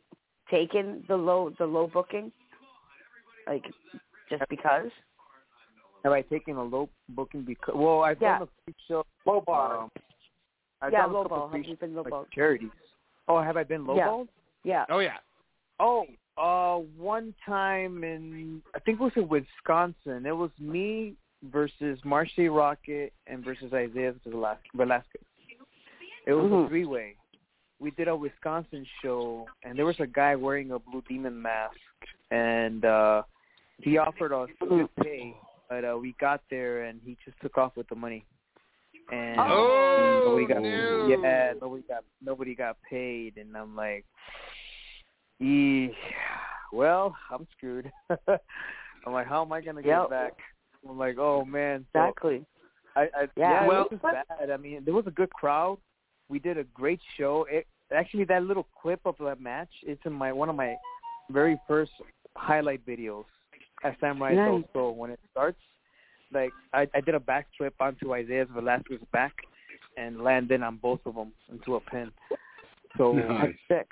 taken the low the low booking, like just because. Have I taken a low booking because? Well, I've Yeah. done a free show. Low bar. Um, I've yeah, done a low couple ball. free Have you been low like ball? charities. Oh, have I been low Yeah. balled? Yeah. Oh yeah. Oh, uh, one time in I think it was in Wisconsin. It was me versus Marshe Rockett and versus Isaiah Velas- Velasquez. It was Mhm. a three way. We did a Wisconsin show, and there was a guy wearing a blue demon mask, and uh he offered us good pay, but uh, we got there and he just took off with the money. And Oh, nobody got no. yeah, nobody got nobody got paid, and I'm like, "Eh, well, I'm screwed. *laughs* I'm like, how am I gonna get Yep. it back? I'm like, oh man. So Exactly. I, I Yeah. yeah, Well- it was bad. I mean, there was a good crowd. We did a great show. It actually that little clip of that match. It's in my one of my very first highlight videos at Samurai Nice. So when it starts, like I, I did a backflip onto Isaiah Velasquez's back and landed on both of them into a pin. So Nice. Sick.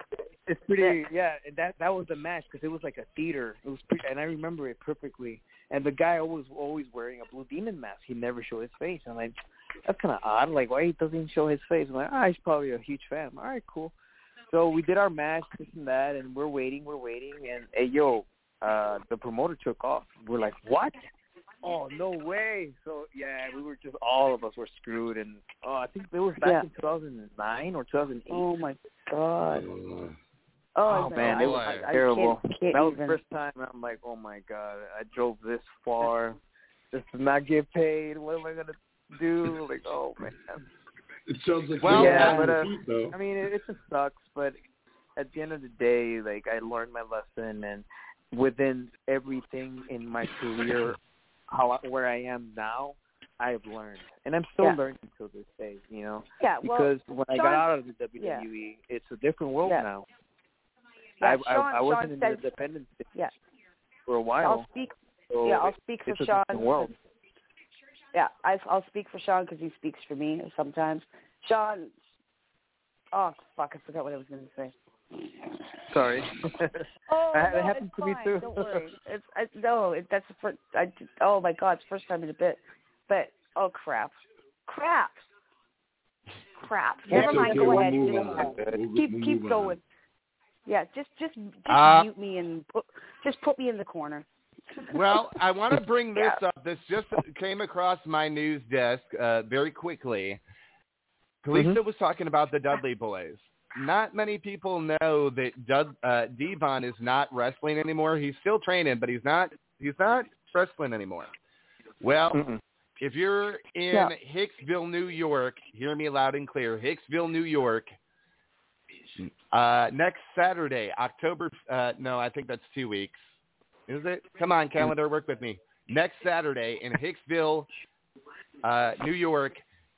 it's pretty yeah and that that was the match because it was like a theater. It was pretty and i remember it perfectly. And the guy always always wearing a blue demon mask. He never showed his face. And i'm like that's kind of odd. Like why he doesn't show his face? I'm like ah he's probably a huge fan. All right cool. So we did our match this and that and we're waiting we're waiting and hey yo uh the promoter took off we're like what oh no way so yeah we were just all of us were screwed and oh i think it was back Yeah. in 2009 or 2008 Oh my god. Uh, Oh, my man, God. it was I- I terrible. can't- can't that was even. the first time I'm like, oh my god, I drove this far just to not get paid. What am I gonna do? Like, oh man. it sounds like Well, you're yeah, but, uh. I mean, it, it just sucks, but at the end of the day, like I learned my lesson, and within everything in my career, how where I am now, I've learned, and I'm still Yeah. learning till this day. You know, Yeah. Well, because when I got out of the WWE, yeah. it's a different world Yeah. now. Yeah, I, Sean- I I wasn't Sean in says- the independent Yeah. for a while. I'll speak. so yeah, I'll speak for Sean. Yeah, I, I'll speak for Sean because he speaks for me sometimes. Sean. Oh fuck! I forgot what I was going to say. Sorry. *laughs* Oh, *laughs* That no, happened it's to me too. Don't *laughs* worry. It's I, no. It, that's the first. I, oh my god! It's the first time in a bit. But oh crap, crap, crap. It's Never mind. okay, Go we'll ahead. move on. We'll- keep we'll keep move going. on. Yeah, just just just Uh, mute me and put, just put me in the corner. Well, I want to bring this up. This just came across my news desk uh, very quickly. Kalisto was talking about the Dudley Boys. Not many people know that Dud, uh, Devon is not wrestling anymore. He's still training, but he's not. He's not wrestling anymore. Well, Mm-mm. if you're in Yeah. Hicksville, New York, hear me loud and clear. Hicksville, New York. Uh, next Saturday, October. Uh, no, I think that's two weeks. Is it? Come on, calendar, work with me. Next Saturday in Hicksville, uh, New York,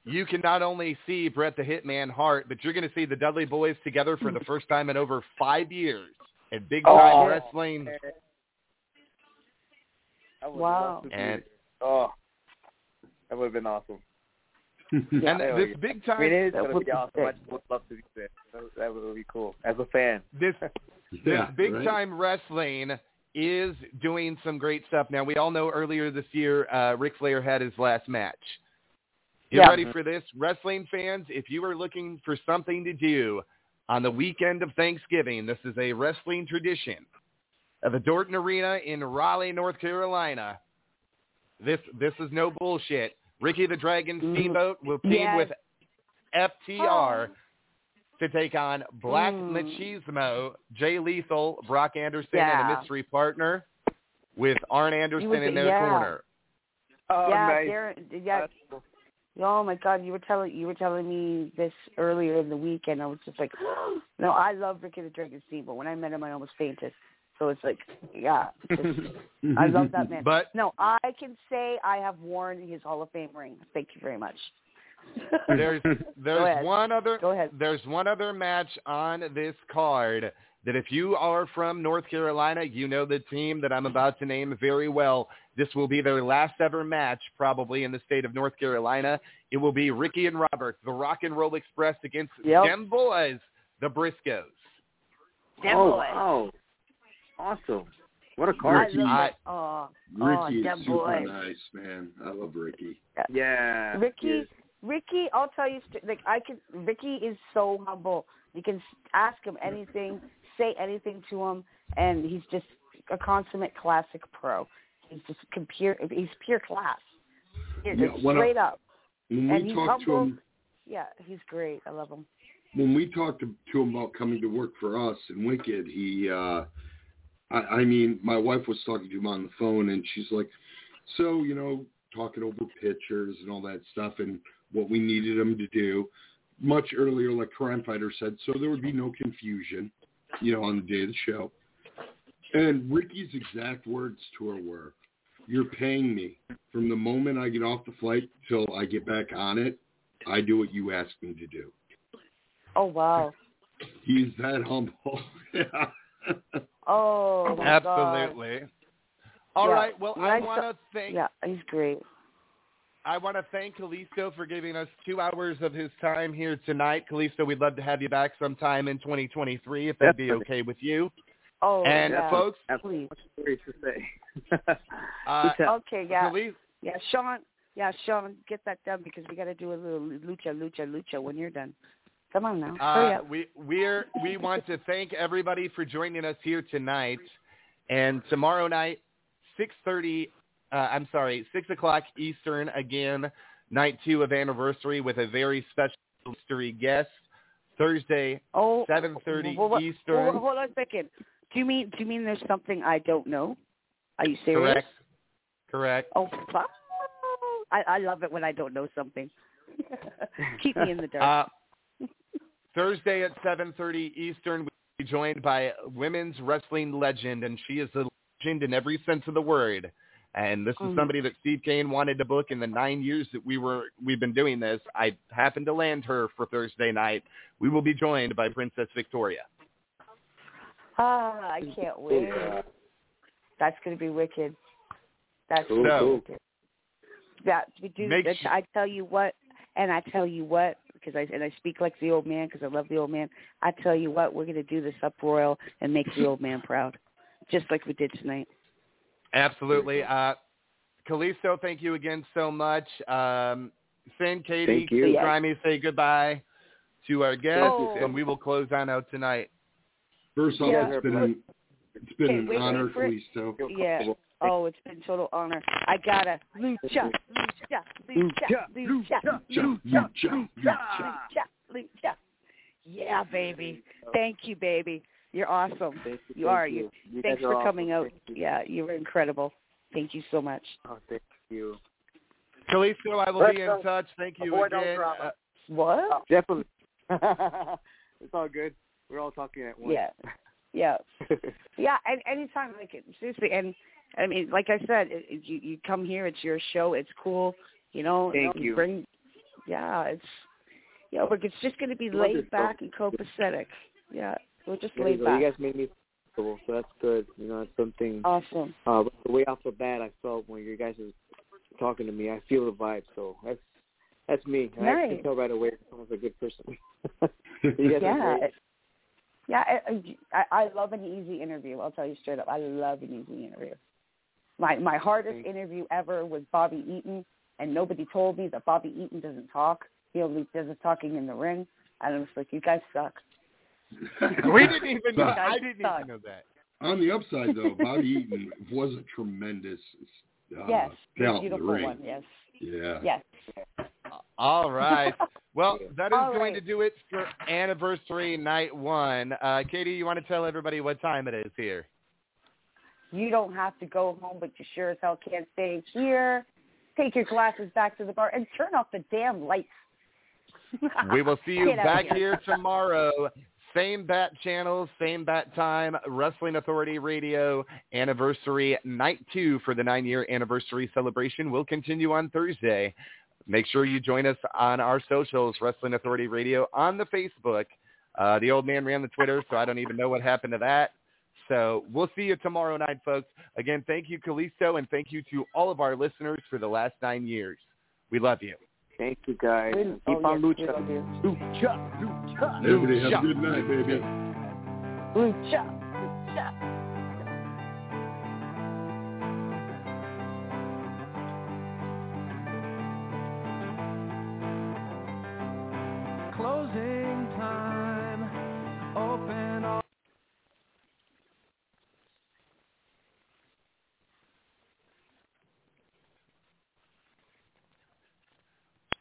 you can not only see Bret the Hitman Hart, but you're going to see the Dudley Boys together for the *laughs* first time in over five years at Big Time Oh. Wrestling. Wow. love to see And. Oh, that would have been awesome. *laughs* and hell this yeah. big I mean, it time is That would be be awesome. I just would love to be there. That, that would be cool. As a fan. *laughs* this yeah, this big right? time wrestling is doing some great stuff. Now we all know earlier this year uh Ric Flair had his last match. Get Yeah. ready for this. Wrestling fans, if you are looking for something to do on the weekend of Thanksgiving, this is a wrestling tradition. At the Dorton Arena in Raleigh, North Carolina. This this is no bullshit. Ricky the Dragon Mhm. Steamboat will team Yes. with FTR Oh. to take on Black Mm. Machismo, Jay Lethal, Brock Anderson, and a mystery partner with Arn Anderson was- in their yeah. corner. Oh, yeah, nice. Darren, yeah. Oh my God, you were telling you were telling me this earlier in the week, and I was just like, *gasps* no, I love Ricky the Dragon but When I met him, I almost fainted. So it's like, yeah, just, I love that man. *laughs* But No, I can say I have worn his Hall of Fame ring. Thank you very much. there's *laughs* there's one other Go ahead. there's one other match on this card that if you are from North Carolina, you know the team that I'm about to name very well. This will be their last ever match probably in the state of North Carolina. It will be Ricky and Robert, the Rock and Roll Express against Yep. them boys, the Briscoes. Them oh, boys. wow. Awesome. What a card. love I- it. Oh, Ricky oh, them is super boys. nice, man. I love Ricky. Yeah. Ricky, yes. Ricky, I'll tell you, like I can. Ricky is so humble. You can ask him anything, say anything to him, and he's just a consummate classic pro. He's just pure. He's pure class. He's Yeah, just when I- straight up. When And we he's talked to him, Yeah, he's great. I love him. when we talked to, to him about coming to work for us in Wicked, he, uh, I, I mean, my wife was talking to him on the phone, and she's like, so you know, talking over pictures and all that stuff, and what we needed him to do. Much earlier, like Crime Fighter said, so there would be no confusion, you know, on the day of the show. And Ricky's exact words to her were, "You're paying me from the moment I get off the flight till I get back on it. I do what you ask me to do." Oh wow. He's that humble. *laughs* yeah. Oh my God. Absolutely. All Yeah. right. Well, When I I want to thank Yeah, he's great. I want to thank Kalisto for giving us two hours of his time here tonight. Kalisto, we'd love to have you back sometime in 2023 if that'd be okay with you. Oh And yeah. folks, please. Much stories to say. *laughs* uh, Okay, yeah. Kalis- Yeah, Sean. Yeah, Sean, get that done because we got to do a little lucha, lucha, lucha when you're done. Come on now. Hurry Uh, up. we we're we want to thank everybody for joining us here tonight, and tomorrow night, six thirty. Uh, I'm sorry, six o'clock Eastern again, night two of anniversary with a very special mystery guest. Thursday, Oh, seven thirty well, what- Eastern. Hold, hold on a second. Do you mean do you mean there's something I don't know? Are you serious? Correct. Correct. Oh, fuck. I I love it when I don't know something. *laughs* Keep me in the dark. *laughs* Uh, Thursday at 7:30 Eastern, we'll be joined by women's wrestling legend, and she is a legend in every sense of the word. And this is Mhm. somebody that Steve Cain wanted to book in the nine years that we were we've been doing this. I happened to land her for Thursday night. We will be joined by Princess Victoria. ah, I can't wait. That's gonna be wicked. That's Cool, gonna be cool. wicked. That we do. Make that, su- I tell you what, and I tell you what, because I and I speak like the old man because I love the old man. I tell you what, we're gonna do this up royal and make the old man proud, just like we did tonight. Absolutely. Uh, Kalisto, thank you again so much. Um, Syn, Katie, Thank you. Yeah. Grimy, say goodbye to our guests, Oh. and we will close on out tonight. First off, Yeah. it's been an, it's been Okay, an wait, wait honor, for it. Kalisto. Yeah. Oh, it's been total honor. I gotta lucha, lucha, lucha, lucha, lucha, lucha, lucha, lucha. Yeah, baby. Thank you, baby. You're awesome. Thank you, You thank are. You. You Thanks guys are for coming out. awesome. Thank you. Yeah, you were incredible. Thank you so much. Oh, thank you. Kalisto, I will be in Let's go. touch. Thank you Avoid again. Uh, What? Definitely. *laughs* it's all good. We're all talking at once. Yeah. Yeah. *laughs* Yeah, and anytime, like seriously, and I mean, like I said, it, it, you you come here, it's your show, it's cool, you know. Thank um, you. Bring Yeah, it's yeah, but it's just going to be laid back and copacetic. Yeah, we're just There you laid go. back. You guys made me comfortable, so that's good. You know, that's something. Awesome. Uh, the way off the bat I felt when you guys was talking to me, I feel the vibe. So that's that's me. I can tell right away if someone's a good person. *laughs* you guys are yeah, yeah. I, I I love an easy interview. I'll tell you straight up. I love an easy interview. My my hardest interview ever was Bobby Eaton, and nobody told me that Bobby Eaton doesn't talk. He only does his talking in the ring. And I was like, you guys suck. *laughs* we didn't even know. I didn't even know that. On the upside, though, Bobby Eaton was a tremendous uh, yes, the talent in the beautiful ring. one. Yes, Yeah. yes. All right. *laughs* Well, that is All going right. to do it for anniversary night one. Uh, Katie, you want to tell everybody what time it is here? You don't have to go home, but you sure as hell can't stay here. Take your glasses back to the bar and turn off the damn lights. We will see *laughs* you back of here tomorrow. Same bat channel, same bat time, Wrestling Authority Radio anniversary night two for the nine-year anniversary celebration will continue on Thursday. Make sure you join us on our socials, Wrestling Authority Radio on the Facebook. Uh, the old man ran the Twitter, so I don't even know what happened to that. So we'll see you tomorrow night, folks. Again, thank you, Kalisto, and thank you to all of our listeners for the last nine years. We love you. Thank you, guys. Keep oh, on yes, lucha. Lucha, lucha, lucha. Everybody have a good night, baby. Lucha, lucha.